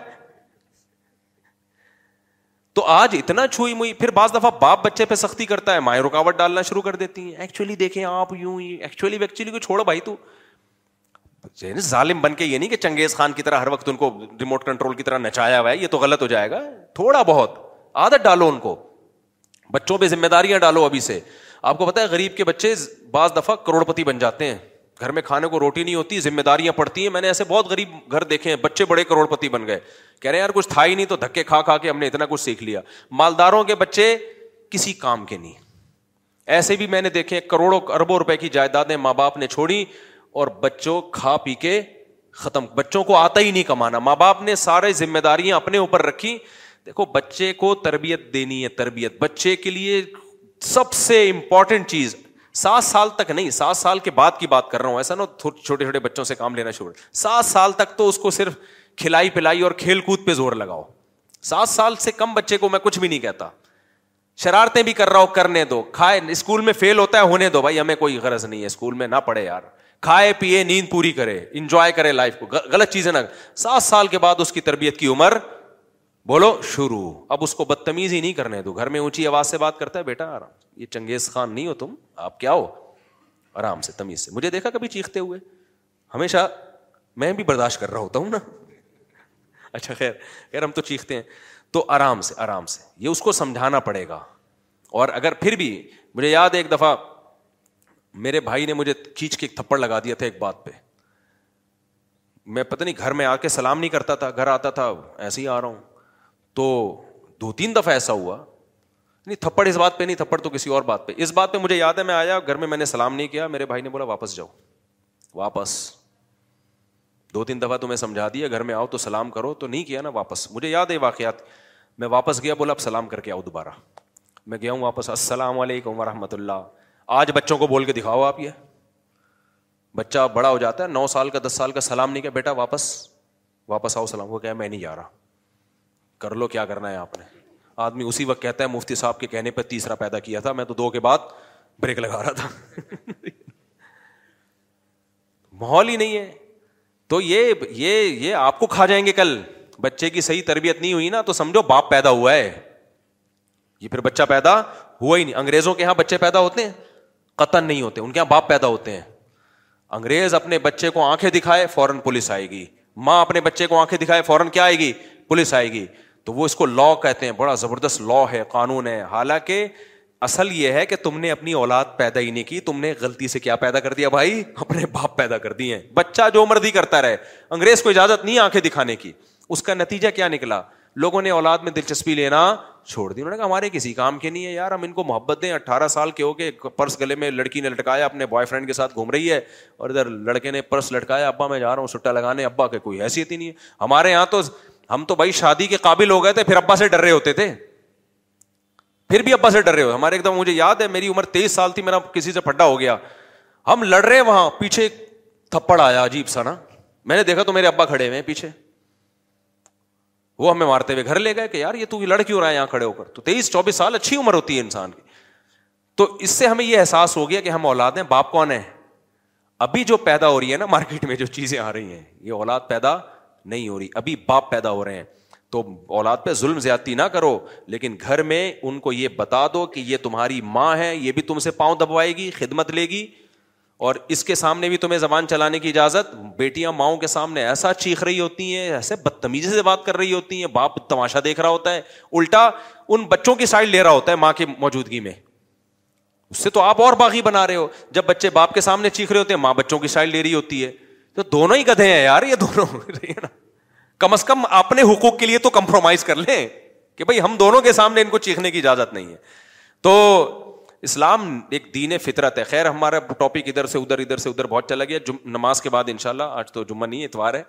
تو آج اتنا چھوئی موئی پھر بعض دفعہ باپ بچے پہ سختی کرتا ہے مائیں رکاوٹ ڈالنا شروع کر دیتی ہیں ایکچولی دیکھیں آپ یوں ہی ایکچولی کو چھوڑو بھائی تو یعنی ظالم بن کے یہ نہیں کہ چنگیز خان کی طرح ہر وقت ان کو ریموٹ کنٹرول کی طرح نچایا ہوا ہے یہ تو غلط ہو جائے گا تھوڑا بہت عادت ڈالو ان کو بچوں پہ ذمہ داریاں ڈالو ابھی سے آپ کو پتا ہے غریب کے بچے بعض دفعہ کروڑپتی بن جاتے ہیں گھر میں کھانے کو روٹی نہیں ہوتی ذمہ داریاں پڑتی ہیں میں نے ایسے بہت غریب گھر دیکھے ہیں بچے بڑے کروڑپتی بن گئے کہہ رہے ہیں یار کچھ تھا ہی نہیں تو دھکے کھا کھا کے ہم نے اتنا کچھ سیکھ لیا مالداروں کے بچے کسی کام کے نہیں ایسے بھی میں نے دیکھے کروڑوں اربوں روپئے کی جائیدادیں ماں باپ نے چھوڑی اور بچوں کھا پی کے ختم بچوں کو آتا ہی نہیں کمانا ماں باپ نے سارے ذمہ داریاں اپنے اوپر رکھی دیکھو بچے کو تربیت دینی ہے تربیت بچے کے لیے سب سے امپورٹینٹ چیز سات سال تک نہیں سات سال کے بعد کی بات کر رہا ہوں ایسا نا چھوٹے چھوٹے بچوں سے کام لینا شروع سات سال تک تو اس کو صرف کھلائی پلائی اور کھیل کود پہ زور لگاؤ سات سال سے کم بچے کو میں کچھ بھی نہیں کہتا شرارتیں بھی کر رہا ہوں کرنے دو کھائے اسکول میں فیل ہوتا ہے ہونے دو بھائی ہمیں کوئی غرض نہیں ہے اسکول میں نہ پڑھے یار کھائے پیئے نیند پوری کرے انجوائے کرے لائف کو غلط چیزیں نہ سات سال کے بعد اس کی تربیت کی عمر بولو شروع اب اس کو بدتمیز ہی نہیں کرنے تو گھر میں اونچی آواز سے بات کرتا ہے بیٹا آرام یہ چنگیز خان نہیں ہو تم آپ کیا ہو آرام سے تمیز سے مجھے دیکھا کبھی چیختے ہوئے ہمیشہ میں بھی برداشت کر رہا ہوتا ہوں نا اچھا خیر خیر ہم تو چیختے ہیں تو آرام سے آرام سے یہ اس کو سمجھانا پڑے گا اور اگر پھر بھی مجھے یاد ہے ایک دفعہ میرے بھائی نے مجھے کھینچ کے ایک تھپڑ لگا دیا تھا ایک بات پہ میں پتہ نہیں گھر میں آ کے سلام نہیں کرتا تھا گھر آتا تھا ایسے ہی آ رہا ہوں تو دو تین دفعہ ایسا ہوا نہیں تھپڑ اس بات پہ نہیں تھپڑ تو کسی اور بات پہ اس بات پہ مجھے یاد ہے میں آیا گھر میں میں نے سلام نہیں کیا میرے بھائی نے بولا واپس جاؤ واپس دو تین دفعہ تمہیں سمجھا دیا گھر میں آؤ تو سلام کرو تو نہیں کیا نا واپس مجھے یاد ہے واقعات میں واپس گیا بولا اب سلام کر کے آؤ دوبارہ میں گیا ہوں واپس السلام علیکم ورحمۃ اللہ آج بچوں کو بول کے دکھاؤ آپ یہ بچہ بڑا ہو جاتا ہے نو سال کا دس سال کا سلام نہیں کیا بیٹا واپس واپس آؤ سلام کو کیا میں نہیں جا رہا کر لو کیا کرنا ہے آپ نے آدمی اسی وقت کہتا ہے مفتی صاحب کے کہنے پہ تیسرا پیدا کیا تھا میں تو دو کے بعد بریک لگا رہا تھا ماحول ہی نہیں ہے تو یہ یہ یہ آپ کو کھا جائیں گے کل بچے کی صحیح تربیت نہیں ہوئی نا تو سمجھو باپ پیدا ہوا ہے یہ پھر بچہ پیدا ہوا ہی نہیں انگریزوں کے یہاں بچے پیدا ہوتے ہیں قتل نہیں ہوتے ان کے یہاں باپ پیدا ہوتے ہیں انگریز اپنے بچے کو آنکھیں دکھائے فوراً پولیس آئے گی ماں اپنے بچے کو آنکھیں دکھائے فوراً کیا آئے گی پولیس آئے گی تو وہ اس کو لا کہتے ہیں بڑا زبردست لا ہے قانون ہے حالانکہ اصل یہ ہے کہ تم نے اپنی اولاد پیدا ہی نہیں کی تم نے غلطی سے کیا پیدا کر دیا بھائی اپنے باپ پیدا کر دیے ہیں بچہ جو مردی کرتا رہے انگریز کو اجازت نہیں آنکھیں دکھانے کی اس کا نتیجہ کیا نکلا لوگوں نے اولاد میں دلچسپی لینا چھوڑ دی انہوں نے کہا ہمارے کسی کام کے نہیں ہے یار ہم ان کو محبت دیں اٹھارہ سال کے ہو کے پرس گلے میں لڑکی نے لٹکایا اپنے بوائے فرینڈ کے ساتھ گھوم رہی ہے اور ادھر لڑکے نے پرس لٹکایا ابا میں جا رہا ہوں سٹا لگانے ابا کے کوئی حیثیت ہی نہیں ہے ہمارے یہاں تو ہم تو بھائی شادی کے قابل ہو گئے تھے پھر ابا سے ڈر رہے ہوتے تھے پھر بھی ابا سے ڈر رہے ہو ہمارے ایک دم مجھے یاد ہے میری عمر تیئیس سال تھی میرا کسی سے پھڈا ہو گیا ہم لڑ رہے ہیں وہاں پیچھے تھپڑ آیا عجیب سا نا میں نے دیکھا تو میرے ابا کھڑے ہوئے پیچھے وہ ہمیں مارتے ہوئے گھر لے گئے کہ یار یہ تو یہ لڑکی ہو رہا ہے یہاں کھڑے ہو کر تو تیئیس چوبیس سال اچھی عمر ہوتی ہے انسان کی تو اس سے ہمیں یہ احساس ہو گیا کہ ہم اولاد ہیں باپ کون ہے ابھی جو پیدا ہو رہی ہے نا مارکیٹ میں جو چیزیں آ رہی ہیں یہ اولاد پیدا نہیں ہو رہی ابھی باپ پیدا ہو رہے ہیں تو اولاد پہ ظلم زیادتی نہ کرو لیکن گھر میں ان کو یہ بتا دو کہ یہ تمہاری ماں ہے یہ بھی تم سے پاؤں دبوائے گی خدمت لے گی اور اس کے سامنے بھی تمہیں زبان چلانے کی اجازت بیٹیاں ماؤں کے سامنے ایسا چیخ رہی ہوتی ہیں ایسے بدتمیزی سے بات کر رہی ہوتی ہیں باپ تماشا دیکھ رہا ہوتا ہے الٹا ان بچوں کی سائڈ لے رہا ہوتا ہے ماں کی موجودگی میں اس سے تو آپ اور باغی بنا رہے ہو جب بچے باپ کے سامنے چیخ رہے ہوتے ہیں ماں بچوں کی سائڈ لے رہی ہوتی ہے تو دونوں ہی گدھے ہیں یار یہ دونوں کم از کم اپنے حقوق کے لیے تو کمپرومائز کر لیں کہ بھائی ہم دونوں کے سامنے ان کو چیخنے کی اجازت نہیں ہے تو اسلام ایک دین فطرت ہے خیر ہمارا ٹاپک ادھر سے ادھر ادھر سے ادھر بہت چلا گیا نماز کے بعد ان شاء اللہ آج تو جمعہ نہیں اتوار ہے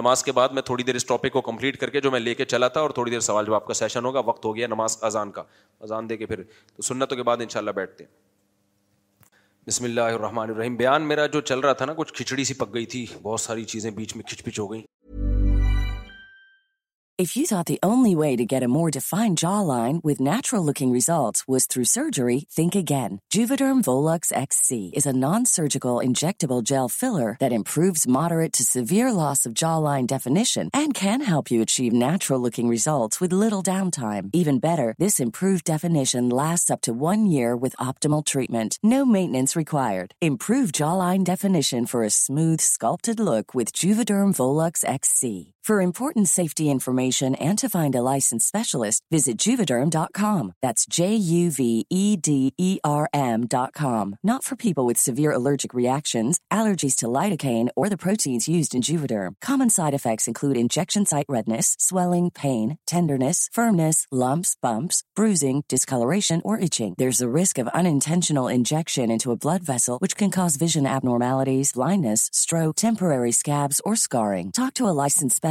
نماز کے بعد میں تھوڑی دیر اس ٹاپک کو کمپلیٹ کر کے جو میں لے کے چلا تھا اور تھوڑی دیر سوال جواب کا سیشن ہوگا وقت ہو گیا نماز اذان کا اذان دے کے پھر تو سنتوں کے بعد ان شاء اللہ بیٹھتے بسم اللہ الرحمن الرحیم بیان میرا جو چل رہا تھا نا کچھ کھچڑی سی پک گئی تھی بہت ساری چیزیں بیچ میں کھچ پچ ہو گئی گیٹ اور D line results a non سرجکلشن help you achieve natural looking results definition last after one year with optimal treatment no means رکرڈن فورٹ لکم وو لکس بلڈ ویسل اسٹرائک ٹمپررینگ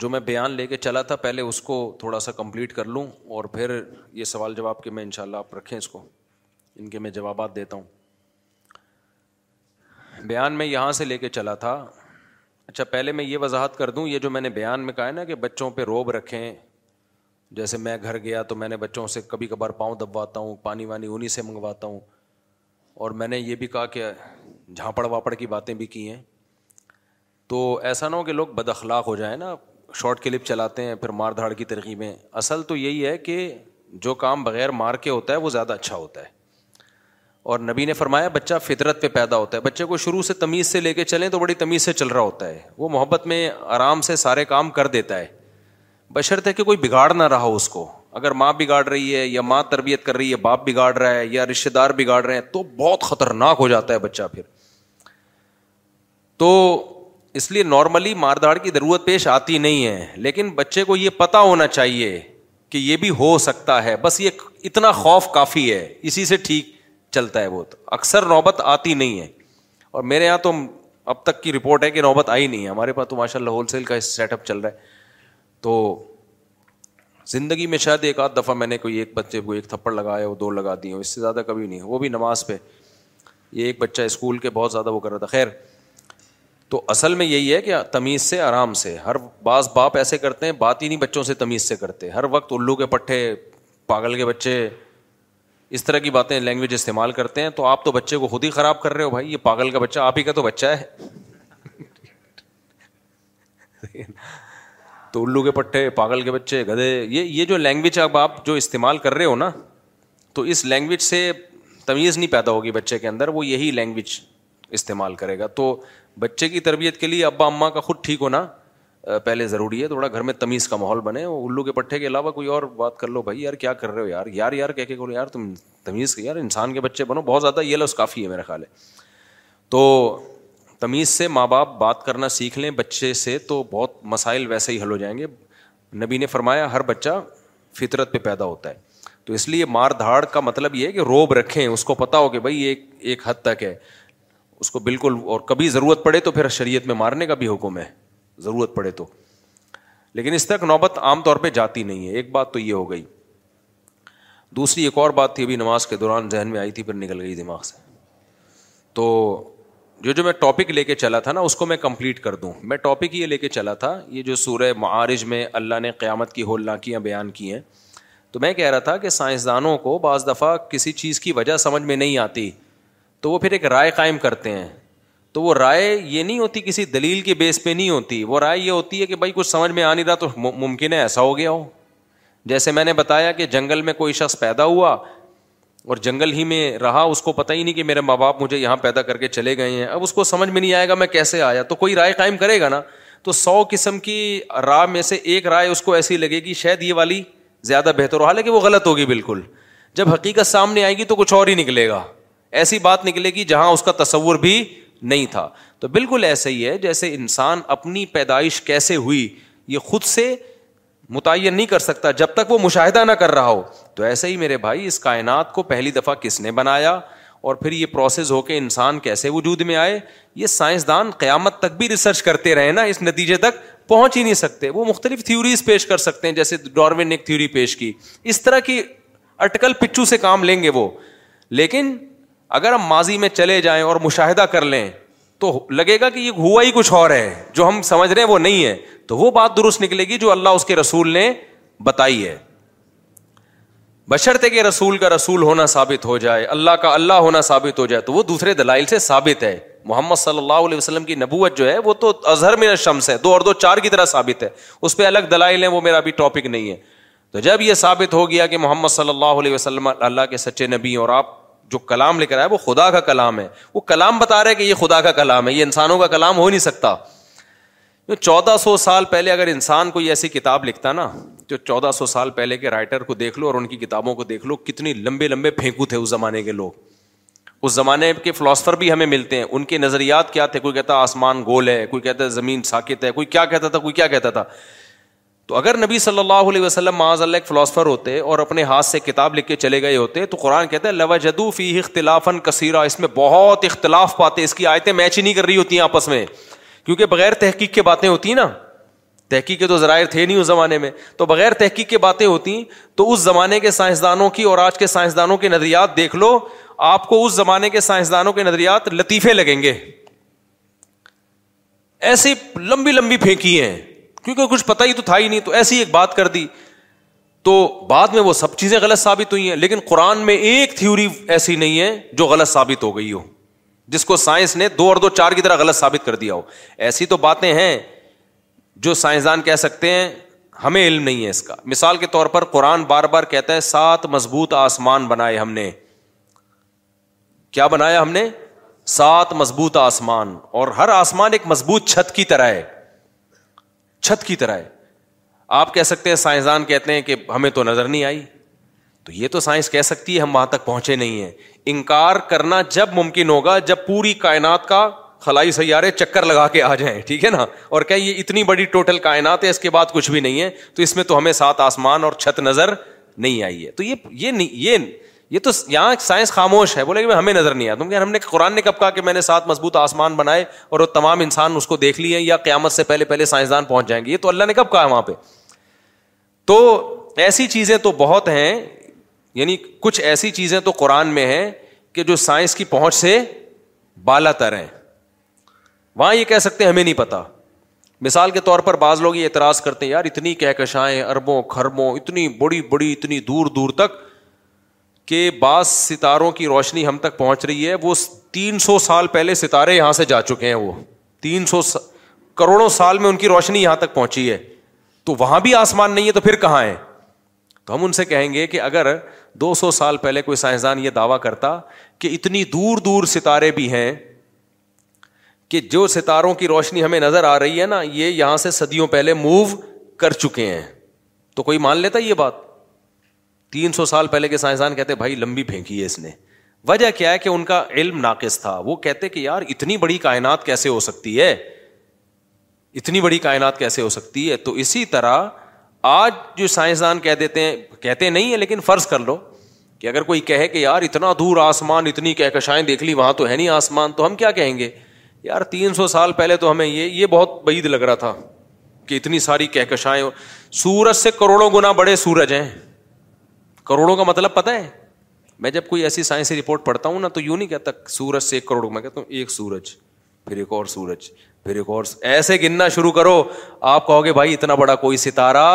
جو میں بیان لے کے چلا تھا پہلے اس کو تھوڑا سا کمپلیٹ کر لوں اور پھر یہ سوال جواب کے میں انشاءاللہ شاء آپ رکھیں اس کو ان کے میں جوابات دیتا ہوں بیان میں یہاں سے لے کے چلا تھا اچھا پہلے میں یہ وضاحت کر دوں یہ جو میں نے بیان میں کہا ہے نا کہ بچوں پہ روب رکھیں جیسے میں گھر گیا تو میں نے بچوں سے کبھی کبھار پاؤں دبواتا ہوں پانی وانی انہیں سے منگواتا ہوں اور میں نے یہ بھی کہا کہ جھانپڑ واپڑ کی باتیں بھی کی ہیں تو ایسا نہ ہو کہ لوگ بد اخلاق ہو جائیں نا شارٹ کلپ چلاتے ہیں پھر مار دھاڑ کی ترغیبیں اصل تو یہی ہے کہ جو کام بغیر مار کے ہوتا ہے وہ زیادہ اچھا ہوتا ہے اور نبی نے فرمایا بچہ فطرت پہ پیدا ہوتا ہے بچے کو شروع سے تمیز سے لے کے چلیں تو بڑی تمیز سے چل رہا ہوتا ہے وہ محبت میں آرام سے سارے کام کر دیتا ہے بشرط ہے کہ کوئی بگاڑ نہ رہا اس کو اگر ماں بگاڑ رہی ہے یا ماں تربیت کر رہی ہے باپ بگاڑ رہا ہے یا رشتے دار بگاڑ رہے ہیں تو بہت خطرناک ہو جاتا ہے بچہ پھر تو اس لیے نارملی مار دھاڑ کی ضرورت پیش آتی نہیں ہے لیکن بچے کو یہ پتا ہونا چاہیے کہ یہ بھی ہو سکتا ہے بس یہ اتنا خوف کافی ہے اسی سے ٹھیک چلتا ہے وہ تو اکثر نوبت آتی نہیں ہے اور میرے یہاں تو اب تک کی رپورٹ ہے کہ نوبت آئی نہیں ہے ہمارے پاس تو ماشاء اللہ ہول سیل کا سیٹ اپ چل رہا ہے تو زندگی میں شاید ایک آدھ دفعہ میں نے کوئی ایک بچے کو ایک تھپڑ لگایا ہو دو لگا دی ہوں اس سے زیادہ کبھی نہیں وہ بھی نماز پہ یہ ایک بچہ اسکول کے بہت زیادہ وہ کر رہا تھا خیر تو اصل میں یہی ہے کہ تمیز سے آرام سے ہر بعض باپ ایسے کرتے ہیں بات ہی نہیں بچوں سے تمیز سے کرتے ہر وقت الو کے پٹھے پاگل کے بچے اس طرح کی باتیں لینگویج استعمال کرتے ہیں تو آپ تو بچے کو خود ہی خراب کر رہے ہو بھائی یہ پاگل کا بچہ آپ ہی کا تو بچہ ہے تو الو کے پٹھے پاگل کے بچے گدے یہ یہ جو لینگویج اب آپ جو استعمال کر رہے ہو نا تو اس لینگویج سے تمیز نہیں پیدا ہوگی بچے کے اندر وہ یہی لینگویج استعمال کرے گا تو بچے کی تربیت کے لیے ابا اماں کا خود ٹھیک ہونا پہلے ضروری ہے تھوڑا گھر میں تمیز کا ماحول بنے وہ الو کے پٹھے کے علاوہ کوئی اور بات کر لو بھائی یار کیا کر رہے ہو یار یار یار کہہ کے بولو یار تم تمیز یار انسان کے بچے بنو بہت زیادہ یہ لفظ کافی ہے میرا خیال ہے تو تمیز سے ماں باپ بات کرنا سیکھ لیں بچے سے تو بہت مسائل ویسے ہی حل ہو جائیں گے نبی نے فرمایا ہر بچہ فطرت پہ پیدا ہوتا ہے تو اس لیے مار دھاڑ کا مطلب یہ ہے کہ روب رکھیں اس کو پتا ہو کہ بھائی ایک ایک حد تک ہے اس کو بالکل اور کبھی ضرورت پڑے تو پھر شریعت میں مارنے کا بھی حکم ہے ضرورت پڑے تو لیکن اس تک نوبت عام طور پہ جاتی نہیں ہے ایک بات تو یہ ہو گئی دوسری ایک اور بات تھی ابھی نماز کے دوران ذہن میں آئی تھی پھر نکل گئی دماغ سے تو جو جو میں ٹاپک لے کے چلا تھا نا اس کو میں کمپلیٹ کر دوں میں ٹاپک یہ لے کے چلا تھا یہ جو سورہ معارج میں اللہ نے قیامت کی ہول بیان کی ہیں تو میں کہہ رہا تھا کہ سائنسدانوں کو بعض دفعہ کسی چیز کی وجہ سمجھ میں نہیں آتی تو وہ پھر ایک رائے قائم کرتے ہیں تو وہ رائے یہ نہیں ہوتی کسی دلیل کے بیس پہ نہیں ہوتی وہ رائے یہ ہوتی ہے کہ بھائی کچھ سمجھ میں آ نہیں رہا تو ممکن ہے ایسا ہو گیا ہو جیسے میں نے بتایا کہ جنگل میں کوئی شخص پیدا ہوا اور جنگل ہی میں رہا اس کو پتہ ہی نہیں کہ میرے ماں باپ مجھے یہاں پیدا کر کے چلے گئے ہیں اب اس کو سمجھ میں نہیں آئے گا میں کیسے آیا تو کوئی رائے قائم کرے گا نا تو سو قسم کی رائے میں سے ایک رائے اس کو ایسی لگے گی شاید یہ والی زیادہ بہتر ہو حالانکہ وہ غلط ہوگی بالکل جب حقیقت سامنے آئے گی تو کچھ اور ہی نکلے گا ایسی بات نکلے گی جہاں اس کا تصور بھی نہیں تھا تو بالکل ایسا ہی ہے جیسے انسان اپنی پیدائش کیسے ہوئی یہ خود سے متعین نہیں کر سکتا جب تک وہ مشاہدہ نہ کر رہا ہو تو ایسے ہی میرے بھائی اس کائنات کو پہلی دفعہ کس نے بنایا اور پھر یہ پروسیس ہو کے انسان کیسے وجود میں آئے یہ سائنسدان قیامت تک بھی ریسرچ کرتے رہے نا اس نتیجے تک پہنچ ہی نہیں سکتے وہ مختلف تھیوریز پیش کر سکتے ہیں جیسے ڈاروین نے ایک تھیوری پیش کی اس طرح کی اٹکل پچو سے کام لیں گے وہ لیکن اگر ہم ماضی میں چلے جائیں اور مشاہدہ کر لیں تو لگے گا کہ یہ ہوا ہی کچھ اور ہے جو ہم سمجھ رہے ہیں وہ نہیں ہے تو وہ بات درست نکلے گی جو اللہ اس کے رسول نے بتائی ہے بشرط کے رسول کا رسول ہونا ثابت ہو جائے اللہ کا اللہ ہونا ثابت ہو جائے تو وہ دوسرے دلائل سے ثابت ہے محمد صلی اللہ علیہ وسلم کی نبوت جو ہے وہ تو اظہر میں شمس ہے دو اور دو چار کی طرح ثابت ہے اس پہ الگ دلائل ہیں وہ میرا بھی ٹاپک نہیں ہے تو جب یہ ثابت ہو گیا کہ محمد صلی اللہ علیہ وسلم اللہ کے سچے نبی اور آپ جو کلام لے کر آیا وہ خدا کا کلام ہے وہ کلام بتا رہے کا کلام ہے یہ انسانوں کا کلام ہو نہیں سکتا چودہ سو سال پہلے اگر انسان کوئی ایسی کتاب لکھتا نا تو چودہ سو سال پہلے کے رائٹر کو دیکھ لو اور ان کی کتابوں کو دیکھ لو کتنی لمبے لمبے پھینکو تھے اس زمانے کے لوگ اس زمانے کے فلاسفر بھی ہمیں ملتے ہیں ان کے نظریات کیا تھے کوئی کہتا آسمان گول ہے کوئی کہتا زمین ساکت ہے کوئی کیا کہتا تھا کوئی کیا کہتا تھا تو اگر نبی صلی اللہ علیہ وسلم معاذ اللہ ایک فلاسفر ہوتے اور اپنے ہاتھ سے کتاب لکھ کے چلے گئے ہوتے تو قرآن کہتے ہیں جدو فی اختلاف کثیرہ اس میں بہت اختلاف پاتے اس کی آیتیں میچ ہی نہیں کر رہی ہوتی ہیں آپس میں کیونکہ بغیر تحقیق کے باتیں ہوتی ہیں نا تحقیق کے تو ذرائع تھے نہیں اس زمانے میں تو بغیر تحقیق کی باتیں ہوتی تو اس زمانے کے سائنسدانوں کی اور آج کے سائنسدانوں کے نظریات دیکھ لو آپ کو اس زمانے کے سائنسدانوں کے نظریات لطیفے لگیں گے ایسی لمبی لمبی پھینکی ہیں کیونکہ کچھ پتا ہی تو تھا ہی نہیں تو ایسی ایک بات کر دی تو بعد میں وہ سب چیزیں غلط ثابت ہوئی ہیں لیکن قرآن میں ایک تھیوری ایسی نہیں ہے جو غلط ثابت ہو گئی ہو جس کو سائنس نے دو اور دو چار کی طرح غلط ثابت کر دیا ہو ایسی تو باتیں ہیں جو سائنسدان کہہ سکتے ہیں ہمیں علم نہیں ہے اس کا مثال کے طور پر قرآن بار بار کہتا ہے سات مضبوط آسمان بنائے ہم نے کیا بنایا ہم نے سات مضبوط آسمان اور ہر آسمان ایک مضبوط چھت کی طرح ہے چھت کی طرح ہے آپ کہہ سکتے ہیں سائنسدان کہتے ہیں کہ ہمیں تو نظر نہیں آئی تو یہ تو سائنس کہہ سکتی ہے ہم وہاں تک پہنچے نہیں ہیں انکار کرنا جب ممکن ہوگا جب پوری کائنات کا خلائی سیارے چکر لگا کے آ جائیں ٹھیک ہے نا اور کیا یہ اتنی بڑی ٹوٹل کائنات ہے اس کے بعد کچھ بھی نہیں ہے تو اس میں تو ہمیں سات آسمان اور چھت نظر نہیں آئی ہے تو یہ یہ یہ یہ تو یہاں سائنس خاموش ہے بولے کہ ہمیں نظر نہیں آیا تم کہ ہم نے قرآن نے کب کہا کہ میں نے سات مضبوط آسمان بنائے اور وہ تمام انسان اس کو دیکھ لیے یا قیامت سے پہلے پہلے سائنسدان پہنچ جائیں گے یہ تو اللہ نے کب کہا وہاں پہ تو ایسی چیزیں تو بہت ہیں یعنی کچھ ایسی چیزیں تو قرآن میں ہیں کہ جو سائنس کی پہنچ سے بالا تر ہیں وہاں یہ کہہ سکتے ہمیں نہیں پتا مثال کے طور پر بعض لوگ یہ اعتراض کرتے ہیں یار اتنی کہکشائیں اربوں کھربوں اتنی بڑی بڑی اتنی دور دور تک کہ بعض ستاروں کی روشنی ہم تک پہنچ رہی ہے وہ تین سو سال پہلے ستارے یہاں سے جا چکے ہیں وہ تین سو کروڑوں سال میں ان کی روشنی یہاں تک پہنچی ہے تو وہاں بھی آسمان نہیں ہے تو پھر کہاں ہے تو ہم ان سے کہیں گے کہ اگر دو سو سال پہلے کوئی سائنسدان یہ دعویٰ کرتا کہ اتنی دور دور ستارے بھی ہیں کہ جو ستاروں کی روشنی ہمیں نظر آ رہی ہے نا یہ یہاں سے صدیوں پہلے موو کر چکے ہیں تو کوئی مان لیتا یہ بات تین سو سال پہلے کے سائنسدان کہتے بھائی لمبی پھینکی ہے اس نے وجہ کیا ہے کہ ان کا علم ناقص تھا وہ کہتے کہ یار اتنی بڑی کائنات کیسے ہو سکتی ہے اتنی بڑی کائنات کیسے ہو سکتی ہے تو اسی طرح آج جو سائنسدان کہہ دیتے ہیں کہتے نہیں ہیں لیکن فرض کر لو کہ اگر کوئی کہے کہ یار اتنا دور آسمان اتنی کہکشائیں دیکھ لی وہاں تو ہے نہیں آسمان تو ہم کیا کہیں گے یار تین سو سال پہلے تو ہمیں یہ یہ بہت بعید لگ رہا تھا کہ اتنی ساری کہکشائیں سورج سے کروڑوں گنا بڑے سورج ہیں کروڑوں کا مطلب پتا ہے میں جب کوئی ایسی سائنسی رپورٹ پڑھتا ہوں نا تو یوں نہیں کہتا سورج سے ایک کروڑ میں کہتا ہوں ایک سورج پھر ایک اور سورج پھر ایک اور ایسے گننا شروع کرو آپ کہو گے بھائی اتنا بڑا کوئی ستارہ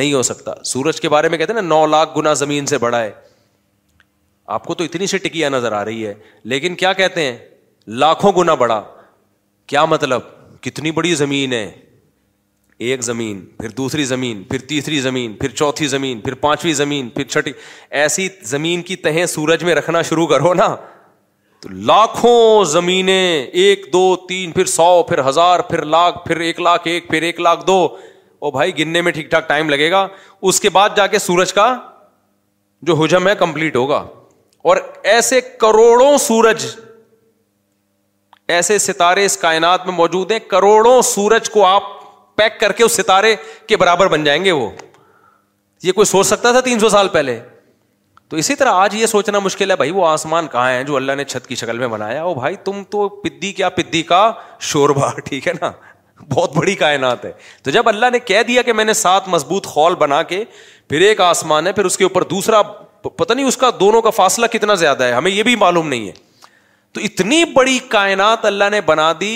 نہیں ہو سکتا سورج کے بارے میں کہتے ہیں نا نو لاکھ گنا زمین سے بڑا ہے آپ کو تو اتنی سی ٹکیا نظر آ رہی ہے لیکن کیا کہتے ہیں لاکھوں گنا بڑا کیا مطلب کتنی بڑی زمین ہے ایک زمین پھر دوسری زمین پھر تیسری زمین پھر چوتھی زمین پھر پانچویں زمین پھر چھٹی ایسی زمین کی تہیں سورج میں رکھنا شروع کرو نا تو لاکھوں زمینیں ایک دو تین پھر سو پھر ہزار پھر لاکھ پھر ایک لاکھ ایک پھر ایک لاکھ دو او بھائی گننے میں ٹھیک ٹھاک ٹائم لگے گا اس کے بعد جا کے سورج کا جو ہجم ہے کمپلیٹ ہوگا اور ایسے کروڑوں سورج ایسے ستارے اس کائنات میں موجود ہیں کروڑوں سورج کو آپ پیک کر کے اس ستارے کے برابر بن جائیں گے وہ یہ کوئی سوچ سکتا تھا تین سو سال پہلے تو اسی طرح آج یہ سوچنا مشکل ہے بھائی وہ آسمان کہاں ہے جو اللہ نے چھت کی شکل میں بنایا بھائی تم تو پدی پدی کیا کا شوربا ٹھیک ہے نا بہت بڑی کائنات ہے تو جب اللہ نے کہہ دیا کہ میں نے سات مضبوط ہال بنا کے پھر ایک آسمان ہے پھر اس کے اوپر دوسرا پتا نہیں اس کا دونوں کا فاصلہ کتنا زیادہ ہے ہمیں یہ بھی معلوم نہیں ہے تو اتنی بڑی کائنات اللہ نے بنا دی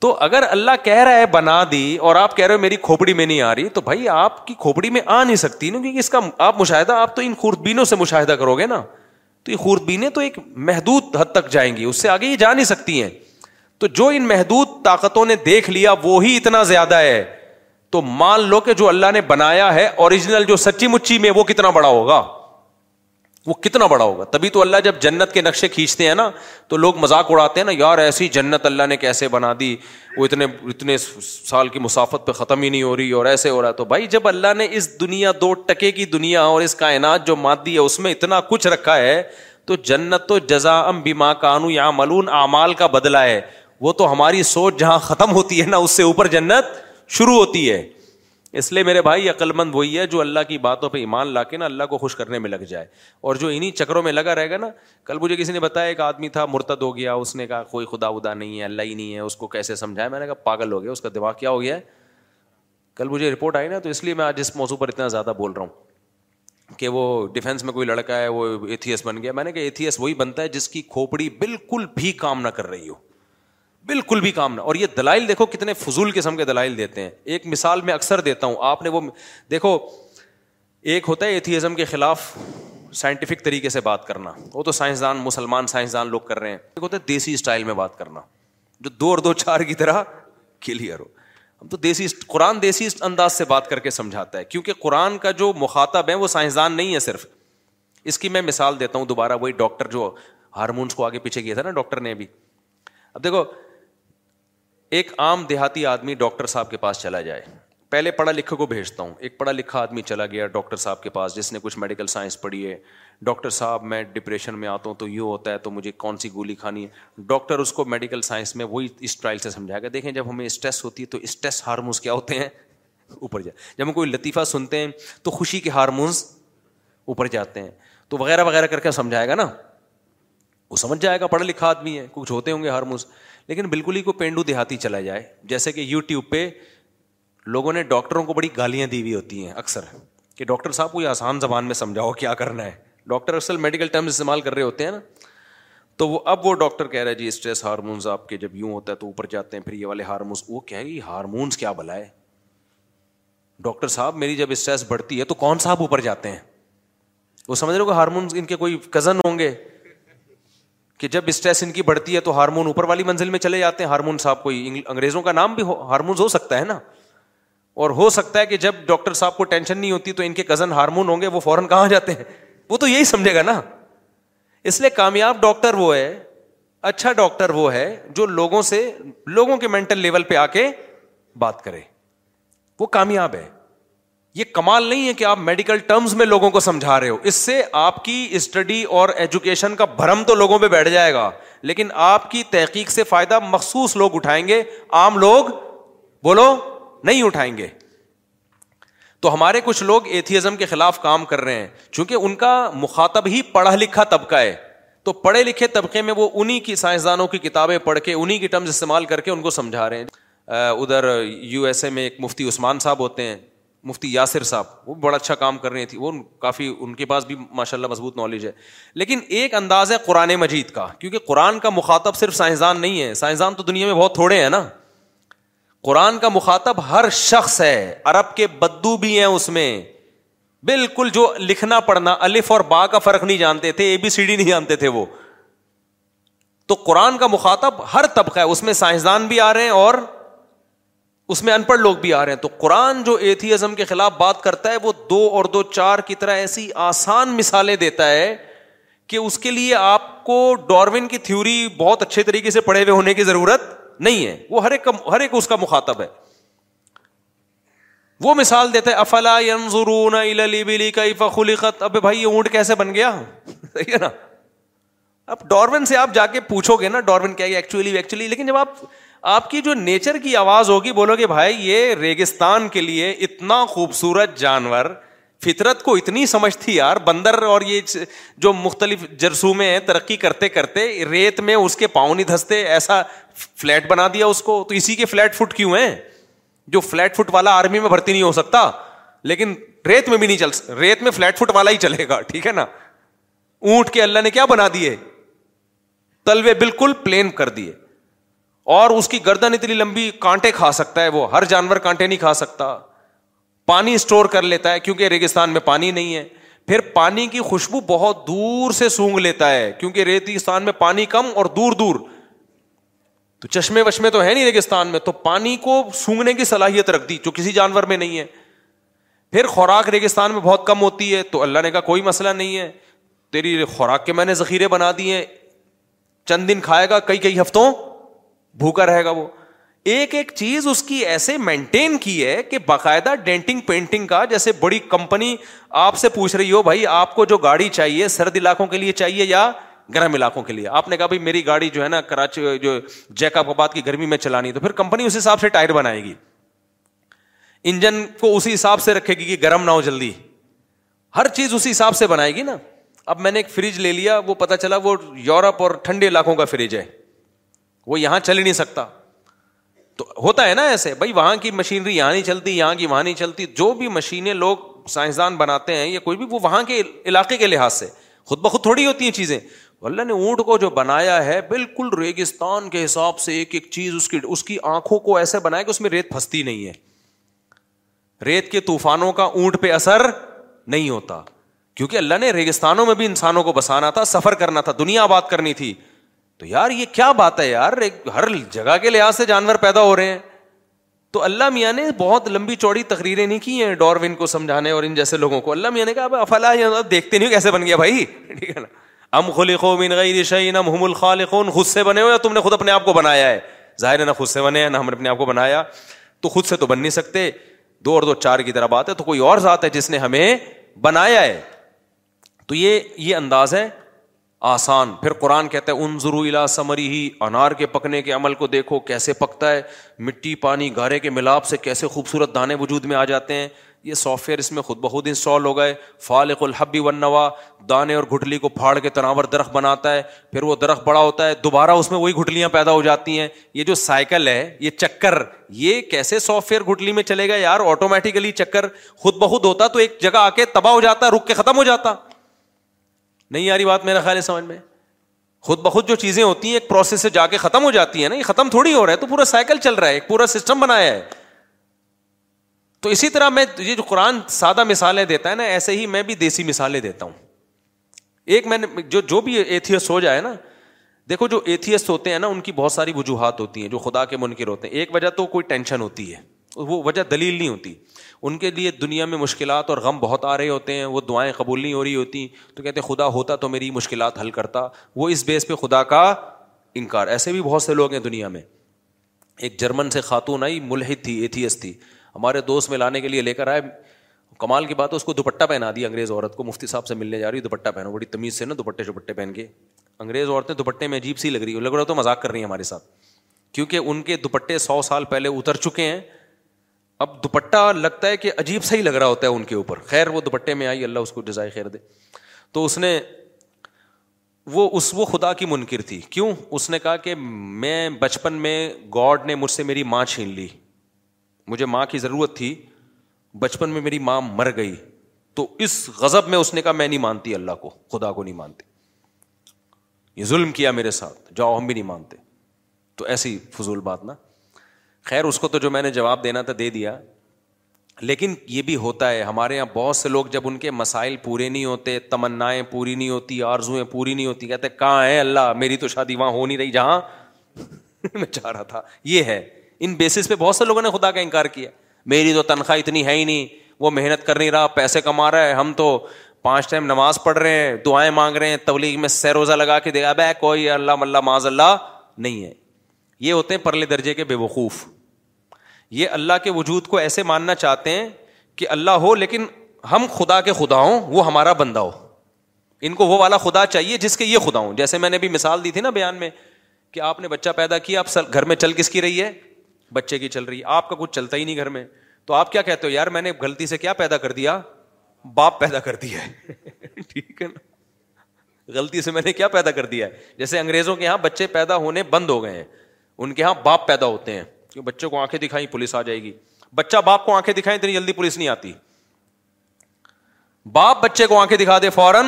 تو اگر اللہ کہہ رہا ہے بنا دی اور آپ کہہ رہے ہو میری کھوپڑی میں نہیں آ رہی تو بھائی آپ کی کھوپڑی میں آ نہیں سکتی نا کیونکہ اس کا آپ مشاہدہ آپ تو ان خوردبینوں سے مشاہدہ کرو گے نا تو یہ خوردبینیں تو ایک محدود حد تک جائیں گی اس سے آگے یہ جا نہیں سکتی ہیں تو جو ان محدود طاقتوں نے دیکھ لیا وہی اتنا زیادہ ہے تو مان لو کہ جو اللہ نے بنایا ہے اوریجنل جو سچی مچی میں وہ کتنا بڑا ہوگا وہ کتنا بڑا ہوگا تبھی تو اللہ جب جنت کے نقشے کھینچتے ہیں نا تو لوگ مذاق اڑاتے ہیں نا یار ایسی جنت اللہ نے کیسے بنا دی وہ اتنے اتنے سال کی مسافت پہ ختم ہی نہیں ہو رہی اور ایسے ہو رہا تو بھائی جب اللہ نے اس دنیا دو ٹکے کی دنیا اور اس کائنات جو مات دی ہے اس میں اتنا کچھ رکھا ہے تو جنت تو جزا ام بیما کانو یا ملون اعمال کا بدلا ہے وہ تو ہماری سوچ جہاں ختم ہوتی ہے نا اس سے اوپر جنت شروع ہوتی ہے اس لیے میرے بھائی عقل مند وہی ہے جو اللہ کی باتوں پہ ایمان لا کے نا اللہ کو خوش کرنے میں لگ جائے اور جو انہیں چکروں میں لگا رہے گا نا کل مجھے کسی نے بتایا ایک آدمی تھا مرتد ہو گیا اس نے کہا کوئی خدا ادا نہیں ہے اللہ ہی نہیں ہے اس کو کیسے سمجھایا میں نے کہا پاگل ہو گیا اس کا دماغ کیا ہو گیا ہے کل مجھے رپورٹ آئی نا تو اس لیے میں آج اس موضوع پر اتنا زیادہ بول رہا ہوں کہ وہ ڈیفینس میں کوئی لڑکا ہے وہ ایتھیس بن گیا میں نے کہا ایتھیس وہی بنتا ہے جس کی کھوپڑی بالکل بھی کام نہ کر رہی ہو بالکل بھی کام نہ اور یہ دلائل دیکھو کتنے فضول قسم کے دلائل دیتے ہیں ایک مثال میں اکثر دیتا ہوں آپ نے وہ دیکھو ایک ہوتا ہے ایتھیزم کے خلاف سائنٹیفک طریقے سے بات کرنا وہ تو سائنسدان مسلمان سائنسدان لوگ کر رہے ہیں ایک ہوتا ہے دیسی اسٹائل میں بات کرنا جو دو اور دو چار کی طرح کلیئر ہو ہم تو دیسی قرآن دیسی انداز سے بات کر کے سمجھاتا ہے کیونکہ قرآن کا جو مخاطب ہے وہ سائنسدان نہیں ہے صرف اس کی میں مثال دیتا ہوں دوبارہ وہی ڈاکٹر جو ہارمونس کو آگے پیچھے کیا تھا نا ڈاکٹر نے بھی اب دیکھو ایک عام دیہاتی آدمی ڈاکٹر صاحب کے پاس چلا جائے پہلے پڑھا لکھا کو بھیجتا ہوں ایک پڑھا لکھا آدمی چلا گیا ڈاکٹر صاحب کے پاس جس نے کچھ میڈیکل سائنس پڑھی ہے ڈاکٹر صاحب میں ڈپریشن میں آتا ہوں تو یہ ہوتا ہے تو مجھے کون سی گولی کھانی ہے ڈاکٹر اس کو میڈیکل سائنس میں وہی اس ٹرائل سے سمجھائے گا دیکھیں جب ہمیں اسٹریس ہوتی ہے تو اسٹریس ہارمونس کیا ہوتے ہیں اوپر جائے جب ہم کوئی لطیفہ سنتے ہیں تو خوشی کے ہارمونس اوپر جاتے ہیں تو وغیرہ وغیرہ کر کے سمجھائے گا نا وہ سمجھ جائے گا پڑھا لکھا آدمی ہے کچھ ہوتے ہوں گے ہارمونس لیکن بالکل ہی کو پینڈو دیہاتی چلا جائے جیسے کہ یو ٹیوب پہ لوگوں نے ڈاکٹروں کو بڑی گالیاں دی ہوئی ہوتی ہیں اکثر کہ ڈاکٹر صاحب کوئی آسان زبان میں سمجھاؤ کیا کرنا ہے ڈاکٹر میڈیکل استعمال کر رہے ہوتے ہیں نا تو وہ اب وہ ڈاکٹر کہہ رہے جی اسٹریس ہارمونس آپ کے جب یوں ہوتا ہے تو اوپر جاتے ہیں پھر یہ والے ہارمونس وہ کہہ رہی ہارمونس کیا بلا ہے ڈاکٹر صاحب میری جب اسٹریس بڑھتی ہے تو کون صاحب اوپر جاتے ہیں وہ سمجھ رہے ہو کہ ہارمونس ان کے کوئی کزن ہوں گے کہ جب اسٹریس ان کی بڑھتی ہے تو ہارمون اوپر والی منزل میں چلے جاتے ہیں ہارمون صاحب کوئی انگریزوں کا نام بھی ہارمونز ہو سکتا ہے نا اور ہو سکتا ہے کہ جب ڈاکٹر صاحب کو ٹینشن نہیں ہوتی تو ان کے کزن ہارمون ہوں گے وہ فوراً کہاں جاتے ہیں وہ تو یہی سمجھے گا نا اس لیے کامیاب ڈاکٹر وہ ہے اچھا ڈاکٹر وہ ہے جو لوگوں سے لوگوں کے مینٹل لیول پہ آ کے بات کرے وہ کامیاب ہے یہ کمال نہیں ہے کہ آپ میڈیکل ٹرمز میں لوگوں کو سمجھا رہے ہو اس سے آپ کی اسٹڈی اور ایجوکیشن کا بھرم تو لوگوں پہ بیٹھ جائے گا لیکن آپ کی تحقیق سے فائدہ مخصوص لوگ اٹھائیں گے عام لوگ بولو نہیں اٹھائیں گے تو ہمارے کچھ لوگ ایتھیزم کے خلاف کام کر رہے ہیں چونکہ ان کا مخاطب ہی پڑھا لکھا طبقہ ہے تو پڑھے لکھے طبقے میں وہ انہیں کی سائنسدانوں کی کتابیں پڑھ کے انہیں کی ٹرمز استعمال کر کے ان کو سمجھا رہے ہیں ادھر یو ایس اے میں ایک مفتی عثمان صاحب ہوتے ہیں مفتی یاسر صاحب وہ بڑا اچھا کام کر رہی تھی وہ کافی ان کے پاس بھی ماشاء اللہ مضبوط نالج ہے لیکن ایک انداز ہے قرآن مجید کا کیونکہ قرآن کا مخاطب صرف سائنسدان نہیں ہے سائنسدان تو دنیا میں بہت تھوڑے ہیں نا قرآن کا مخاطب ہر شخص ہے عرب کے بدو بھی ہیں اس میں بالکل جو لکھنا پڑھنا الف اور با کا فرق نہیں جانتے تھے اے بی سی ڈی نہیں جانتے تھے وہ تو قرآن کا مخاطب ہر طبقہ ہے اس میں سائنسدان بھی آ رہے ہیں اور اس میں ان پڑھ لوگ بھی آ رہے ہیں تو قرآن جو ایتھیزم کے خلاف بات کرتا ہے وہ دو اور دو چار کی طرح ایسی آسان مثالیں دیتا ہے کہ اس کے لیے آپ کو ڈاروین کی تھیوری بہت اچھے طریقے سے پڑھے ہوئے ہونے کی ضرورت نہیں ہے وہ ہر ہر ایک ایک اس کا مخاطب ہے وہ مثال دیتا ہے افلا خلقت اب بھائی یہ اونٹ کیسے بن گیا ہے نا اب ڈاروین سے آپ جا کے پوچھو گے نا ڈاروین کیا ایکچولی ایکچولی لیکن جب آپ آپ کی جو نیچر کی آواز ہوگی بولو گے بھائی یہ ریگستان کے لیے اتنا خوبصورت جانور فطرت کو اتنی سمجھ تھی یار بندر اور یہ جو مختلف جرسومے ہیں ترقی کرتے کرتے ریت میں اس کے پاؤں نہیں دھستے ایسا فلیٹ بنا دیا اس کو تو اسی کے فلیٹ فٹ کیوں ہیں جو فلیٹ فٹ والا آرمی میں بھرتی نہیں ہو سکتا لیکن ریت میں بھی نہیں چل ریت میں فلیٹ فٹ والا ہی چلے گا ٹھیک ہے نا اونٹ کے اللہ نے کیا بنا دیے تلوے بالکل پلین کر دیے اور اس کی گردن اتنی لمبی کانٹے کھا سکتا ہے وہ ہر جانور کانٹے نہیں کھا سکتا پانی اسٹور کر لیتا ہے کیونکہ ریگستان میں پانی نہیں ہے پھر پانی کی خوشبو بہت دور سے سونگ لیتا ہے کیونکہ ریگستان میں پانی کم اور دور دور تو چشمے وشمے تو ہے نہیں ریگستان میں تو پانی کو سونگنے کی صلاحیت رکھ دی جو کسی جانور میں نہیں ہے پھر خوراک ریگستان میں بہت کم ہوتی ہے تو اللہ نے کہا کوئی مسئلہ نہیں ہے تیری خوراک کے میں نے ذخیرے بنا دیے چند دن کھائے گا کئی کئی ہفتوں بھوکا رہے گا وہ ایک ایک چیز اس کی ایسے مینٹین کی ہے کہ باقاعدہ ڈینٹنگ پینٹنگ کا جیسے بڑی کمپنی آپ سے پوچھ رہی ہو بھائی آپ کو جو گاڑی چاہیے سرد علاقوں کے لیے چاہیے یا گرم علاقوں کے لیے آپ نے کہا بھائی میری گاڑی جو ہے نا کراچی جو جیکا آباد کی گرمی میں چلانی تو پھر کمپنی اس حساب سے ٹائر بنائے گی انجن کو اسی حساب سے رکھے گی کہ گرم نہ ہو جلدی ہر چیز اسی حساب سے بنائے گی نا اب میں نے ایک فریج لے لیا وہ پتا چلا وہ یورپ اور ٹھنڈے علاقوں کا فریج ہے وہ یہاں چل ہی نہیں سکتا تو ہوتا ہے نا ایسے بھائی وہاں کی مشینری یہاں نہیں چلتی یہاں کی وہاں نہیں چلتی جو بھی مشینیں لوگ سائنسدان بناتے ہیں یا کوئی بھی وہ وہاں کے علاقے کے لحاظ سے خود بخود تھوڑی ہوتی ہیں چیزیں اللہ نے اونٹ کو جو بنایا ہے بالکل ریگستان کے حساب سے ایک ایک چیز اس کی اس کی آنکھوں کو ایسے بنایا کہ اس میں ریت پھنستی نہیں ہے ریت کے طوفانوں کا اونٹ پہ اثر نہیں ہوتا کیونکہ اللہ نے ریگستانوں میں بھی انسانوں کو بسانا تھا سفر کرنا تھا دنیا آباد کرنی تھی تو یار یہ کیا بات ہے یار ایک ہر جگہ کے لحاظ سے جانور پیدا ہو رہے ہیں تو اللہ میاں نے بہت لمبی چوڑی تقریریں نہیں کی ہیں ڈاروین کو سمجھانے اور ان جیسے لوگوں کو اللہ میاں نے کہا افلا دیکھتے نہیں ہو کیسے بن گیا بھائی ٹھیک ہے نا ام ہم الخالقون خود سے بنے ہو یا تم نے خود اپنے آپ کو بنایا ہے ظاہر ہے نہ خود سے بنے ہیں نہ ہم نے اپنے آپ کو بنایا تو خود سے تو بن نہیں سکتے دو اور دو چار کی طرح بات ہے تو کوئی اور ذات ہے جس نے ہمیں بنایا ہے تو یہ یہ انداز ہے آسان پھر قرآن کہتا ہے ان ہی انار کے پکنے کے عمل کو دیکھو کیسے پکتا ہے مٹی پانی گارے کے ملاپ سے کیسے خوبصورت دانے وجود میں آ جاتے ہیں یہ سافٹ ویئر اس میں خود بہت انسٹال ہو گئے فالق الحبی ونوا ون نوا دانے اور گھٹلی کو پھاڑ کے تناور درخت بناتا ہے پھر وہ درخت بڑا ہوتا ہے دوبارہ اس میں وہی گھٹلیاں پیدا ہو جاتی ہیں یہ جو سائیکل ہے یہ چکر یہ کیسے سافٹ ویئر گھٹلی میں چلے گا یار آٹومیٹیکلی چکر خود بہت ہوتا تو ایک جگہ آ کے تباہ ہو جاتا ہے رک کے ختم ہو جاتا نہیں آ رہی بات میرا خیال ہے سمجھ میں خود بخود جو چیزیں ہوتی ہیں ایک پروسیس سے جا کے ختم ہو جاتی ہے نا یہ ختم تھوڑی ہو رہا ہے تو پورا سائیکل چل رہا ہے ایک پورا سسٹم بنایا ہے تو اسی طرح میں یہ جو قرآن سادہ مثالیں دیتا ہے نا ایسے ہی میں بھی دیسی مثالیں دیتا ہوں ایک میں نے جو بھی ایتھیس ہو جائے نا دیکھو جو ایتھیسٹ ہوتے ہیں نا ان کی بہت ساری وجوہات ہوتی ہیں جو خدا کے منکر ہوتے ہیں ایک وجہ تو کوئی ٹینشن ہوتی ہے وہ وجہ دلیل نہیں ہوتی ان کے لیے دنیا میں مشکلات اور غم بہت آ رہے ہوتے ہیں وہ دعائیں قبول نہیں ہو رہی ہوتی تو کہتے خدا ہوتا تو میری مشکلات حل کرتا وہ اس بیس پہ خدا کا انکار ایسے بھی بہت سے لوگ ہیں دنیا میں ایک جرمن سے خاتون آئی ملحد تھی ایتھیس تھی ہمارے دوست میں لانے کے لیے لے کر آئے کمال کی بات ہے اس کو دوپٹہ پہنا دی انگریز عورت کو مفتی صاحب سے ملنے جا رہی ہے دوپٹہ پہنو بڑی تمیز سے نا دوپٹے چوپٹے پہن کے انگریز عورتیں دوپٹے میں عجیب سی لگ رہی لگ رہا تو مذاق کر رہی ہیں ہمارے ساتھ کیونکہ ان کے دوپٹے سو سال پہلے اتر چکے ہیں اب دوپٹہ لگتا ہے کہ عجیب سا ہی لگ رہا ہوتا ہے ان کے اوپر خیر وہ دوپٹے میں آئی اللہ اس کو جزائے خیر دے تو اس نے وہ اس وہ خدا کی منکر تھی کیوں اس نے کہا کہ میں بچپن میں گاڈ نے مجھ سے میری ماں چھین لی مجھے ماں کی ضرورت تھی بچپن میں میری ماں مر گئی تو اس غضب میں اس نے کہا میں نہیں مانتی اللہ کو خدا کو نہیں مانتی یہ ظلم کیا میرے ساتھ جاؤ ہم بھی نہیں مانتے تو ایسی فضول بات نا خیر اس کو تو جو میں نے جواب دینا تھا دے دیا لیکن یہ بھی ہوتا ہے ہمارے یہاں بہت سے لوگ جب ان کے مسائل پورے نہیں ہوتے تمنا پوری نہیں ہوتی آرزوئیں پوری نہیں ہوتی کہتے کہاں ہے اللہ میری تو شادی وہاں ہو نہیں رہی جہاں میں چاہ رہا تھا یہ ہے ان بیسس پہ بہت سے لوگوں نے خدا کا انکار کیا میری تو تنخواہ اتنی ہے ہی نہیں وہ محنت کر نہیں رہا پیسے کما رہا ہے ہم تو پانچ ٹائم نماز پڑھ رہے ہیں دعائیں مانگ رہے ہیں تبلیغ میں سہ روزہ لگا کے دے بے کوئی اللہ ملا معذ اللہ نہیں ہے یہ ہوتے ہیں پرلے درجے کے بے وقوف یہ اللہ کے وجود کو ایسے ماننا چاہتے ہیں کہ اللہ ہو لیکن ہم خدا کے خدا ہوں وہ ہمارا بندہ ہو ان کو وہ والا خدا چاہیے جس کے یہ خدا ہوں جیسے میں نے بھی مثال دی تھی نا بیان میں کہ آپ آپ نے بچہ پیدا کیا گھر میں چل کس کی رہی ہے بچے کی چل رہی ہے آپ کا کچھ چلتا ہی نہیں گھر میں تو آپ کیا کہتے ہو یار میں نے غلطی سے کیا پیدا کر دیا باپ پیدا کر دیا ہے ٹھیک ہے نا غلطی سے میں نے کیا پیدا کر دیا ہے جیسے انگریزوں کے یہاں بچے پیدا ہونے بند ہو گئے ہیں ان کے یہاں باپ پیدا ہوتے ہیں کہ بچوں کو آنکھیں دکھائیں پولیس آ جائے گی بچہ باپ کو آنکھیں دکھائیں اتنی جلدی پولیس نہیں آتی باپ بچے کو آنکھیں دکھا دے فوراً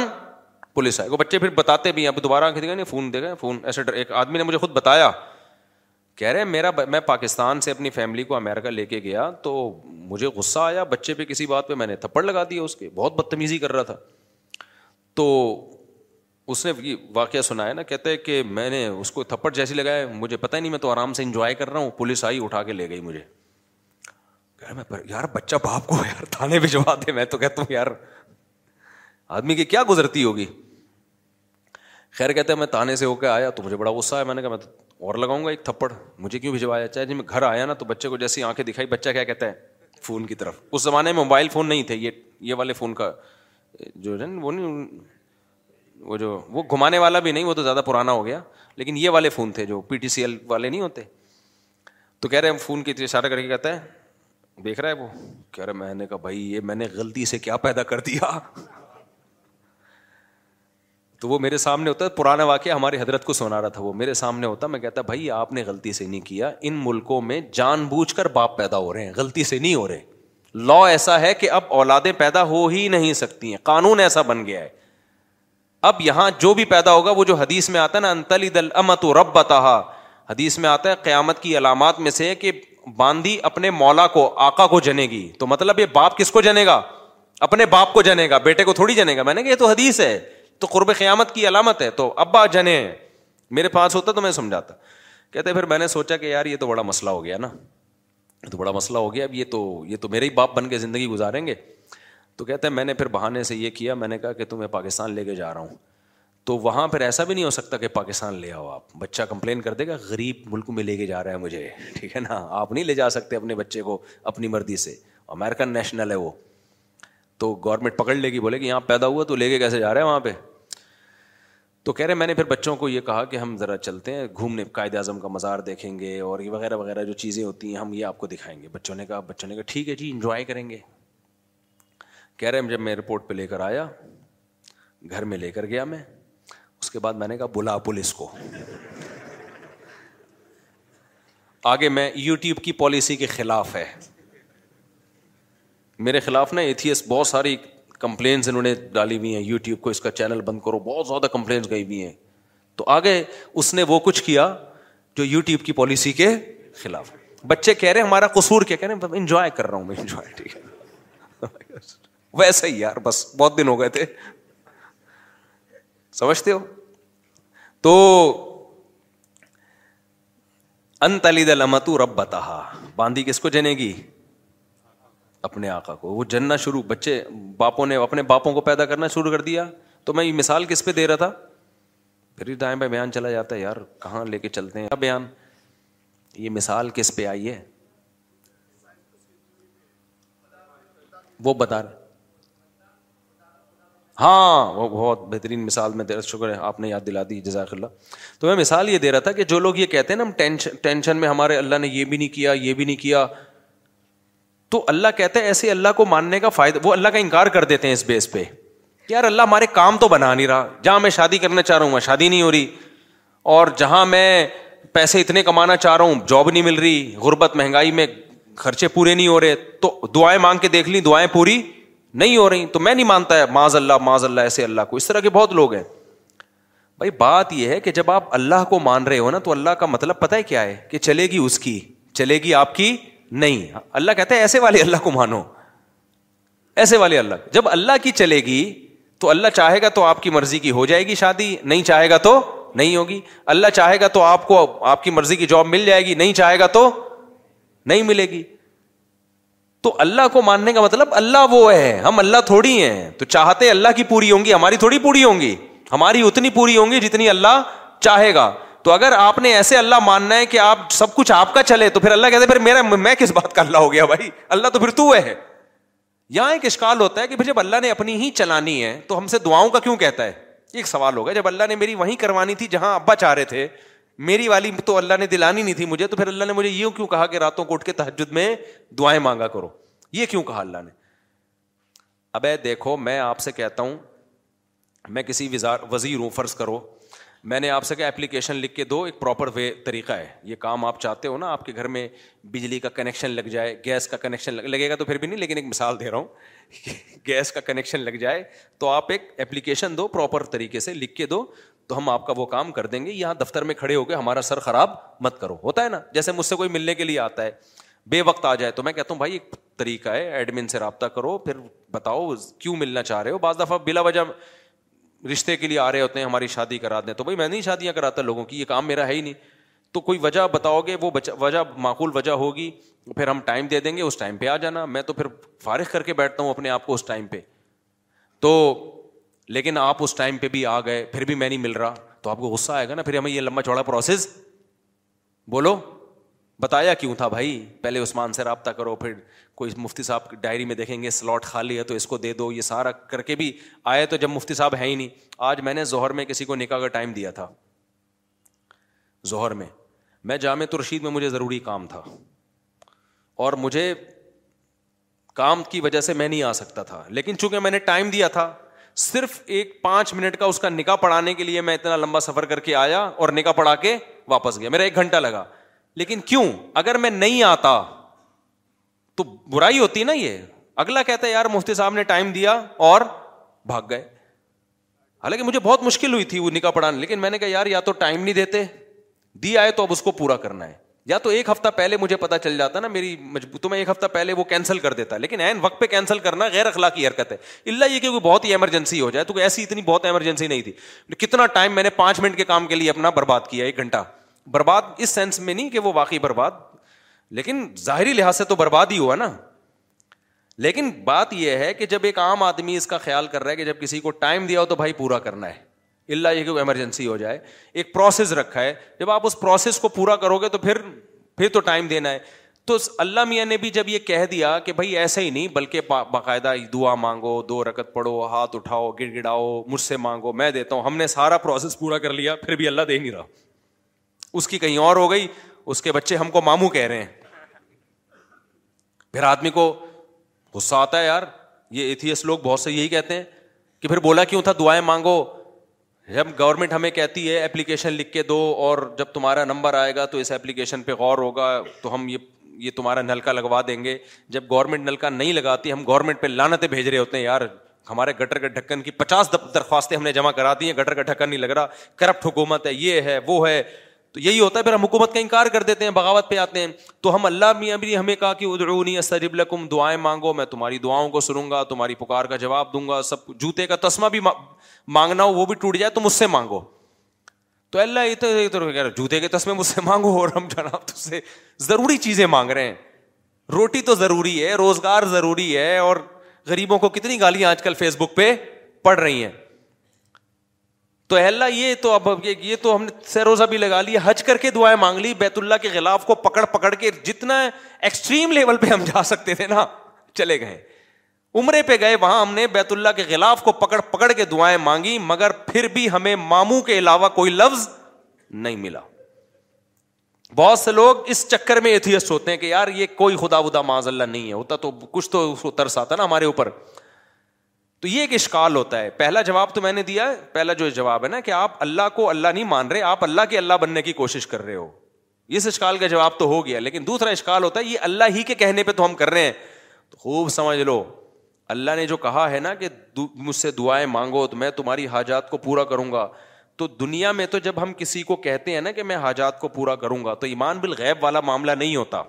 پولیس آئے گا بچے پھر بتاتے بھی ہیں اب دوبارہ آنکھیں دکھائیں فون دے گئے فون ایسے ایک آدمی نے مجھے خود بتایا کہہ رہے میرا میں پاکستان سے اپنی فیملی کو امیرکا لے کے گیا تو مجھے غصہ آیا بچے پہ کسی بات پہ میں نے تھپڑ لگا دیا اس کے بہت بدتمیزی کر رہا تھا تو اس نے یہ واقعہ سنا ہے نا کہتے کہ میں نے اس کو تھپڑ جیسی لگایا مجھے پتا ہی نہیں تو آرام سے انجوائے کر رہا ہوں پولیس آئی اٹھا کے لے گئی مجھے یار یار بچہ باپ کو تھانے دے میں تو کہتا ہوں یار آدمی کی کیا گزرتی ہوگی خیر کہتے میں تانے سے ہو کے آیا تو مجھے بڑا غصہ ہے میں نے کہا میں اور لگاؤں گا ایک تھپڑ مجھے کیوں بھجوایا چاہے جی میں گھر آیا نا تو بچے کو جیسی آنکھیں دکھائی بچہ کیا کہتا ہے فون کی طرف اس زمانے میں موبائل فون نہیں تھے یہ والے فون کا جو ہے وہ نہیں وہ جو وہ گھمانے والا بھی نہیں وہ تو زیادہ پرانا ہو گیا لیکن یہ والے فون تھے جو پی ٹی سی ایل والے نہیں ہوتے تو کہہ رہے فون کی اشارہ کر کے کہتا ہے دیکھ رہا ہے وہ کہہ رہے میں نے نے کہا بھائی یہ میں غلطی سے کیا پیدا کر دیا تو وہ میرے سامنے ہوتا ہے پرانا واقعہ ہماری حضرت کو سنا رہا تھا وہ میرے سامنے ہوتا میں کہتا بھائی آپ نے غلطی سے نہیں کیا ان ملکوں میں جان بوجھ کر باپ پیدا ہو رہے ہیں غلطی سے نہیں ہو رہے لا ایسا ہے کہ اب اولادیں پیدا ہو ہی نہیں سکتی ہیں قانون ایسا بن گیا ہے اب یہاں جو بھی پیدا ہوگا وہ جو حدیث میں آتا ہے نا دل امت رب بتا حدیث میں آتا ہے قیامت کی علامات میں سے کہ باندھی اپنے مولا کو آکا کو جنے گی تو مطلب یہ باپ کس کو جنے گا اپنے باپ کو جنے گا بیٹے کو تھوڑی جنے گا میں نے کہا یہ تو حدیث ہے تو قرب قیامت کی علامت ہے تو ابا جنے میرے پاس ہوتا تو میں سمجھاتا کہتے پھر میں نے سوچا کہ یار یہ تو بڑا مسئلہ ہو گیا نا یہ تو بڑا مسئلہ ہو گیا اب یہ تو یہ تو میرے ہی باپ بن کے زندگی گزاریں گے تو کہتے ہیں میں نے پھر بہانے سے یہ کیا میں نے کہا کہ تمہیں پاکستان لے کے جا رہا ہوں تو وہاں پھر ایسا بھی نہیں ہو سکتا کہ پاکستان لے آؤ آپ بچہ کمپلین کر دے گا غریب ملک میں لے کے جا رہا ہے مجھے ٹھیک ہے نا آپ نہیں لے جا سکتے اپنے بچے کو اپنی مرضی سے امیرکن نیشنل ہے وہ تو گورنمنٹ پکڑ لے گی بولے کہ یہاں پیدا ہوا تو لے کے کیسے جا رہا ہے وہاں پہ تو کہہ رہے میں نے پھر بچوں کو یہ کہا کہ ہم ذرا چلتے ہیں گھومنے قائد اعظم کا مزار دیکھیں گے اور یہ وغیرہ وغیرہ جو چیزیں ہوتی ہیں ہم یہ آپ کو دکھائیں گے بچوں نے کہا بچوں نے کہا ٹھیک ہے جی انجوائے کریں گے کہہ رہے ہیں جب میں رپورٹ پہ لے کر آیا گھر میں لے کر گیا میں اس کے بعد میں نے کہا بلا پولیس کو آگے میں یوٹیوب کی پالیسی کے خلاف ہے میرے خلاف نا ایتھیس بہت ساری کمپلینس انہوں نے ڈالی ہوئی ہیں یوٹیوب کو اس کا چینل بند کرو بہت زیادہ کمپلینس گئی ہوئی ہیں تو آگے اس نے وہ کچھ کیا جو یوٹیوب کی پالیسی کے خلاف بچے کہہ رہے ہیں ہمارا قصور کیا کہہ رہے ہیں انجوائے کر رہا ہوں میں انجوائے ٹھیک ہے oh ویسے ہی یار بس بہت دن ہو گئے تھے سمجھتے ہو تو انتلی دل بتا باندھی کس کو جنے گی اپنے آقا کو وہ جننا شروع بچے باپوں نے اپنے باپوں کو پیدا کرنا شروع کر دیا تو میں یہ مثال کس پہ دے رہا تھا پھر دائیں بھائی بیان چلا جاتا ہے یار کہاں لے کے چلتے ہیں بیان یہ مثال کس پہ آئی ہے وہ بتا رہے ہاں وہ بہت بہترین مثال میں شکر ہے آپ نے یاد دلا دی جزاک اللہ تو میں مثال یہ دے رہا تھا کہ جو لوگ یہ کہتے ہیں نا ہم ٹینشن میں ہمارے اللہ نے یہ بھی نہیں کیا یہ بھی نہیں کیا تو اللہ کہتے ہیں ایسے اللہ کو ماننے کا فائدہ وہ اللہ کا انکار کر دیتے ہیں اس بیس پہ یار اللہ ہمارے کام تو بنا نہیں رہا جہاں میں شادی کرنا چاہ رہا ہوں وہاں شادی نہیں ہو رہی اور جہاں میں پیسے اتنے کمانا چاہ رہا ہوں جاب نہیں مل رہی غربت مہنگائی میں خرچے پورے نہیں ہو رہے تو دعائیں مانگ کے دیکھ لی دعائیں پوری نہیں ہو رہی تو میں نہیں مانتا ہے معاذ اللہ معاذ اللہ ایسے اللہ کو اس طرح کے بہت لوگ ہیں بھائی بات یہ ہے کہ جب آپ اللہ کو مان رہے ہو نا تو اللہ کا مطلب پتا کیا ہے کہ چلے گی اس کی چلے گی آپ کی نہیں اللہ کہتے ہے ایسے والے اللہ کو مانو ایسے والے اللہ جب اللہ کی چلے گی تو اللہ چاہے گا تو آپ کی مرضی کی ہو جائے گی شادی نہیں چاہے گا تو نہیں ہوگی اللہ چاہے گا تو آپ کو آپ کی مرضی کی جاب مل جائے گی نہیں چاہے گا تو نہیں ملے گی تو اللہ کو ماننے کا مطلب اللہ وہ ہے ہم اللہ تھوڑی ہیں تو چاہتے اللہ کی پوری ہوں گی ہماری تھوڑی پوری ہوں گی ہماری اتنی پوری ہوں گی جتنی اللہ چاہے گا تو اگر آپ نے ایسے اللہ ماننا ہے کہ آپ سب کچھ آپ کا چلے تو پھر اللہ کہتے پھر میرا میں کس بات کا اللہ ہو گیا بھائی اللہ تو پھر تو ہے یہاں ایک اشکال ہوتا ہے کہ جب اللہ نے اپنی ہی چلانی ہے تو ہم سے دعاؤں کا کیوں کہتا ہے ایک سوال ہوگا جب اللہ نے میری وہیں کروانی تھی جہاں ابا چاہ رہے تھے میری والی تو اللہ نے دلانی نہیں تھی مجھے تو پھر اللہ نے مجھے یوں کیوں کہا کہ راتوں کو اٹھ کے تحجد میں دعائیں مانگا کرو یہ کیوں کہا اللہ نے ابے دیکھو میں آپ سے کہتا ہوں میں کسی وزیر ہوں فرض کرو میں نے آپ سے کہا اپلیکیشن لکھ کے دو ایک پراپر وے طریقہ ہے یہ کام آپ چاہتے ہو نا آپ کے گھر میں بجلی کا کنیکشن لگ جائے گیس کا کنیکشن لگے گا تو پھر بھی نہیں لیکن ایک مثال دے رہا ہوں گیس کا کنیکشن لگ جائے تو آپ ایک اپلیکیشن دو پراپر طریقے سے لکھ کے دو تو ہم آپ کا وہ کام کر دیں گے یہاں دفتر میں کھڑے ہو کے ہمارا سر خراب مت کرو ہوتا ہے نا جیسے مجھ سے کوئی ملنے کے لیے آتا ہے بے وقت آ جائے تو میں کہتا ہوں بھائی ایک طریقہ ہے ایڈمن سے رابطہ کرو پھر بتاؤ کیوں ملنا چاہ رہے ہو بعض دفعہ بلا وجہ رشتے کے لیے آ رہے ہوتے ہیں ہماری شادی کرا دیں تو بھائی میں نہیں شادیاں کراتا لوگوں کی یہ کام میرا ہے ہی نہیں تو کوئی وجہ بتاؤ گے وہ وجہ معقول وجہ ہوگی پھر ہم ٹائم دے دیں گے اس ٹائم پہ آ جانا میں تو پھر فارغ کر کے بیٹھتا ہوں اپنے آپ کو اس ٹائم پہ تو لیکن آپ اس ٹائم پہ بھی آ گئے پھر بھی میں نہیں مل رہا تو آپ کو غصہ آئے گا نا پھر ہمیں یہ لمبا چوڑا پروسیس بولو بتایا کیوں تھا بھائی پہلے عثمان سے رابطہ کرو پھر کوئی مفتی صاحب ڈائری میں دیکھیں گے سلاٹ خالی ہے تو اس کو دے دو یہ سارا کر کے بھی آئے تو جب مفتی صاحب ہے ہی نہیں آج میں نے زہر میں کسی کو نکاح کا ٹائم دیا تھا میں میں تو رشید میں مجھے ضروری کام تھا اور مجھے کام کی وجہ سے میں نہیں آ سکتا تھا لیکن چونکہ میں نے ٹائم دیا تھا صرف ایک پانچ منٹ کا اس کا نکاح پڑھانے کے لیے میں اتنا لمبا سفر کر کے آیا اور نکاح پڑھا کے واپس گیا میرا ایک گھنٹہ لگا لیکن کیوں اگر میں نہیں آتا تو برائی ہوتی نا یہ اگلا کہتا ہے یار مفتی صاحب نے ٹائم دیا اور بھاگ گئے حالانکہ مجھے بہت مشکل ہوئی تھی وہ نکاح پڑھانے لیکن میں نے کہا یار یا تو ٹائم نہیں دیتے دی آئے تو اب اس کو پورا کرنا ہے یا تو ایک ہفتہ پہلے مجھے پتا چل جاتا نا میری مجبور تو میں ایک ہفتہ پہلے وہ کینسل کر دیتا لیکن این وقت پہ کینسل کرنا غیر اخلاقی حرکت ہے اللہ یہ کہ بہت ہی ایمرجنسی ہو جائے تو ایسی اتنی بہت ایمرجنسی نہیں تھی کتنا ٹائم میں نے پانچ منٹ کے کام کے لیے اپنا برباد کیا ایک گھنٹہ برباد اس سینس میں نہیں کہ وہ واقعی برباد لیکن ظاہری لحاظ سے تو برباد ہی ہوا نا لیکن بات یہ ہے کہ جب ایک عام آدمی اس کا خیال کر رہا ہے کہ جب کسی کو ٹائم دیا ہو تو بھائی پورا کرنا ہے اللہ یہ کہ ایمرجنسی ہو جائے ایک پروسیس رکھا ہے جب آپ اس پروسیس کو پورا کرو گے تو پھر پھر تو ٹائم دینا ہے تو اللہ میاں نے بھی جب یہ کہہ دیا کہ بھائی ایسا ہی نہیں بلکہ باقاعدہ دعا مانگو دو رکت پڑھو ہاتھ اٹھاؤ گڑ گڑاؤ مجھ سے مانگو میں دیتا ہوں ہم نے سارا پروسیس پورا کر لیا پھر بھی اللہ دے نہیں رہا اس کی کہیں اور ہو گئی اس کے بچے ہم کو ماموں کہہ رہے ہیں پھر آدمی کو غصہ آتا ہے یار یہ ایتھیس لوگ بہت سے یہی کہتے ہیں کہ پھر بولا کیوں تھا دعائیں مانگو جب گورنمنٹ ہمیں کہتی ہے اپلیکیشن لکھ کے دو اور جب تمہارا نمبر آئے گا تو اس ایپلیکیشن پہ غور ہوگا تو ہم یہ یہ تمہارا نلکا لگوا دیں گے جب گورنمنٹ نلکا نہیں لگاتی ہم گورنمنٹ پہ لانتیں بھیج رہے ہوتے ہیں یار ہمارے گٹر کے ڈھکن کی پچاس درخواستیں ہم نے جمع کرا دی ہیں گٹر کا ڈھکن نہیں لگ رہا کرپٹ حکومت ہے یہ ہے وہ ہے تو یہی ہوتا ہے پھر ہم حکومت کا انکار کر دیتے ہیں بغاوت پہ آتے ہیں تو ہم اللہ بھی ہمیں کہا کہ لکم دعائیں مانگو میں تمہاری دعاؤں کو سنوں گا تمہاری پکار کا جواب دوں گا سب جوتے کا تسمہ بھی مانگنا ہو وہ بھی ٹوٹ جائے تم مجھ سے مانگو تو اللہ یہ تو جوتے کے تسمے مجھ سے مانگو اور ہم جناب تم سے ضروری چیزیں مانگ رہے ہیں روٹی تو ضروری ہے روزگار ضروری ہے اور غریبوں کو کتنی گالیاں آج کل فیس بک پہ پڑ رہی ہیں تو اللہ یہ تو اب یہ تو ہم نے سیروزہ بھی لگا لی حج کر کے دعائیں مانگ لی بیت اللہ کے خلاف کو پکڑ پکڑ کے جتنا ایکسٹریم لیول پہ ہم جا سکتے تھے نا چلے گئے عمرے پہ گئے وہاں ہم نے بیت اللہ کے خلاف کو پکڑ پکڑ کے دعائیں مانگی مگر پھر بھی ہمیں ماموں کے علاوہ کوئی لفظ نہیں ملا بہت سے لوگ اس چکر میں ایتھیسٹ ہوتے ہیں کہ یار یہ کوئی خدا ودا معاذ اللہ نہیں ہے ہوتا تو کچھ تو ترس آتا نا ہمارے اوپر تو یہ ایک اشکال ہوتا ہے پہلا جواب تو میں نے دیا پہلا جو جواب ہے نا کہ آپ اللہ کو اللہ نہیں مان رہے آپ اللہ کے اللہ بننے کی کوشش کر رہے ہو اس اشکال کا جواب تو ہو گیا لیکن دوسرا اشکال ہوتا ہے یہ اللہ ہی کے کہنے پہ تو ہم کر رہے ہیں تو خوب سمجھ لو اللہ نے جو کہا ہے نا کہ مجھ سے دعائیں مانگو تو میں تمہاری حاجات کو پورا کروں گا تو دنیا میں تو جب ہم کسی کو کہتے ہیں نا کہ میں حاجات کو پورا کروں گا تو ایمان بالغیب والا معاملہ نہیں ہوتا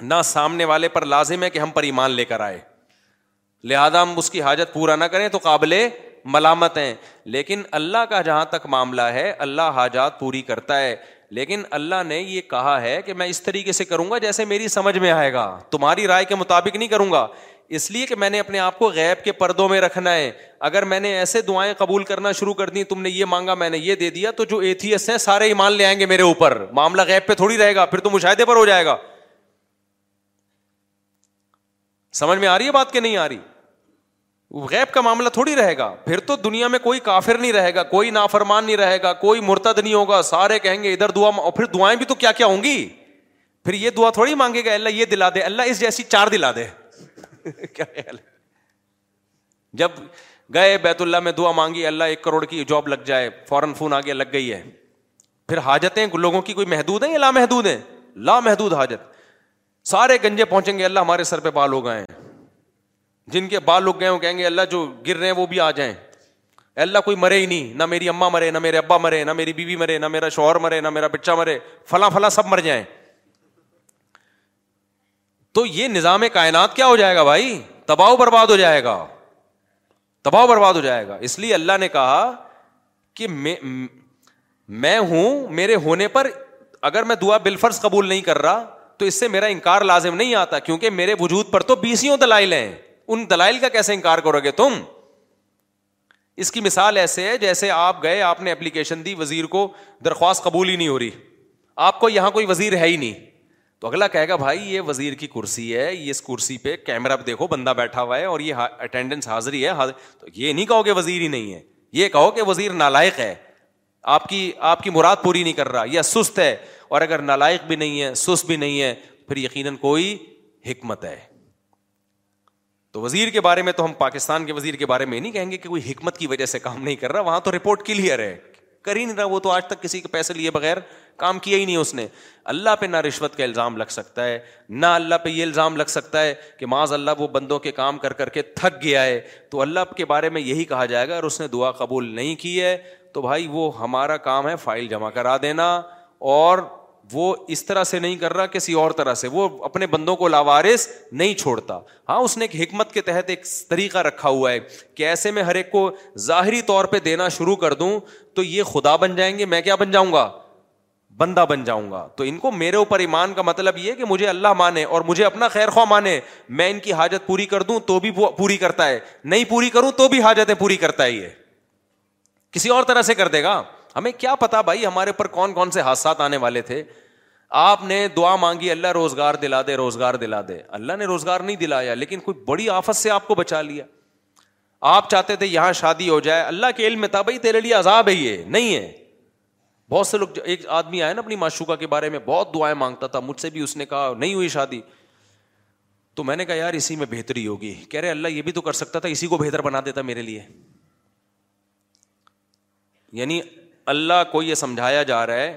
نہ سامنے والے پر لازم ہے کہ ہم پر ایمان لے کر آئے لہذا ہم اس کی حاجت پورا نہ کریں تو قابل ملامت ہیں لیکن اللہ کا جہاں تک معاملہ ہے اللہ حاجات پوری کرتا ہے لیکن اللہ نے یہ کہا ہے کہ میں اس طریقے سے کروں گا جیسے میری سمجھ میں آئے گا تمہاری رائے کے مطابق نہیں کروں گا اس لیے کہ میں نے اپنے آپ کو غیب کے پردوں میں رکھنا ہے اگر میں نے ایسے دعائیں قبول کرنا شروع کر دیں تم نے یہ مانگا میں نے یہ دے دیا تو جو ایتھیس ہیں سارے ایمان لے آئیں گے میرے اوپر معاملہ غیب پہ تھوڑی رہے گا پھر تو مشاہدے پر ہو جائے گا سمجھ میں آ رہی ہے بات کہ نہیں آ رہی غیب کا معاملہ تھوڑی رہے گا پھر تو دنیا میں کوئی کافر نہیں رہے گا کوئی نافرمان نہیں رہے گا کوئی مرتد نہیں ہوگا سارے کہیں گے ادھر دعا اور پھر دعائیں بھی تو کیا کیا ہوں گی پھر یہ دعا تھوڑی مانگے گا اللہ یہ دلا دے اللہ اس جیسی چار دلا دے جب گئے بیت اللہ میں دعا مانگی اللہ ایک کروڑ کی جاب لگ جائے فوراً فون آگے لگ گئی ہے پھر حاجتیں لوگوں کی کوئی محدود ہیں یا لامحدود ہیں لامحدود حاجت سارے گنجے پہنچیں گے اللہ ہمارے سر پہ بال ہو گئے ہیں جن کے بال لوگ گئے وہ کہیں گے اللہ جو گر رہے ہیں وہ بھی آ جائیں اللہ کوئی مرے ہی نہیں نہ میری اما مرے نہ میرے ابا مرے نہ میری بیوی مرے نہ میرا شوہر مرے نہ میرا بچہ مرے فلاں فلاں سب مر جائیں تو یہ نظام کائنات کیا ہو جائے گا بھائی تباہ برباد ہو جائے گا تباہ برباد ہو جائے گا اس لیے اللہ نے کہا کہ میں ہوں میرے ہونے پر اگر میں دعا بل فرض قبول نہیں کر رہا تو اس سے میرا انکار لازم نہیں آتا کیونکہ میرے وجود پر تو بیسوں دلائل ہیں ان دلائل کا کیسے انکار کرو گے تم اس کی مثال ایسے ہے جیسے آپ گئے آپ نے اپلیکیشن دی وزیر کو درخواست قبول ہی نہیں ہو رہی آپ کو یہاں کوئی وزیر ہے ہی نہیں تو اگلا کہے گا بھائی یہ وزیر کی کرسی ہے یہ اس کرسی پہ کیمرہ دیکھو بندہ بیٹھا ہوا ہے اور یہ اٹینڈنس حاضری ہے حاضر تو یہ نہیں کہو کہ وزیر ہی نہیں ہے یہ کہو کہ وزیر نالائق ہے آپ آپ کی کی مراد پوری نہیں کر رہا یا سست ہے اور اگر نالائق بھی نہیں ہے سست بھی نہیں ہے پھر یقیناً کوئی حکمت ہے تو وزیر کے بارے میں تو ہم پاکستان کے وزیر کے بارے میں نہیں کہیں گے کہ کوئی حکمت کی وجہ سے کام نہیں کر رہا وہاں تو رپورٹ کلیئر ہے کر ہی نہیں رہا وہ تو آج تک کسی کے پیسے لیے بغیر کام کیا ہی نہیں اس نے اللہ پہ نہ رشوت کا الزام لگ سکتا ہے نہ اللہ پہ یہ الزام لگ سکتا ہے کہ معاذ اللہ وہ بندوں کے کام کر کر کے تھک گیا ہے تو اللہ کے بارے میں یہی کہا جائے گا اور اس نے دعا قبول نہیں کی ہے تو بھائی وہ ہمارا کام ہے فائل جمع کرا دینا اور وہ اس طرح سے نہیں کر رہا کسی اور طرح سے وہ اپنے بندوں کو لاوارس نہیں چھوڑتا ہاں اس نے ایک حکمت کے تحت ایک طریقہ رکھا ہوا ہے کہ ایسے میں ہر ایک کو ظاہری طور پہ دینا شروع کر دوں تو یہ خدا بن جائیں گے میں کیا بن جاؤں گا بندہ بن جاؤں گا تو ان کو میرے اوپر ایمان کا مطلب یہ کہ مجھے اللہ مانے اور مجھے اپنا خیر خواہ مانے میں ان کی حاجت پوری کر دوں تو بھی پوری کرتا ہے نہیں پوری کروں تو بھی حاجت پوری کرتا ہے یہ کسی اور طرح سے کر دے گا ہمیں کیا پتا بھائی ہمارے اوپر کون کون سے حادثات آنے والے تھے آپ نے دعا مانگی اللہ روزگار دلا دے روزگار دلا دے اللہ نے روزگار نہیں دلایا لیکن کوئی بڑی آفت سے آپ کو بچا لیا آپ چاہتے تھے یہاں شادی ہو جائے اللہ کے علم تھا بھائی تیرے لیے عذاب ہے یہ نہیں ہے بہت سے لوگ ایک آدمی آیا نا اپنی معشوقہ کے بارے میں بہت دعائیں مانگتا تھا مجھ سے بھی اس نے کہا نہیں ہوئی شادی تو میں نے کہا یار اسی میں بہتری ہوگی کہہ رہے اللہ یہ بھی تو کر سکتا تھا اسی کو بہتر بنا دیتا میرے لیے یعنی اللہ کو یہ سمجھایا جا رہا ہے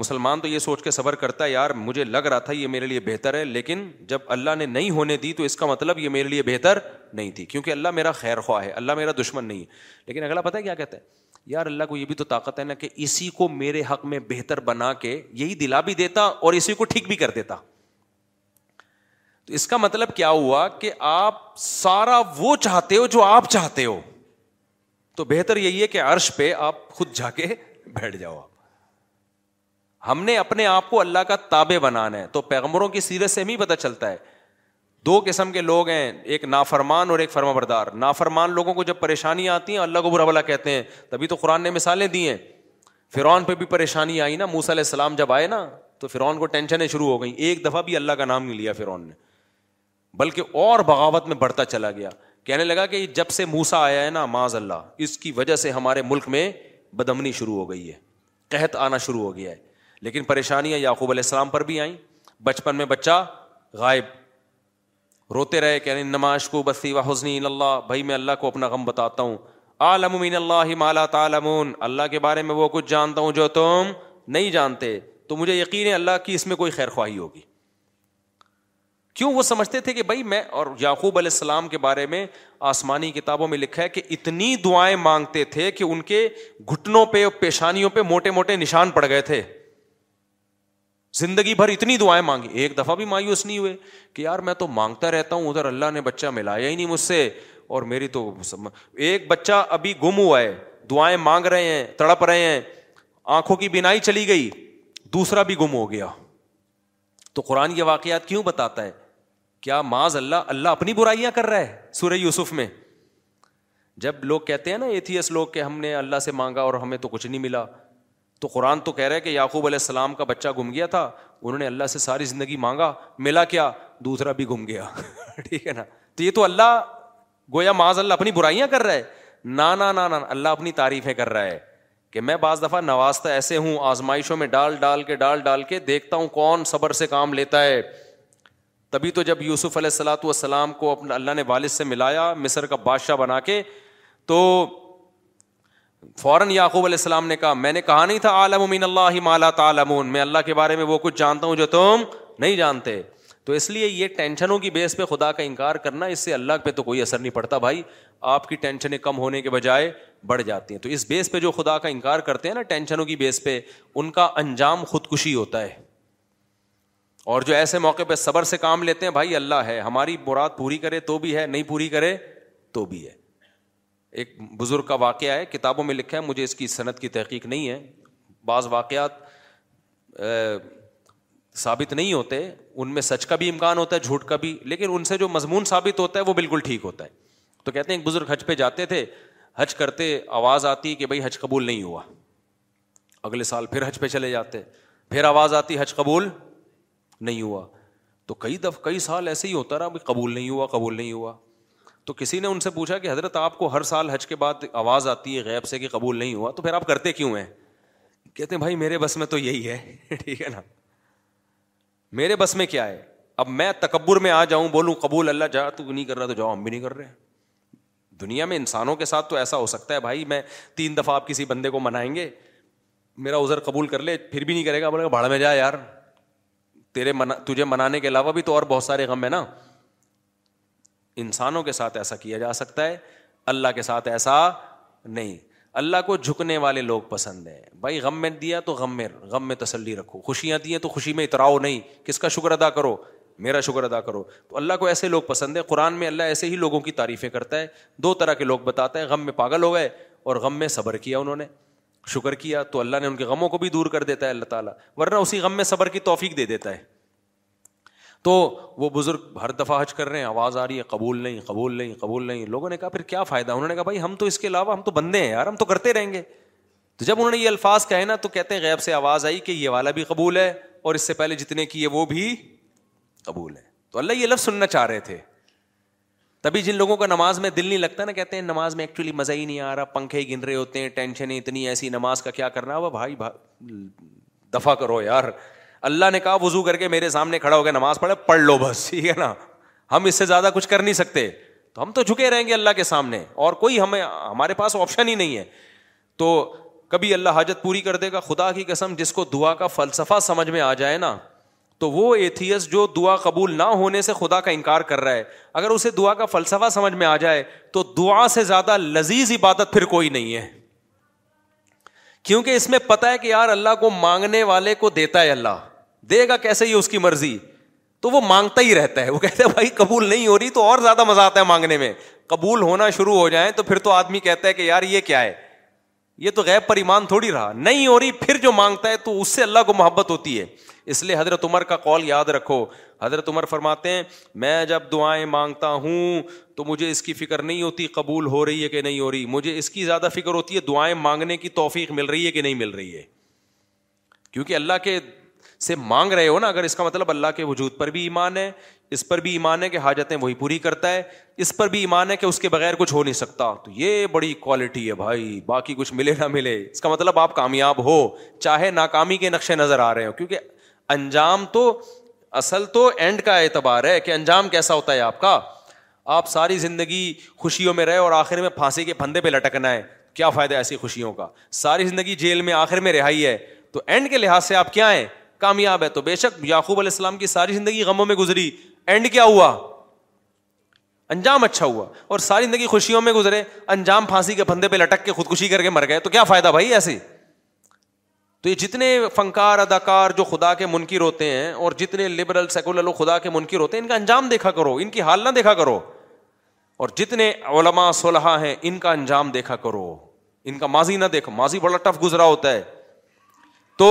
مسلمان تو یہ سوچ کے صبر کرتا ہے یار مجھے لگ رہا تھا یہ میرے لیے بہتر ہے لیکن جب اللہ نے نہیں ہونے دی تو اس کا مطلب یہ میرے لیے بہتر نہیں تھی کیونکہ اللہ میرا خیر خواہ ہے اللہ میرا دشمن نہیں ہے لیکن اگلا ہے کیا کہتا ہے یار اللہ کو یہ بھی تو طاقت ہے نا کہ اسی کو میرے حق میں بہتر بنا کے یہی دلا بھی دیتا اور اسی کو ٹھیک بھی کر دیتا تو اس کا مطلب کیا ہوا کہ آپ سارا وہ چاہتے ہو جو آپ چاہتے ہو تو بہتر یہی ہے کہ عرش پہ آپ خود جا کے بیٹھ جاؤ آپ ہم نے اپنے آپ کو اللہ کا تابے بنانا ہے تو پیغمبروں کی سیرت سے ہمیں پتہ چلتا ہے دو قسم کے لوگ ہیں ایک نافرمان اور ایک فرما بردار نافرمان لوگوں کو جب پریشانی آتی ہیں اللہ کو برا بلا کہتے ہیں تبھی تو قرآن نے مثالیں دی ہیں فرعون پہ بھی پریشانی آئی نا موسیٰ علیہ السلام جب آئے نا تو فرعون کو ٹینشنیں شروع ہو گئیں ایک دفعہ بھی اللہ کا نام نہیں لیا فرعون نے بلکہ اور بغاوت میں بڑھتا چلا گیا کہنے لگا کہ جب سے موسا آیا ہے نا معاذ اللہ اس کی وجہ سے ہمارے ملک میں بدمنی شروع ہو گئی ہے قحط آنا شروع ہو گیا ہے لیکن پریشانیاں یعقوب علیہ السلام پر بھی آئیں بچپن میں بچہ غائب روتے رہے کہنے نماش کو بستی و حسنی اللہ بھائی میں اللہ کو اپنا غم بتاتا ہوں عالم مین اللہ مالا تعالم اللہ کے بارے میں وہ کچھ جانتا ہوں جو تم نہیں جانتے تو مجھے یقین ہے اللہ کی اس میں کوئی خیر خواہی ہوگی کیوں وہ سمجھتے تھے کہ بھائی میں اور یعقوب علیہ السلام کے بارے میں آسمانی کتابوں میں لکھا ہے کہ اتنی دعائیں مانگتے تھے کہ ان کے گھٹنوں پہ پیشانیوں پہ موٹے موٹے نشان پڑ گئے تھے زندگی بھر اتنی دعائیں مانگی ایک دفعہ بھی مایوس نہیں ہوئے کہ یار میں تو مانگتا رہتا ہوں ادھر اللہ نے بچہ ملایا ہی نہیں مجھ سے اور میری تو ایک بچہ ابھی گم ہوا ہے دعائیں مانگ رہے ہیں تڑپ رہے ہیں آنکھوں کی بینائی چلی گئی دوسرا بھی گم ہو گیا تو قرآن یہ واقعات کیوں بتاتا ہے کیا معاذ اللہ اللہ اپنی برائیاں کر رہا ہے سورہ یوسف میں جب لوگ کہتے ہیں نا یہ تھی اس لوگ کہ ہم نے اللہ سے مانگا اور ہمیں تو کچھ نہیں ملا تو قرآن تو کہہ رہے کہ یعقوب علیہ السلام کا بچہ گم گیا تھا انہوں نے اللہ سے ساری زندگی مانگا ملا کیا دوسرا بھی گم گیا ٹھیک ہے نا تو یہ تو اللہ گویا معاذ اللہ اپنی برائیاں کر رہا ہے نا اللہ اپنی تعریفیں کر رہا ہے کہ میں بعض دفعہ نوازتا ایسے ہوں آزمائشوں میں ڈال ڈال کے ڈال ڈال کے دیکھتا ہوں کون صبر سے کام لیتا ہے تبھی تو جب یوسف علیہ السلاۃ والسلام کو اپنا اللہ نے والد سے ملایا مصر کا بادشاہ بنا کے تو فوراً یعقوب علیہ السلام نے کہا میں نے کہا نہیں تھا عالم امین اللہ مالا تعالم میں اللہ کے بارے میں وہ کچھ جانتا ہوں جو تم نہیں جانتے تو اس لیے یہ ٹینشنوں کی بیس پہ خدا کا انکار کرنا اس سے اللہ پہ تو کوئی اثر نہیں پڑتا بھائی آپ کی ٹینشنیں کم ہونے کے بجائے بڑھ جاتی ہیں تو اس بیس پہ جو خدا کا انکار کرتے ہیں نا ٹینشنوں کی بیس پہ ان کا انجام خودکشی ہوتا ہے اور جو ایسے موقع پہ صبر سے کام لیتے ہیں بھائی اللہ ہے ہماری مراد پوری کرے تو بھی ہے نہیں پوری کرے تو بھی ہے ایک بزرگ کا واقعہ ہے کتابوں میں لکھا ہے مجھے اس کی صنعت کی تحقیق نہیں ہے بعض واقعات ثابت نہیں ہوتے ان میں سچ کا بھی امکان ہوتا ہے جھوٹ کا بھی لیکن ان سے جو مضمون ثابت ہوتا ہے وہ بالکل ٹھیک ہوتا ہے تو کہتے ہیں ایک بزرگ حج پہ جاتے تھے حج کرتے آواز آتی کہ بھائی حج قبول نہیں ہوا اگلے سال پھر حج پہ چلے جاتے پھر آواز آتی حج قبول نہیں ہوا تو کئی دف کئی سال ایسے ہی ہوتا رہا بھی قبول نہیں ہوا قبول نہیں ہوا تو کسی نے ان سے پوچھا کہ حضرت آپ کو ہر سال حج کے بعد آواز آتی ہے غیب سے کہ قبول نہیں ہوا تو پھر آپ کرتے کیوں ہیں کہتے ہیں بھائی میرے بس میں تو یہی ہے ٹھیک ہے نا میرے بس میں کیا ہے اب میں تکبر میں آ جاؤں بولوں قبول اللہ جا تو نہیں کر رہا تو جاؤ ہم بھی نہیں کر رہے دنیا میں انسانوں کے ساتھ تو ایسا ہو سکتا ہے بھائی میں تین دفعہ آپ کسی بندے کو منائیں گے میرا ازر قبول کر لے پھر بھی نہیں کرے گا بولے گا بھاڑ میں جا یار تیرے منا تجھے منانے کے علاوہ بھی تو اور بہت سارے غم ہیں نا انسانوں کے ساتھ ایسا کیا جا سکتا ہے اللہ کے ساتھ ایسا نہیں اللہ کو جھکنے والے لوگ پسند ہیں بھائی غم میں دیا تو غم میں غم میں تسلی رکھو خوشیاں دی ہیں تو خوشی میں اتراؤ نہیں کس کا شکر ادا کرو میرا شکر ادا کرو تو اللہ کو ایسے لوگ پسند ہیں قرآن میں اللہ ایسے ہی لوگوں کی تعریفیں کرتا ہے دو طرح کے لوگ بتاتا ہے غم میں پاگل ہو گئے اور غم میں صبر کیا انہوں نے شکر کیا تو اللہ نے ان کے غموں کو بھی دور کر دیتا ہے اللہ تعالیٰ ورنہ اسی غم میں صبر کی توفیق دے دیتا ہے تو وہ بزرگ ہر دفعہ حج کر رہے ہیں آواز آ رہی ہے قبول نہیں قبول نہیں قبول نہیں لوگوں نے کہا پھر کیا فائدہ انہوں نے کہا بھائی ہم تو اس کے علاوہ ہم تو بندے ہیں یار ہم تو کرتے رہیں گے تو جب انہوں نے یہ الفاظ کہے نا تو کہتے ہیں غیب سے آواز آئی کہ یہ والا بھی قبول ہے اور اس سے پہلے جتنے کیے وہ بھی قبول ہے تو اللہ یہ لفظ سننا چاہ رہے تھے تبھی جن لوگوں کا نماز میں دل نہیں لگتا نا کہتے ہیں نماز میں ایکچولی مزہ ہی نہیں آ رہا پنکھے ہی گن رہے ہوتے ہیں ٹینشن اتنی ایسی نماز کا کیا کرنا وہ بھائی دفاع کرو یار اللہ نے کہا وزو کر کے میرے سامنے کھڑا ہو کے نماز پڑھے پڑھ لو بس ٹھیک ہے نا ہم اس سے زیادہ کچھ کر نہیں سکتے تو ہم تو جھکے رہیں گے اللہ کے سامنے اور کوئی ہمیں ہمارے پاس آپشن ہی نہیں ہے تو کبھی اللہ حاجت پوری کر دے گا خدا کی قسم جس کو دعا کا فلسفہ سمجھ میں آ جائے نا تو وہ ایتھیس جو دعا قبول نہ ہونے سے خدا کا انکار کر رہا ہے اگر اسے دعا کا فلسفہ سمجھ میں آ جائے تو دعا سے زیادہ لذیذ عبادت پھر کوئی نہیں ہے کیونکہ اس میں پتا ہے کہ یار اللہ کو مانگنے والے کو دیتا ہے اللہ دے گا کیسے ہی اس کی مرضی تو وہ مانگتا ہی رہتا ہے وہ کہتے ہیں بھائی قبول نہیں ہو رہی تو اور زیادہ مزہ آتا ہے مانگنے میں قبول ہونا شروع ہو جائیں تو پھر تو آدمی کہتا ہے کہ یار یہ کیا ہے یہ تو غیب پر ایمان تھوڑی رہا نہیں ہو رہی پھر جو مانگتا ہے تو اس سے اللہ کو محبت ہوتی ہے اس لیے حضرت عمر کا کال یاد رکھو حضرت عمر فرماتے ہیں میں جب دعائیں مانگتا ہوں تو مجھے اس کی فکر نہیں ہوتی قبول ہو رہی ہے کہ نہیں ہو رہی مجھے اس کی زیادہ فکر ہوتی ہے دعائیں مانگنے کی توفیق مل رہی ہے کہ نہیں مل رہی ہے کیونکہ اللہ کے سے مانگ رہے ہو نا اگر اس کا مطلب اللہ کے وجود پر بھی ایمان ہے اس پر بھی ایمان ہے کہ حاجتیں وہی پوری کرتا ہے اس پر بھی ایمان ہے کہ اس کے بغیر کچھ ہو نہیں سکتا تو یہ بڑی کوالٹی ہے بھائی باقی کچھ ملے نہ ملے اس کا مطلب آپ کامیاب ہو چاہے ناکامی کے نقشے نظر آ رہے ہو کیونکہ انجام تو اصل تو اینڈ کا اعتبار ہے کہ انجام کیسا ہوتا ہے آپ کا آپ ساری زندگی خوشیوں میں رہے اور آخر میں پھانسی کے پھندے پہ لٹکنا ہے کیا فائدہ ایسی خوشیوں کا ساری زندگی جیل میں آخر میں رہائی ہے تو اینڈ کے لحاظ سے آپ کیا ہیں کامیاب ہے تو بے شک یعقوب علیہ السلام کی ساری زندگی غموں میں گزری اینڈ کیا ہوا انجام اچھا ہوا اور ساری زندگی خوشیوں میں گزرے انجام پھانسی کے پھندے پہ لٹک کے خودکشی کر کے مر گئے تو کیا فائدہ بھائی ایسے تو یہ جتنے فنکار اداکار جو خدا کے منکر ہوتے ہیں اور جتنے لبرل سیکولر لوگ خدا کے منکر ہوتے ہیں ان کا انجام دیکھا کرو ان کی حال نہ دیکھا کرو اور جتنے علما صلاح ہیں ان کا انجام دیکھا کرو ان کا ماضی نہ دیکھو ماضی بڑا ٹف گزرا ہوتا ہے تو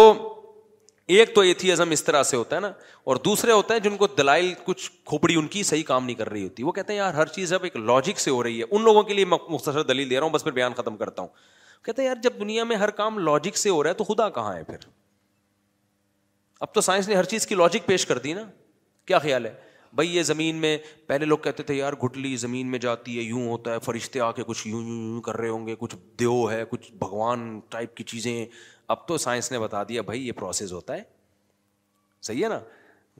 ایک تو ایتھیزم اس طرح سے ہوتا ہے نا اور دوسرے ہوتا ہے جن کو دلائل کچھ کھوپڑی ان کی صحیح کام نہیں کر رہی ہوتی وہ کہتے ہیں یار ہر چیز اب ایک لاجک سے ہو رہی ہے ان لوگوں کے لیے میں مختصر دلیل دے رہا ہوں بس پھر بیان ختم کرتا ہوں کہتے ہیں یار جب دنیا میں ہر کام لاجک سے ہو رہا ہے تو خدا کہاں ہے پھر اب تو سائنس نے ہر چیز کی لاجک پیش کر دی نا کیا خیال ہے بھائی یہ زمین میں پہلے لوگ کہتے تھے یار گٹلی زمین میں جاتی ہے یوں ہوتا ہے فرشتے آ کے کچھ یوں یوں کر رہے ہوں گے کچھ دیو ہے کچھ بھگوان ٹائپ کی چیزیں اب تو سائنس نے بتا دیا بھائی یہ پروسیز ہوتا ہے صحیح ہے نا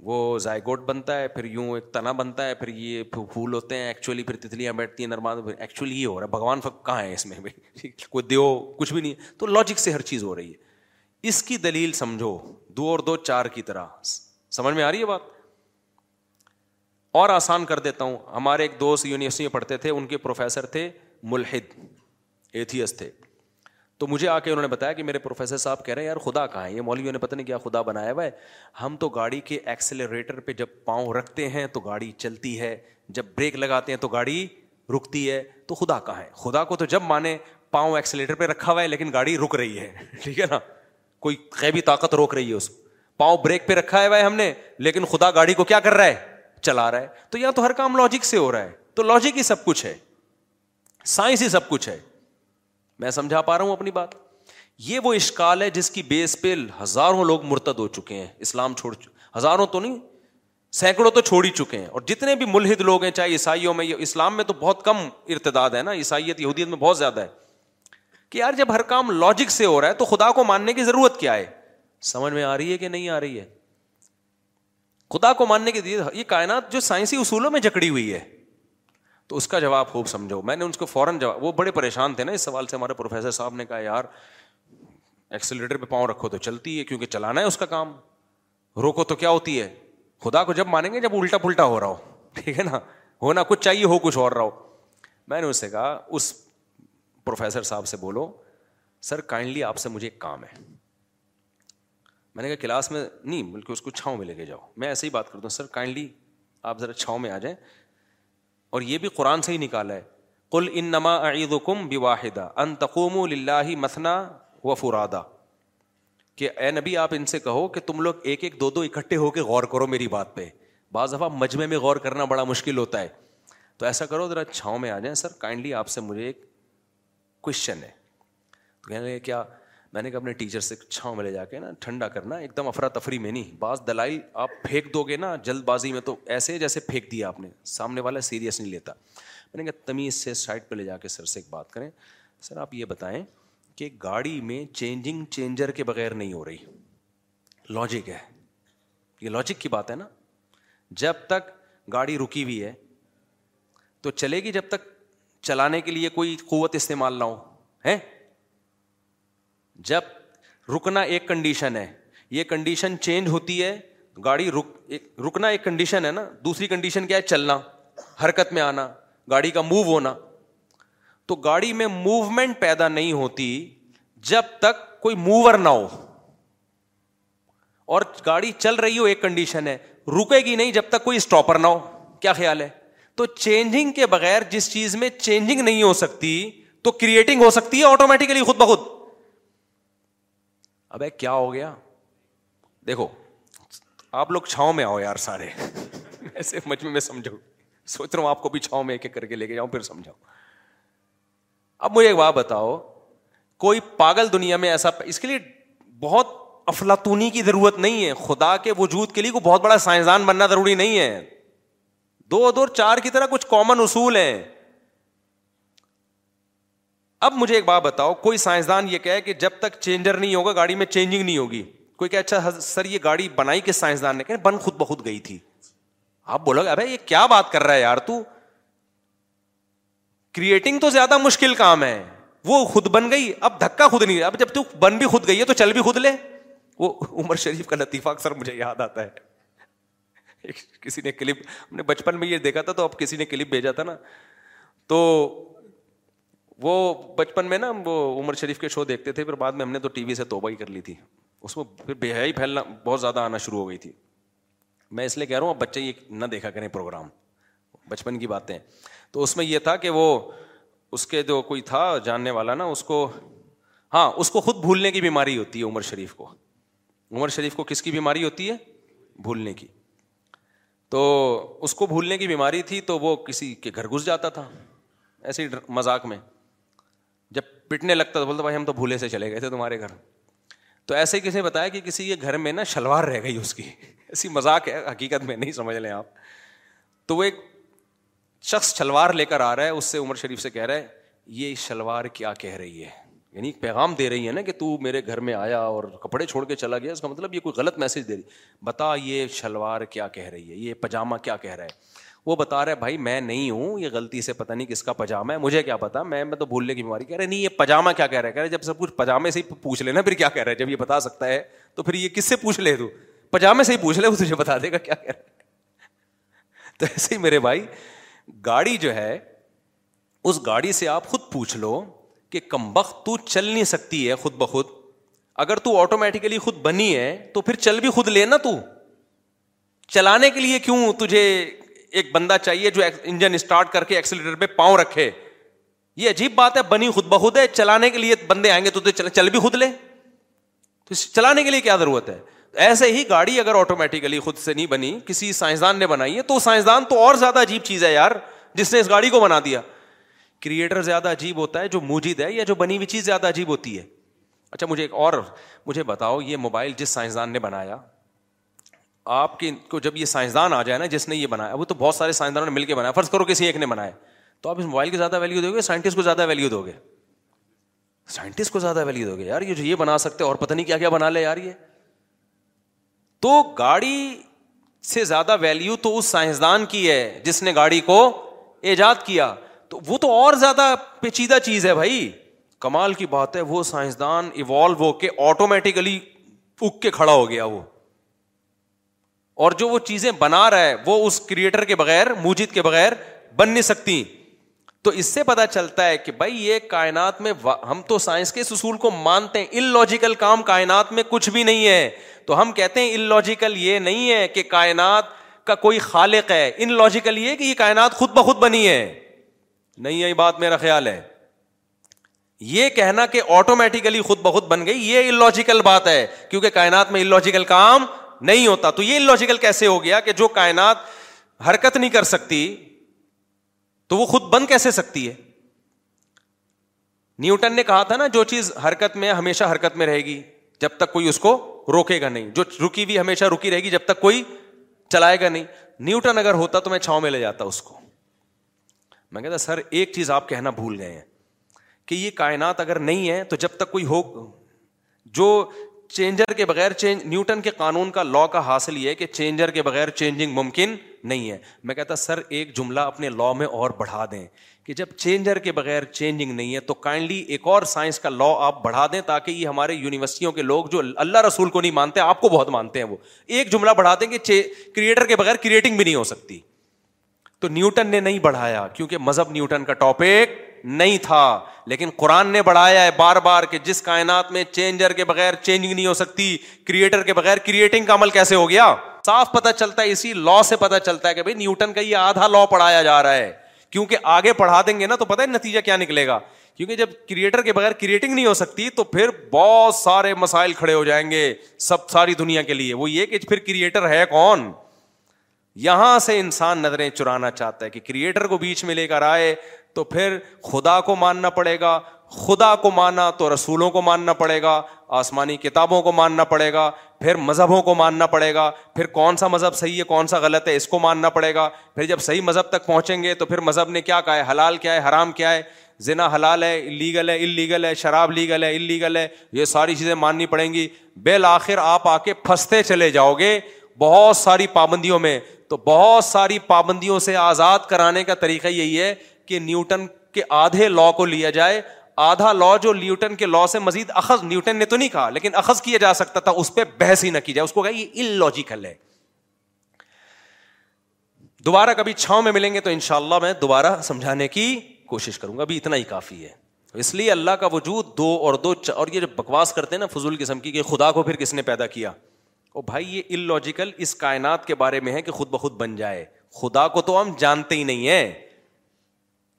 وہ زائگوٹ بنتا ہے پھر یوں ایک تنا بنتا ہے پھر یہ پھول ہوتے ہیں ایکچولی پھر تتلیاں بیٹھتی ہیں نرماد ایکچولی یہ ہو رہا ہے بھگوان کہاں ہے اس میں بھی نہیں تو لاجک سے ہر چیز ہو رہی ہے اس کی دلیل سمجھو دو اور دو چار کی طرح سمجھ میں آ رہی ہے بات اور آسان کر دیتا ہوں ہمارے ایک دوست یونیورسٹی میں پڑھتے تھے ان کے پروفیسر تھے ملحد ایتھیس تھے تو مجھے آ کے انہوں نے بتایا کہ میرے پروفیسر صاحب کہہ رہے ہیں یار خدا کہاں ہے ہے یہ مولویوں نے پتہ نہیں کیا خدا بنایا ہوا ہم تو گاڑی کے پہ جب پاؤں رکھتے ہیں تو گاڑی چلتی ہے جب بریک لگاتے ہیں تو گاڑی رکتی ہے تو خدا کہاں ہے خدا کو تو جب مانے پاؤں ایکسیلیٹر پہ رکھا ہوا ہے لیکن گاڑی رک رہی ہے ٹھیک ہے نا کوئی قیبی طاقت روک رہی ہے اس پاؤں بریک پہ رکھا ہوا ہے ہم نے لیکن خدا گاڑی کو کیا کر رہا ہے چلا رہا ہے تو یہاں تو ہر کام لاجک سے ہو رہا ہے تو لاجک ہی سب کچھ ہے سائنس ہی سب کچھ ہے میں سمجھا پا رہا ہوں اپنی بات یہ وہ اشکال ہے جس کی بیس پہ ہزاروں لوگ مرتد ہو چکے ہیں اسلام چھوڑ چکے ہزاروں تو نہیں سینکڑوں تو چھوڑ ہی چکے ہیں اور جتنے بھی ملحد لوگ ہیں چاہے عیسائیوں میں اسلام میں تو بہت کم ارتداد ہے نا عیسائیت یہودیت میں بہت زیادہ ہے کہ یار جب ہر کام لاجک سے ہو رہا ہے تو خدا کو ماننے کی ضرورت کیا ہے سمجھ میں آ رہی ہے کہ نہیں آ رہی ہے خدا کو ماننے کی یہ کائنات جو سائنسی اصولوں میں جکڑی ہوئی ہے تو اس کا جواب خوب سمجھو میں نے ان کو فوراً جواب وہ بڑے پریشان تھے نا اس سوال سے ہمارے پروفیسر صاحب نے کہا یار ایکسیلیٹر پہ پاؤں رکھو تو چلتی ہے کیونکہ چلانا ہے اس کا کام روکو تو کیا ہوتی ہے خدا کو جب مانیں گے جب الٹا پلٹا ہو رہا ہو ٹھیک ہے نا ہونا کچھ چاہیے ہو کچھ اور رہا ہو میں نے اس سے کہا اس پروفیسر صاحب سے بولو سر کائنڈلی آپ سے مجھے ایک کام ہے میں نے کہا کلاس میں نہیں بلکہ اس کو چھاؤں میں لے کے جاؤ میں ایسے ہی بات کرتا ہوں سر کائنڈلی آپ ذرا چھاؤں میں آ جائیں اور یہ بھی قرآن سے ہی نکالا ہے کل ان نما عید کم بھی واحدہ ان تقوم و لاہ و فرادا کہ اے نبی آپ ان سے کہو کہ تم لوگ ایک ایک دو دو اکٹھے ہو کے غور کرو میری بات پہ بعض دفعہ مجمع میں غور کرنا بڑا مشکل ہوتا ہے تو ایسا کرو ذرا چھاؤں میں آ جائیں سر کائنڈلی آپ سے مجھے ایک کوشچن ہے تو کہنے کیا میں نے کہا اپنے ٹیچر سے چھاؤں میں لے جا کے نا ٹھنڈا کرنا ایک دم افراتفری میں نہیں بعض دلائی آپ پھینک دو گے نا جلد بازی میں تو ایسے جیسے پھینک دیا آپ نے سامنے والا سیریس نہیں لیتا میں نے کہا تمیز سے سائڈ پہ لے جا کے سر سے ایک بات کریں سر آپ یہ بتائیں کہ گاڑی میں چینجنگ چینجر کے بغیر نہیں ہو رہی لاجک ہے یہ لاجک کی بات ہے نا جب تک گاڑی رکی ہوئی ہے تو چلے گی جب تک چلانے کے لیے کوئی قوت استعمال نہ ہو ہیں جب رکنا ایک کنڈیشن ہے یہ کنڈیشن چینج ہوتی ہے گاڑی رک ایک رکنا ایک کنڈیشن ہے نا دوسری کنڈیشن کیا ہے چلنا حرکت میں آنا گاڑی کا موو ہونا تو گاڑی میں موومنٹ پیدا نہیں ہوتی جب تک کوئی موور نہ ہو اور گاڑی چل رہی ہو ایک کنڈیشن ہے رکے گی نہیں جب تک کوئی اسٹاپر نہ ہو کیا خیال ہے تو چینجنگ کے بغیر جس چیز میں چینجنگ نہیں ہو سکتی تو کریٹنگ ہو سکتی ہے آٹومیٹیکلی خود بخود اب کیا ہو گیا دیکھو آپ لوگ چھاؤں میں آؤ یار سارے ایسے میں سمجھو سوچ رہا ہوں آپ کو بھی چھاؤں میں ایک ایک کر کے لے کے جاؤں پھر سمجھاؤ اب مجھے ایک بات بتاؤ کوئی پاگل دنیا میں ایسا اس کے لیے بہت افلاطونی کی ضرورت نہیں ہے خدا کے وجود کے لیے کوئی بہت بڑا سائنسدان بننا ضروری نہیں ہے دو دو چار کی طرح کچھ کامن اصول ہیں اب مجھے ایک بات بتاؤ کوئی سائنسدان یہ کہے کہ جب تک چینجر نہیں ہوگا گاڑی میں چینجنگ نہیں ہوگی کوئی کہ اچھا سر یہ گاڑی بنائی سائنسدان نے کہ بن خود گئی تھی آپ بولو گے ابھی یہ کیا بات کر رہا ہے یار تو کریٹنگ تو زیادہ مشکل کام ہے وہ خود بن گئی اب دھکا خود نہیں اب جب تو بن بھی خود گئی ہے تو چل بھی خود لے وہ عمر شریف کا لطیفہ اکثر مجھے یاد آتا ہے کسی نے کلپ نے بچپن میں یہ دیکھا تھا تو اب کسی نے کلپ بھیجا تھا نا تو وہ بچپن میں نا وہ عمر شریف کے شو دیکھتے تھے پھر بعد میں ہم نے تو ٹی وی سے توبہ ہی کر لی تھی اس میں پھر بے حی پھیلنا بہت زیادہ آنا شروع ہو گئی تھی میں اس لیے کہہ رہا ہوں اب بچے یہ نہ دیکھا کریں پروگرام بچپن کی باتیں تو اس میں یہ تھا کہ وہ اس کے جو کوئی تھا جاننے والا نا اس کو ہاں اس کو خود بھولنے کی بیماری ہوتی ہے عمر شریف کو عمر شریف کو کس کی بیماری ہوتی ہے بھولنے کی تو اس کو بھولنے کی بیماری تھی تو وہ کسی کے گھر گھس جاتا تھا ایسی مذاق میں پٹنے لگتا تھا بھائی ہم تو بھولے سے چلے گئے تھے تمہارے گھر تو ایسے ہی کسی نے بتایا کہ کسی کے گھر میں نا شلوار رہ گئی اس کی ایسی مذاق ہے حقیقت میں نہیں سمجھ لیں آپ تو وہ ایک شخص شلوار لے کر آ رہا ہے اس سے عمر شریف سے کہہ رہا ہے یہ شلوار کیا کہہ رہی ہے یعنی پیغام دے رہی ہے نا کہ تو میرے گھر میں آیا اور کپڑے چھوڑ کے چلا گیا اس کا مطلب یہ کوئی غلط میسج دے رہی بتا یہ شلوار کیا کہہ رہی ہے یہ پاجامہ کیا کہہ رہا ہے وہ بتا بھائی میں نہیں ہوں یہ غلطی سے پتا نہیں کس کا پاجامہ ہے مجھے کیا پتا میں تو بھولنے کی بیماری کہہ رہے نہیں یہ پاجامہ کیا کہہ رہا ہے کہہ رہے جب سب کچھ پاجامے سے ہی پوچھ لینا پھر کیا کہہ رہے جب یہ بتا سکتا ہے تو پھر یہ کس سے پوچھ لے تو پاجامے سے ہی پوچھ لے وہ تجھے بتا دے گا کیا کہہ تو ایسے ہی میرے بھائی گاڑی جو ہے اس گاڑی سے آپ خود پوچھ لو کہ کم وقت تو چل نہیں سکتی ہے خود بخود اگر تو آٹومیٹیکلی خود بنی ہے تو پھر چل بھی خود لے نا تو چلانے کے لیے کیوں تجھے ایک بندہ چاہیے جو انجن اسٹارٹ کر کے ایکسیلیٹر پہ پاؤں رکھے یہ عجیب بات ہے بنی خود بہت ہے چلانے کے لیے بندے آئیں گے تو چل بھی خود لے تو چلانے کے لیے کیا ضرورت ہے ایسے ہی گاڑی اگر آٹومیٹکلی خود سے نہیں بنی کسی سائنسدان نے بنائی ہے تو سائنسدان تو اور زیادہ عجیب چیز ہے یار جس نے اس گاڑی کو بنا دیا کریٹر زیادہ عجیب ہوتا ہے جو موجود ہے یا جو بنی ہوئی چیز زیادہ عجیب ہوتی ہے اچھا مجھے ایک اور مجھے بتاؤ یہ موبائل جس سائنسدان نے بنایا آپ کے کو جب یہ سائنسدان آ جائے نا جس نے یہ بنایا وہ تو بہت سارے سائنسدانوں نے مل کے بنایا فرض کرو کسی ایک نے بنایا تو آپ اس موبائل کو زیادہ ویلیو دو گے سائنٹسٹ کو زیادہ ویلیو دو گے یار یہ جو یہ بنا سکتے اور پتہ نہیں کیا کیا بنا لے یار یہ تو گاڑی سے زیادہ ویلیو تو اس سائنسدان کی ہے جس نے گاڑی کو ایجاد کیا تو وہ تو اور زیادہ پیچیدہ چیز ہے بھائی کمال کی بات ہے وہ سائنسدان ایوالو ہو کے آٹومیٹیکلی اگ کے کھڑا ہو گیا وہ اور جو وہ چیزیں بنا رہا ہے وہ اس کریٹر کے بغیر موجد کے بغیر بن نہیں سکتی تو اس سے پتا چلتا ہے کہ بھائی یہ کائنات میں ہم تو سائنس کے کو مانتے ہیں ان لوجیکل کام کائنات میں کچھ بھی نہیں ہے تو ہم کہتے ہیں ان لوجیکل یہ نہیں ہے کہ کائنات کا کوئی خالق ہے ان لوجیکل یہ کہ یہ کائنات خود بخود بنی ہے نہیں یہ بات میرا خیال ہے یہ کہنا کہ آٹومیٹیکلی خود بخود بن گئی یہ ان لاجیکل بات ہے کیونکہ کائنات میں ان لوجیکل کام نہیں ہوتا تو یہ لاجیکل کیسے ہو گیا کہ جو کائنات حرکت نہیں کر سکتی تو وہ خود بند کیسے سکتی ہے نیوٹن نے کہا تھا نا جو چیز حرکت میں ہمیشہ حرکت میں رہے گی جب تک کوئی اس کو روکے گا نہیں جو رکی ہوئی ہمیشہ رکی رہے گی جب تک کوئی چلائے گا نہیں نیوٹن اگر ہوتا تو میں چھاؤں میں لے جاتا اس کو میں کہتا سر ایک چیز آپ کہنا بھول گئے ہیں کہ یہ کائنات اگر نہیں ہے تو جب تک کوئی ہو جو چینجر کے بغیر چینج نیوٹن کے قانون کا لا کا حاصل یہ کہ چینجر کے بغیر چینجنگ ممکن نہیں ہے میں کہتا سر ایک جملہ اپنے لا میں اور بڑھا دیں کہ جب چینجر کے بغیر چینجنگ نہیں ہے تو کائنڈلی ایک اور سائنس کا لا آپ بڑھا دیں تاکہ یہ ہمارے یونیورسٹیوں کے لوگ جو اللہ رسول کو نہیں مانتے آپ کو بہت مانتے ہیں وہ ایک جملہ بڑھا دیں کہ کریٹر کے بغیر کریٹنگ بھی نہیں ہو سکتی تو نیوٹن نے نہیں بڑھایا کیونکہ مذہب نیوٹن کا ٹاپک نہیں تھا لیکن قرآن نے بڑھایا ہے بار بار کہ جس کائنات میں چینجر کے بغیر چینج نہیں ہو سکتی کریٹر کے بغیر کریٹنگ کا عمل کیسے ہو گیا صاف پتا چلتا ہے اسی لا لا سے چلتا ہے ہے کہ بھائی نیوٹن کا یہ آدھا پڑھایا جا رہا کیونکہ آگے پڑھا دیں گے نا تو پتا نتیجہ کیا نکلے گا کیونکہ جب کریٹر کے بغیر کریٹنگ نہیں ہو سکتی تو پھر بہت سارے مسائل کھڑے ہو جائیں گے سب ساری دنیا کے لیے وہ یہ کہ پھر کریٹر ہے کون یہاں سے انسان نظریں چرانا چاہتا ہے کہ کریٹر کو بیچ میں لے کر آئے تو پھر خدا کو ماننا پڑے گا خدا کو مانا تو رسولوں کو ماننا پڑے گا آسمانی کتابوں کو ماننا پڑے گا پھر مذہبوں کو ماننا پڑے گا پھر کون سا مذہب صحیح ہے کون سا غلط ہے اس کو ماننا پڑے گا پھر جب صحیح مذہب تک پہنچیں گے تو پھر مذہب نے کیا کہا ہے حلال کیا ہے حرام کیا ہے زنا حلال ہے لیگل ہے ان لیگل ہے شراب لیگل ہے ان لیگل ہے یہ ساری چیزیں ماننی پڑیں گی بالآخر آپ آ کے پھنستے چلے جاؤ گے بہت ساری پابندیوں میں تو بہت ساری پابندیوں سے آزاد کرانے کا طریقہ یہی ہے کہ نیوٹن کے آدھے لا کو لیا جائے آدھا لا جو نیوٹن کے لا سے مزید اخذ نیوٹن نے تو نہیں کہا لیکن اخذ کیا جا سکتا تھا اس پہ بحث ہی نہ کی جائے اس کو کہا یہ ان ہے دوبارہ کبھی چھاؤں میں ملیں گے تو انشاءاللہ میں دوبارہ سمجھانے کی کوشش کروں گا ابھی اتنا ہی کافی ہے اس لیے اللہ کا وجود دو اور دو چ... اور یہ جو بکواس کرتے ہیں نا فضول قسم کی کہ خدا کو پھر کس نے پیدا کیا او بھائی یہ ان لوجیکل اس کائنات کے بارے میں ہے کہ خود بخود بن جائے خدا کو تو ہم جانتے ہی نہیں ہیں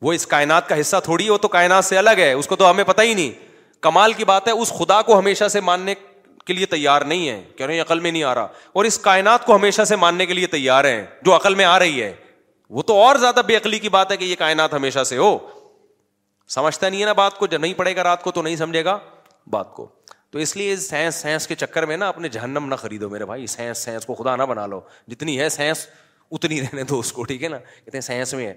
وہ اس کائنات کا حصہ تھوڑی ہے وہ تو کائنات سے الگ ہے اس کو تو ہمیں پتہ ہی نہیں کمال کی بات ہے اس خدا کو ہمیشہ سے ماننے کے لیے تیار نہیں ہے کہہ رہے ہیں عقل میں نہیں آ رہا اور اس کائنات کو ہمیشہ سے ماننے کے لیے تیار ہیں جو عقل میں آ رہی ہے وہ تو اور زیادہ بے عقلی کی بات ہے کہ یہ کائنات ہمیشہ سے ہو سمجھتا نہیں ہے نا بات کو جب نہیں پڑے گا رات کو تو نہیں سمجھے گا بات کو تو اس لیے سینس سینس کے چکر میں نا اپنے جہنم نہ خریدو میرے بھائی سینس سینس کو خدا نہ بنا لو جتنی ہے سینس اتنی رہنے دو اس کو ٹھیک ہے نا کہتے ہیں سینس میں ہے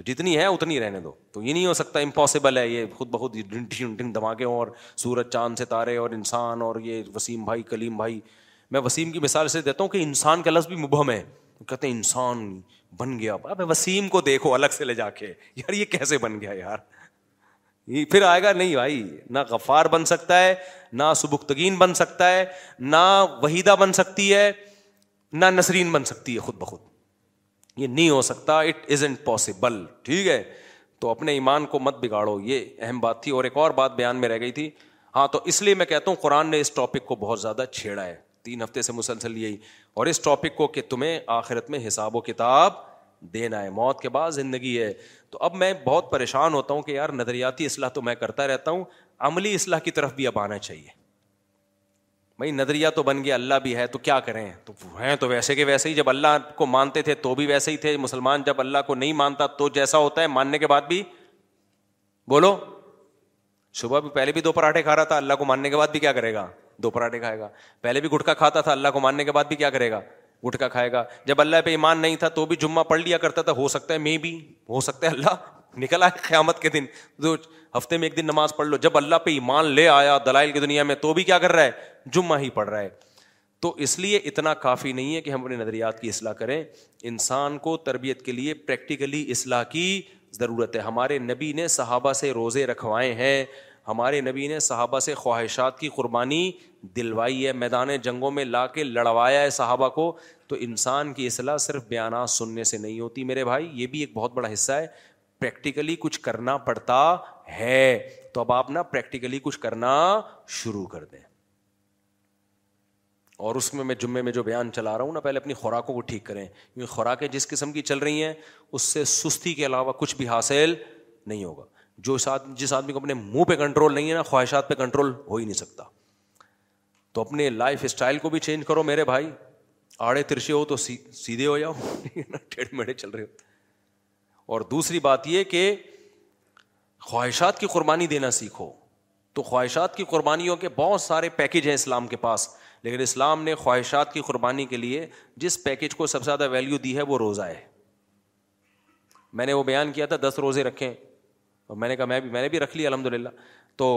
تو جتنی ہے اتنی رہنے دو تو یہ نہیں ہو سکتا امپاسبل ہے یہ خود بہت دھماکے اور سورج چاند سے تارے اور انسان اور یہ وسیم بھائی کلیم بھائی میں وسیم کی مثال سے دیتا ہوں کہ انسان کا لفظ بھی مبہم ہے کہتے ہیں انسان بن گیا اب وسیم کو دیکھو الگ سے لے جا کے یار یہ کیسے بن گیا یار یہ پھر آئے گا نہیں بھائی نہ غفار بن سکتا ہے نہ سبکتگین بن سکتا ہے نہ وحیدہ بن سکتی ہے نہ نسرین بن سکتی ہے خود بخود یہ نہیں ہو سکتا اٹ از پاسبل ٹھیک ہے تو اپنے ایمان کو مت بگاڑو یہ اہم بات تھی اور ایک اور بات بیان میں رہ گئی تھی ہاں تو اس اس لیے میں کہتا ہوں قرآن نے ٹاپک کو بہت زیادہ چھیڑا ہے تین ہفتے سے مسلسل یہی اور اس ٹاپک کو کہ تمہیں آخرت میں حساب و کتاب دینا ہے موت کے بعد زندگی ہے تو اب میں بہت پریشان ہوتا ہوں کہ یار نظریاتی اصلاح تو میں کرتا رہتا ہوں عملی اصلاح کی طرف بھی اب آنا چاہیے بھائی نظریہ تو بن گیا اللہ بھی ہے تو کیا کریں تو ہیں تو ویسے کہ ویسے ہی جب اللہ کو مانتے تھے تو بھی ویسے ہی تھے مسلمان جب اللہ کو نہیں مانتا تو جیسا ہوتا ہے ماننے کے بعد بھی بولو صبح بھی پہلے بھی دو پراٹھے کھا رہا تھا اللہ کو ماننے کے بعد بھی کیا کرے گا دو پراٹھے کھائے گا پہلے بھی گٹکا کھاتا تھا اللہ کو ماننے کے بعد بھی کیا کرے گا گٹکا کھائے گا جب اللہ پہ ایمان نہیں تھا تو بھی جمعہ پڑھ لیا کرتا تھا ہو سکتا ہے مے بھی ہو سکتا ہے اللہ نکلا ہے قیامت کے دن جو ہفتے میں ایک دن نماز پڑھ لو جب اللہ پہ ایمان لے آیا دلائل کی دنیا میں تو بھی کیا کر رہا ہے جمعہ ہی پڑھ رہا ہے تو اس لیے اتنا کافی نہیں ہے کہ ہم اپنے نظریات کی اصلاح کریں انسان کو تربیت کے لیے پریکٹیکلی اصلاح کی ضرورت ہے ہمارے نبی نے صحابہ سے روزے رکھوائے ہیں ہمارے نبی نے صحابہ سے خواہشات کی قربانی دلوائی ہے میدان جنگوں میں لا کے لڑوایا ہے صحابہ کو تو انسان کی اصلاح صرف بیانات سننے سے نہیں ہوتی میرے بھائی یہ بھی ایک بہت بڑا حصہ ہے پریکٹیکلی کچھ کرنا پڑتا ہے تو اب آپ نا پریکٹیکلی کچھ کرنا شروع کر دیں اور اس میں میں جمعے میں جو بیان چلا رہا ہوں نا پہلے اپنی خوراکوں کو ٹھیک کریں کیونکہ خوراکیں جس قسم کی چل رہی ہیں اس سے سستی کے علاوہ کچھ بھی حاصل نہیں ہوگا جو جس آدمی کو اپنے منہ پہ کنٹرول نہیں ہے نا خواہشات پہ کنٹرول ہو ہی نہیں سکتا تو اپنے لائف اسٹائل کو بھی چینج کرو میرے بھائی آڑے ترشے ہو تو سیدھے ہو جاؤ ٹیڑھے میڑے چل رہے ہوتے اور دوسری بات یہ کہ خواہشات کی قربانی دینا سیکھو تو خواہشات کی قربانیوں کے بہت سارے پیکج ہیں اسلام کے پاس لیکن اسلام نے خواہشات کی قربانی کے لیے جس پیکج کو سب سے زیادہ ویلیو دی ہے وہ روزہ ہے میں نے وہ بیان کیا تھا دس روزے رکھے اور میں نے کہا میں بھی میں نے بھی رکھ لی الحمد للہ تو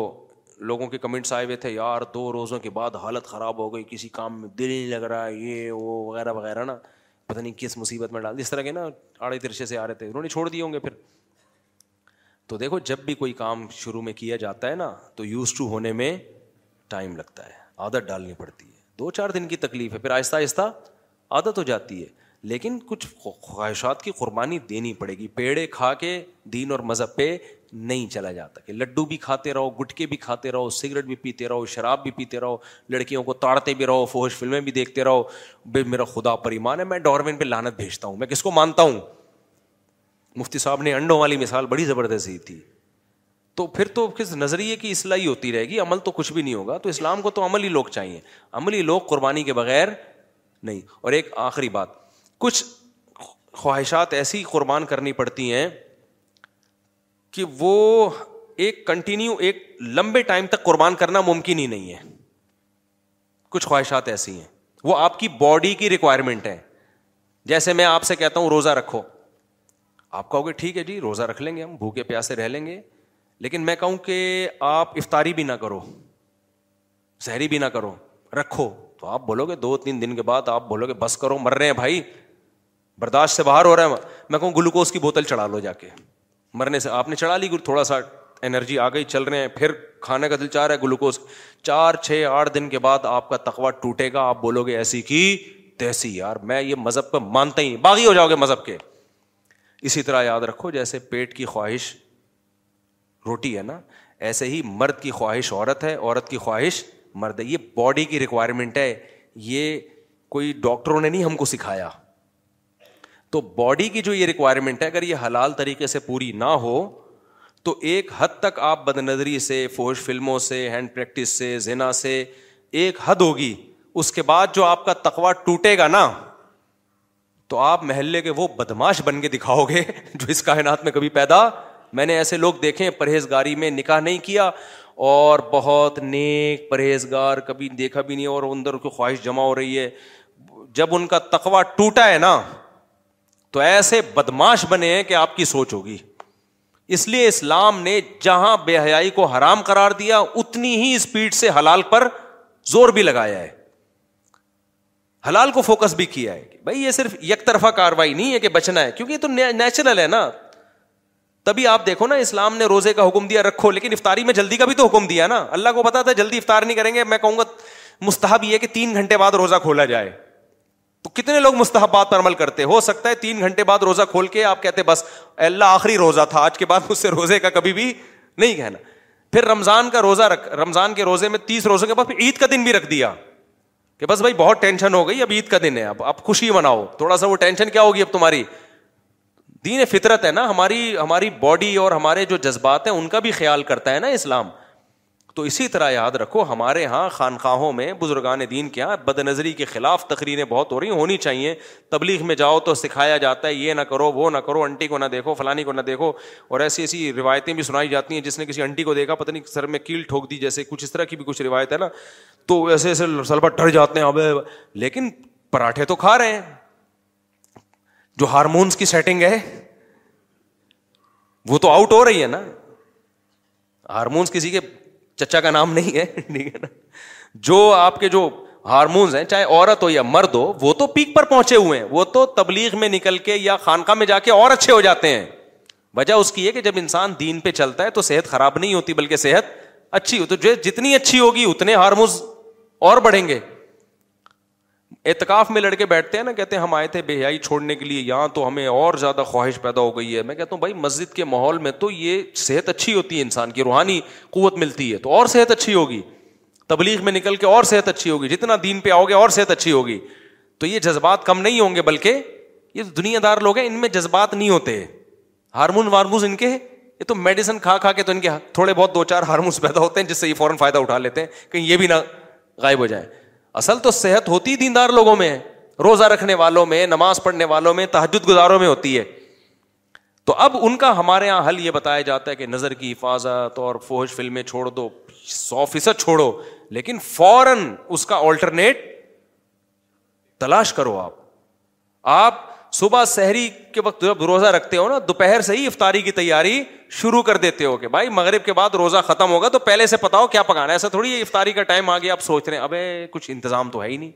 لوگوں کے کمنٹس آئے ہوئے تھے یار دو روزوں کے بعد حالت خراب ہو گئی کسی کام میں دل نہیں لگ رہا یہ وہ وغیرہ وغیرہ نا پتہ نہیں کس مصیبت میں دی اس طرح کے نا آڑے ترشے سے آ رہے تھے انہوں نے چھوڑ دیے ہوں گے پھر تو دیکھو جب بھی کوئی کام شروع میں کیا جاتا ہے نا تو یوز ٹو ہونے میں ٹائم لگتا ہے عادت ڈالنی پڑتی ہے دو چار دن کی تکلیف ہے پھر آہستہ آہستہ عادت ہو جاتی ہے لیکن کچھ خواہشات کی قربانی دینی پڑے گی پیڑے کھا کے دین اور مذہب پہ نہیں چلا جاتا کہ لڈو بھی کھاتے رہو گٹکے بھی کھاتے رہو سگریٹ بھی پیتے رہو شراب بھی پیتے رہو لڑکیوں کو تاڑتے بھی بھی رہو رہو فوہش فلمیں دیکھتے بے میرا خدا پر ایمان ہے میں پہ لانت بھیجتا ہوں میں کس کو مانتا ہوں مفتی صاحب نے انڈوں والی مثال بڑی زبردستی تھی تو پھر تو کس نظریے کی اصلاحی ہوتی رہے گی عمل تو کچھ بھی نہیں ہوگا تو اسلام کو تو عملی لوگ چاہیے عملی لوگ قربانی کے بغیر نہیں اور ایک آخری بات کچھ خواہشات ایسی قربان کرنی پڑتی ہیں کہ وہ ایک کنٹینیو ایک لمبے ٹائم تک قربان کرنا ممکن ہی نہیں ہے کچھ خواہشات ایسی ہیں وہ آپ کی باڈی کی ریکوائرمنٹ ہے جیسے میں آپ سے کہتا ہوں روزہ رکھو آپ کہو گے ٹھیک ہے جی روزہ رکھ لیں گے ہم بھوکے پیاسے رہ لیں گے لیکن میں کہوں کہ آپ افطاری بھی نہ کرو زہری بھی نہ کرو رکھو تو آپ بولو گے دو تین دن کے بعد آپ بولو گے بس کرو مر رہے ہیں بھائی برداشت سے باہر ہو رہے ہیں میں کہوں گلوکوز کی بوتل چڑھا لو جا کے مرنے سے آپ نے چڑھا لی تھوڑا سا انرجی آ گئی چل رہے ہیں پھر کھانے کا دل رہا ہے گلوکوز چار چھ آٹھ دن کے بعد آپ کا تقوا ٹوٹے گا آپ بولو گے ایسی کی تیسی یار میں یہ مذہب کو مانتا ہی باغی ہو جاؤ گے مذہب کے اسی طرح یاد رکھو جیسے پیٹ کی خواہش روٹی ہے نا ایسے ہی مرد کی خواہش عورت ہے عورت کی خواہش مرد ہے یہ باڈی کی ریکوائرمنٹ ہے یہ کوئی ڈاکٹروں نے نہیں ہم کو سکھایا تو باڈی کی جو یہ ریکوائرمنٹ ہے اگر یہ حلال طریقے سے پوری نہ ہو تو ایک حد تک آپ بد نظری سے فوج فلموں سے ہینڈ پریکٹس سے زنا سے ایک حد ہوگی اس کے بعد جو آپ کا تقوا ٹوٹے گا نا تو آپ محلے کے وہ بدماش بن کے دکھاؤ گے جو اس کائنات میں کبھی پیدا میں نے ایسے لوگ دیکھے پرہیزگاری میں نکاح نہیں کیا اور بہت نیک پرہیزگار کبھی دیکھا بھی نہیں اور اندر کی خواہش جمع ہو رہی ہے جب ان کا تقوا ٹوٹا ہے نا تو ایسے بدماش بنے ہیں کہ آپ کی سوچ ہوگی اس لیے اسلام نے جہاں بے حیائی کو حرام کرار دیا اتنی ہی اسپیڈ سے حلال پر زور بھی لگایا ہے حلال کو فوکس بھی کیا ہے بھائی یہ صرف یک طرفہ کاروائی نہیں ہے کہ بچنا ہے کیونکہ یہ تو نیچرل ہے نا تبھی آپ دیکھو نا اسلام نے روزے کا حکم دیا رکھو لیکن افطاری میں جلدی کا بھی تو حکم دیا نا اللہ کو پتا تھا جلدی افطار نہیں کریں گے میں کہوں گا مستحب یہ کہ تین گھنٹے بعد روزہ کھولا جائے تو کتنے لوگ مستحبات پر عمل کرتے ہو سکتا ہے تین گھنٹے بعد روزہ کھول کے آپ کہتے بس اللہ آخری روزہ تھا آج کے بعد مجھ سے روزے کا کبھی بھی نہیں کہنا پھر رمضان کا روزہ رکھ رمضان کے روزے میں تیس روزوں کے بعد پھر عید کا دن بھی رکھ دیا کہ بس بھائی بہت ٹینشن ہو گئی اب عید کا دن ہے اب آپ خوشی مناؤ تھوڑا سا وہ ٹینشن کیا ہوگی اب تمہاری دین فطرت ہے نا ہماری ہماری باڈی اور ہمارے جو جذبات ہیں ان کا بھی خیال کرتا ہے نا اسلام تو اسی طرح یاد رکھو ہمارے یہاں خانقاہوں میں بزرگان دین کے یہاں بد نظری کے خلاف تقریریں بہت ہو رہی ہیں ہونی چاہیے تبلیغ میں جاؤ تو سکھایا جاتا ہے یہ نہ کرو وہ نہ کرو انٹی کو نہ دیکھو فلانی کو نہ دیکھو اور ایسی ایسی روایتیں بھی سنائی جاتی ہیں جس نے کسی انٹی کو دیکھا پتہ نہیں سر میں کیل ٹھوک دی جیسے کچھ اس طرح کی بھی کچھ روایت ہے نا تو ایسے ایسے سلبا ڈر جاتے ہیں اب لیکن پراٹھے تو کھا رہے ہیں جو ہارمونس کی سیٹنگ ہے وہ تو آؤٹ ہو رہی ہے نا ہارمونس کسی کے چچا کا نام نہیں ہے ٹھیک ہے نا جو آپ کے جو ہارمونس ہیں چاہے عورت ہو یا مرد ہو وہ تو پیک پر پہنچے ہوئے ہیں وہ تو تبلیغ میں نکل کے یا خانقاہ میں جا کے اور اچھے ہو جاتے ہیں وجہ اس کی ہے کہ جب انسان دین پہ چلتا ہے تو صحت خراب نہیں ہوتی بلکہ صحت اچھی ہو جو جتنی اچھی ہوگی اتنے ہارمونس اور بڑھیں گے اعتکاف میں لڑکے بیٹھتے ہیں نا کہتے ہیں ہم آئے تھے بے حیائی چھوڑنے کے لیے یہاں تو ہمیں اور زیادہ خواہش پیدا ہو گئی ہے میں میں کہتا ہوں بھائی مسجد کے ماحول تو یہ صحت اچھی ہوتی ہے انسان کی روحانی قوت ملتی ہے تو اور صحت اچھی ہوگی تبلیغ میں نکل کے اور صحت اچھی ہوگی جتنا دین پہ آؤ گے اور صحت اچھی ہوگی تو یہ جذبات کم نہیں ہوں گے بلکہ یہ دنیا دار لوگ ہیں ان میں جذبات نہیں ہوتے ہارمون وارمون ان کے یہ تو میڈیسن کھا کھا کے تو ان کے تھوڑے بہت دو چار ہارمونس پیدا ہوتے ہیں جس سے یہ فوراً فائدہ اٹھا لیتے ہیں کہیں یہ بھی نہ غائب ہو جائے اصل تو صحت ہوتی دیندار لوگوں میں روزہ رکھنے والوں میں نماز پڑھنے والوں میں تحجد گزاروں میں ہوتی ہے تو اب ان کا ہمارے یہاں حل یہ بتایا جاتا ہے کہ نظر کی حفاظت اور فوج فلمیں چھوڑ دو سو فیصد چھوڑو لیکن فوراً اس کا آلٹرنیٹ تلاش کرو آپ آپ صبح شہری کے وقت جب روزہ رکھتے ہو نا دوپہر سے ہی افطاری کی تیاری شروع کر دیتے ہو کہ بھائی مغرب کے بعد روزہ ختم ہوگا تو پہلے سے پتا ہو کیا پکانا ہے ایسا تھوڑی افطاری کا ٹائم آ گیا آپ سوچ رہے ہیں ابے کچھ انتظام تو ہے ہی نہیں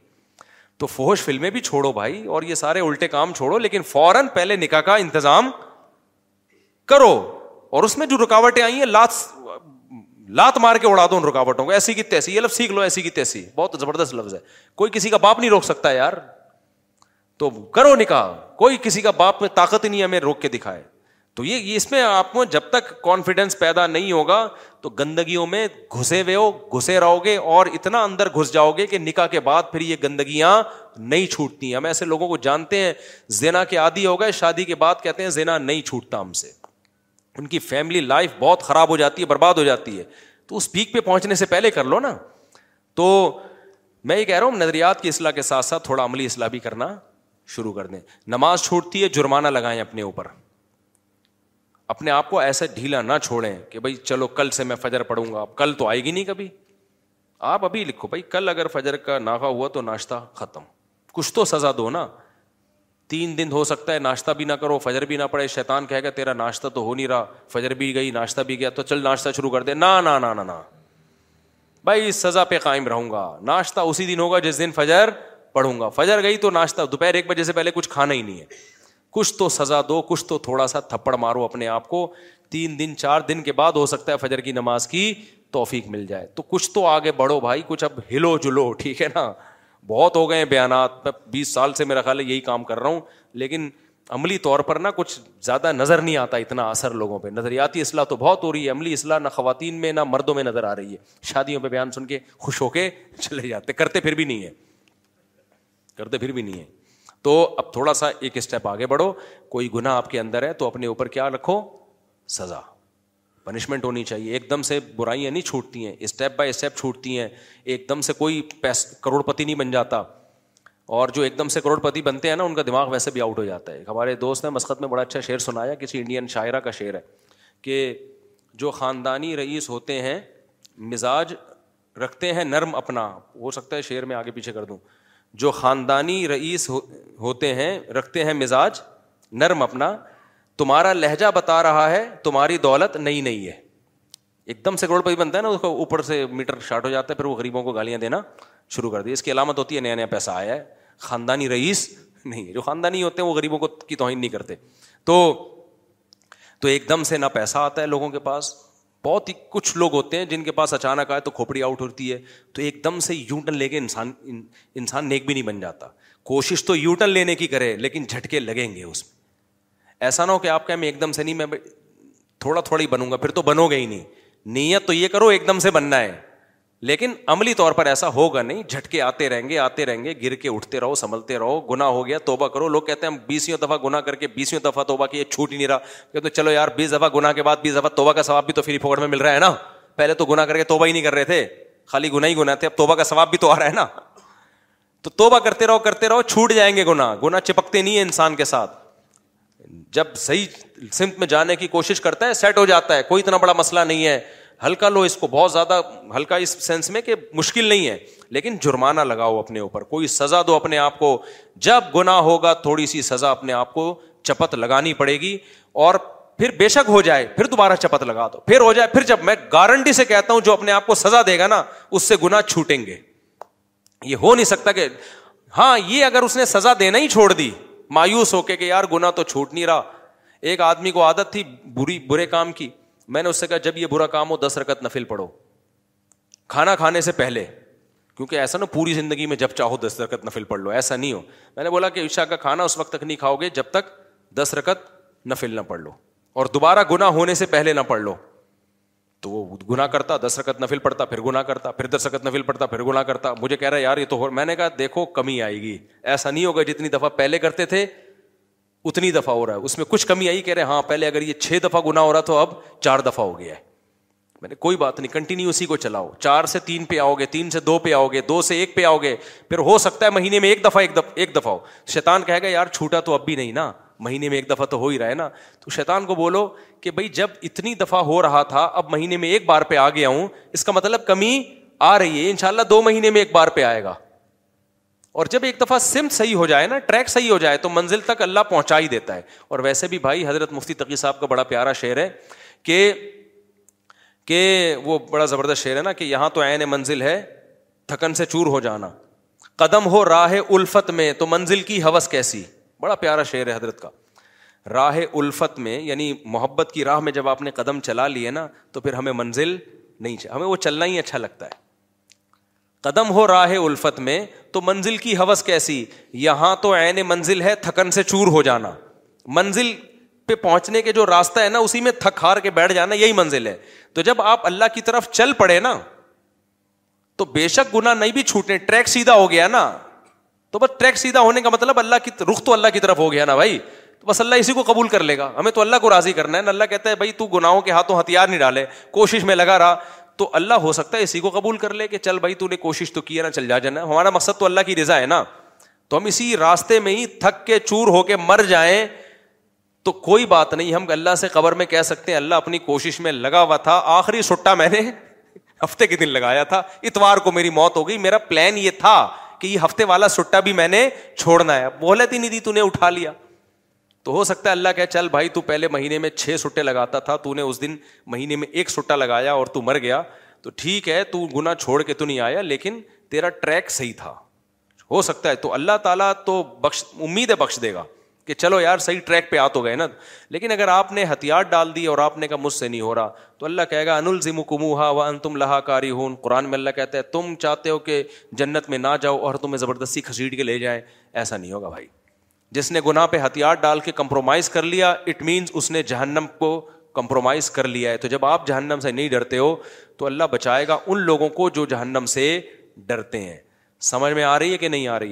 تو فوہش فلمیں بھی چھوڑو بھائی اور یہ سارے الٹے کام چھوڑو لیکن فوراً پہلے نکاح کا انتظام کرو اور اس میں جو رکاوٹیں آئی ہیں لات لات مار کے اڑا دو ان رکاوٹوں کو ایسی کی تیسی یہ لفظ سیکھ لو ایسی کی تیسی بہت زبردست لفظ ہے کوئی کسی کا باپ نہیں روک سکتا یار تو کرو نکاح کوئی کسی کا باپ میں طاقت ہی نہیں ہمیں روک کے دکھائے تو یہ اس میں آپ کو جب تک کانفیڈینس پیدا نہیں ہوگا تو گندگیوں میں گھسے ہوئے ہو گھسے رہو گے اور اتنا اندر گھس جاؤ گے کہ نکاح کے بعد پھر یہ گندگیاں نہیں چھوٹتی ہم ایسے لوگوں کو جانتے ہیں زینا کے عادی ہو گئے شادی کے بعد کہتے ہیں زینا نہیں چھوٹتا ہم سے ان کی فیملی لائف بہت خراب ہو جاتی ہے برباد ہو جاتی ہے تو اس پیک پہ پہنچنے سے پہلے کر لو نا تو میں یہ کہہ رہا ہوں نظریات کی اصلاح کے ساتھ ساتھ تھوڑا عملی اصلاح بھی کرنا شروع کر دیں نماز چھوڑتی ہے جرمانہ لگائیں اپنے اوپر اپنے آپ کو ایسا ڈھیلا نہ چھوڑیں کہ بھائی چلو کل سے میں فجر پڑوں گا کل تو آئے گی نہیں کبھی آپ ابھی لکھو بھائی کل اگر فجر کا ناغا ہوا تو ناشتہ ختم کچھ تو سزا دو نا تین دن ہو سکتا ہے ناشتہ بھی نہ کرو فجر بھی نہ پڑے شیطان کہے گا تیرا ناشتہ تو ہو نہیں رہا فجر بھی گئی ناشتہ بھی گیا تو چل ناشتہ شروع کر دے نا نہ بھائی اس سزا پہ قائم رہوں گا ناشتہ اسی دن ہوگا جس دن فجر پڑھوں گا فجر گئی تو ناشتہ دوپہر ایک بجے سے پہلے کچھ کھانا ہی نہیں ہے کچھ تو سزا دو کچھ تو تھوڑا سا تھپڑ مارو اپنے آپ کو تین دن چار دن کے بعد ہو سکتا ہے فجر کی نماز کی توفیق مل جائے تو کچھ تو آگے بڑھو بھائی کچھ اب ہلو جلو ٹھیک ہے نا بہت ہو گئے بیانات میں بیس سال سے میرا خیال ہے یہی کام کر رہا ہوں لیکن عملی طور پر نا کچھ زیادہ نظر نہیں آتا اتنا اثر لوگوں پہ نظریاتی اصلاح تو بہت ہو رہی ہے عملی اصلاح نہ خواتین میں نہ مردوں میں نظر آ رہی ہے شادیوں پہ بیان سن کے خوش ہو کے چلے جاتے کرتے پھر بھی نہیں ہے کرتے پھر بھی نہیں ہے تو اب تھوڑا سا ایک اسٹیپ آگے بڑھو کوئی گنا ہے تو اپنے اوپر کیا رکھو سزا پنشمنٹ ہونی چاہیے ایک دم سے برائیاں نہیں چھوٹتی چھوٹتی ہیں ہیں اسٹیپ اسٹیپ بائی ایک دم سے کوئی کروڑ پتی نہیں بن جاتا اور جو ایک دم سے کروڑ پتی بنتے ہیں نا ان کا دماغ ویسے بھی آؤٹ ہو جاتا ہے ہمارے دوست نے مسقط میں بڑا اچھا شعر سنایا کسی انڈین شاعرہ کا شعر ہے کہ جو خاندانی رئیس ہوتے ہیں مزاج رکھتے ہیں نرم اپنا ہو سکتا ہے شعر میں آگے پیچھے کر دوں جو خاندانی رئیس ہوتے ہیں رکھتے ہیں مزاج نرم اپنا تمہارا لہجہ بتا رہا ہے تمہاری دولت نئی نئی ہے ایک دم سے کروڑ پتی بنتا ہے نا اس کو اوپر سے میٹر شارٹ ہو جاتا ہے پھر وہ غریبوں کو گالیاں دینا شروع کر دی اس کی علامت ہوتی ہے نیا نیا پیسہ آیا ہے خاندانی رئیس نہیں ہے جو خاندانی ہوتے ہیں وہ غریبوں کو کی توہین نہیں کرتے تو تو ایک دم سے نہ پیسہ آتا ہے لوگوں کے پاس بہت ہی کچھ لوگ ہوتے ہیں جن کے پاس اچانک آئے تو کھوپڑی آؤٹ ہوتی ہے تو ایک دم سے یو ٹن لے کے انسان انسان نیک بھی نہیں بن جاتا کوشش تو یو ٹن لینے کی کرے لیکن جھٹکے لگیں گے اس میں ایسا نہ ہو کہ آپ کہیں میں ایک دم سے نہیں میں تھوڑا تھوڑا ہی بنوں گا پھر تو بنو گے ہی نہیں نیت تو یہ کرو ایک دم سے بننا ہے لیکن عملی طور پر ایسا ہوگا نہیں جھٹکے آتے رہیں گے آتے رہیں گے گر کے اٹھتے رہو سنبھلتے رہو گنا ہو گیا توبہ کرو لوگ کہتے ہیں ہم بیسوں دفعہ گنا کر کے بیسوں دفعہ توبہ کی یہ چھوٹ ہی نہیں رہا چلو یار بیس دفعہ گنا کے بعد بیس دفعہ توبہ کا ثواب بھی تو فری میں مل رہا ہے نا پہلے تو گنا کر کے توبہ ہی نہیں کر رہے تھے خالی گنا ہی گنا تھے اب توبہ کا ثواب بھی تو آ رہا ہے نا تو توبہ کرتے رہو کرتے رہو چھوٹ جائیں گے گنا گنا چپکتے نہیں ہے انسان کے ساتھ جب صحیح سمت میں جانے کی کوشش کرتا ہے سیٹ ہو جاتا ہے کوئی اتنا بڑا مسئلہ نہیں ہے ہلکا لو اس کو بہت زیادہ ہلکا اس سینس میں کہ مشکل نہیں ہے لیکن جرمانہ لگاؤ اپنے اوپر کوئی سزا دو اپنے آپ کو جب گنا ہوگا تھوڑی سی سزا اپنے آپ کو چپت لگانی پڑے گی اور پھر بے شک ہو جائے پھر دوبارہ چپت لگا دو پھر ہو جائے پھر جب میں گارنٹی سے کہتا ہوں جو اپنے آپ کو سزا دے گا نا اس سے گنا چھوٹیں گے یہ ہو نہیں سکتا کہ ہاں یہ اگر اس نے سزا دینا ہی چھوڑ دی مایوس ہو کے کہ یار گنا تو چھوٹ نہیں رہا ایک آدمی کو عادت تھی بری برے کام کی میں نے اس سے کہا جب یہ برا کام ہو دس رکت نفل پڑھو کھانا کھانے سے پہلے کیونکہ ایسا نا پوری زندگی میں جب چاہو دس رکت نفل پڑھ لو ایسا نہیں ہو میں نے بولا کہ عشا کا کھانا اس وقت تک نہیں کھاؤ گے جب تک دس رکت نفل نہ پڑھ لو اور دوبارہ گنا ہونے سے پہلے نہ پڑھ لو تو وہ گنا کرتا دس رکت نفل پڑتا پھر گنا کرتا پھر دس رکت نفل پڑتا پھر گنا کرتا مجھے کہہ رہا ہے یار یہ تو میں نے کہا دیکھو کمی آئے گی ایسا نہیں ہوگا جتنی دفعہ پہلے کرتے تھے اتنی دفعہ ہو رہا ہے اس میں کچھ کمی آئی کہہ رہے ہاں پہلے اگر یہ چھ دفعہ گنا ہو رہا تو اب چار دفعہ ہو گیا ہے میں نے کوئی بات نہیں کنٹینیو اسی کو چلاؤ چار سے تین پہ آؤ گے تین سے دو پہ آؤ گے دو سے ایک پہ آؤ گے پھر ہو سکتا ہے مہینے میں ایک دفعہ ایک دفعہ ہو شیتان کہے گا یار چھوٹا تو اب بھی نہیں نا مہینے میں ایک دفعہ تو ہو ہی رہا ہے نا تو شیتان کو بولو کہ بھائی جب اتنی دفعہ ہو رہا تھا اب مہینے میں ایک بار پہ آ گیا ہوں اس کا مطلب کمی آ رہی ہے ان شاء اللہ دو مہینے میں ایک بار پہ آئے گا اور جب ایک دفعہ سمت صحیح ہو جائے نا ٹریک صحیح ہو جائے تو منزل تک اللہ پہنچا ہی دیتا ہے اور ویسے بھی بھائی حضرت مفتی تقی صاحب کا بڑا پیارا شعر ہے کہ کہ کہ وہ بڑا زبردست شعر ہے نا یہاں تو عین منزل ہے تھکن سے چور ہو ہو جانا قدم راہ الفت میں تو منزل کی حوث کیسی بڑا پیارا شعر ہے حضرت کا راہ الفت میں یعنی محبت کی راہ میں جب آپ نے قدم چلا لیے نا تو پھر ہمیں منزل نہیں ہمیں وہ چلنا ہی اچھا لگتا ہے قدم ہو راہ الفت میں تو منزل کی حوث کیسی یہاں تو عین منزل ہے تھکن سے چور ہو جانا منزل پہ پہنچنے کے جو راستہ ہے نا اسی میں تھک ہار کے بیٹھ جانا یہی منزل ہے تو جب آپ اللہ کی طرف چل پڑے نا تو بے شک گنا نہیں بھی چھوٹنے ٹریک سیدھا ہو گیا نا تو بس ٹریک سیدھا ہونے کا مطلب اللہ کی رخ تو اللہ کی طرف ہو گیا نا بھائی تو بس اللہ اسی کو قبول کر لے گا ہمیں تو اللہ کو راضی کرنا ہے نا اللہ کہتا ہے بھائی تو گناہوں کے ہاتھوں ہتھیار نہیں ڈالے کوشش میں لگا رہا تو اللہ ہو سکتا ہے اسی کو قبول کر لے کہ چل بھائی تو نے کوشش تو کیا ہمارا مقصد تو اللہ کی رضا ہے نا تو ہم اسی راستے میں ہی تھک کے کے چور ہو مر جائیں تو کوئی بات نہیں ہم اللہ سے قبر میں کہہ سکتے ہیں اللہ اپنی کوشش میں لگا ہوا تھا آخری سٹا میں نے ہفتے کے دن لگایا تھا اتوار کو میری موت ہو گئی میرا پلان یہ تھا کہ یہ ہفتے والا سٹا بھی میں نے چھوڑنا ہے ہی نہیں تھی تو تھی اٹھا لیا تو ہو سکتا ہے اللہ کہ چل بھائی تو پہلے مہینے میں چھ سٹے لگاتا تھا تو نے اس دن مہینے میں ایک سٹا لگایا اور تو مر گیا تو ٹھیک ہے تو گنا چھوڑ کے تو نہیں آیا لیکن تیرا ٹریک صحیح تھا ہو سکتا ہے تو اللہ تعالیٰ تو بخش امید ہے بخش دے گا کہ چلو یار صحیح ٹریک پہ آ تو گئے نا لیکن اگر آپ نے ہتھیار ڈال دی اور آپ نے کہا مجھ سے نہیں ہو رہا تو اللہ کہے گا ان الزم و کم ہا و تم ہون قرآن میں اللہ کہتا ہے تم چاہتے ہو کہ جنت میں نہ جاؤ اور تمہیں زبردستی کھسیٹ کے لے جائیں ایسا نہیں ہوگا بھائی جس نے گناہ پہ ہتھیار ڈال کے کمپرومائز کر لیا اٹ مینس اس نے جہنم کو کمپرومائز کر لیا ہے تو جب آپ جہنم سے نہیں ڈرتے ہو تو اللہ بچائے گا ان لوگوں کو جو جہنم سے ڈرتے ہیں سمجھ میں آ رہی ہے کہ نہیں آ رہی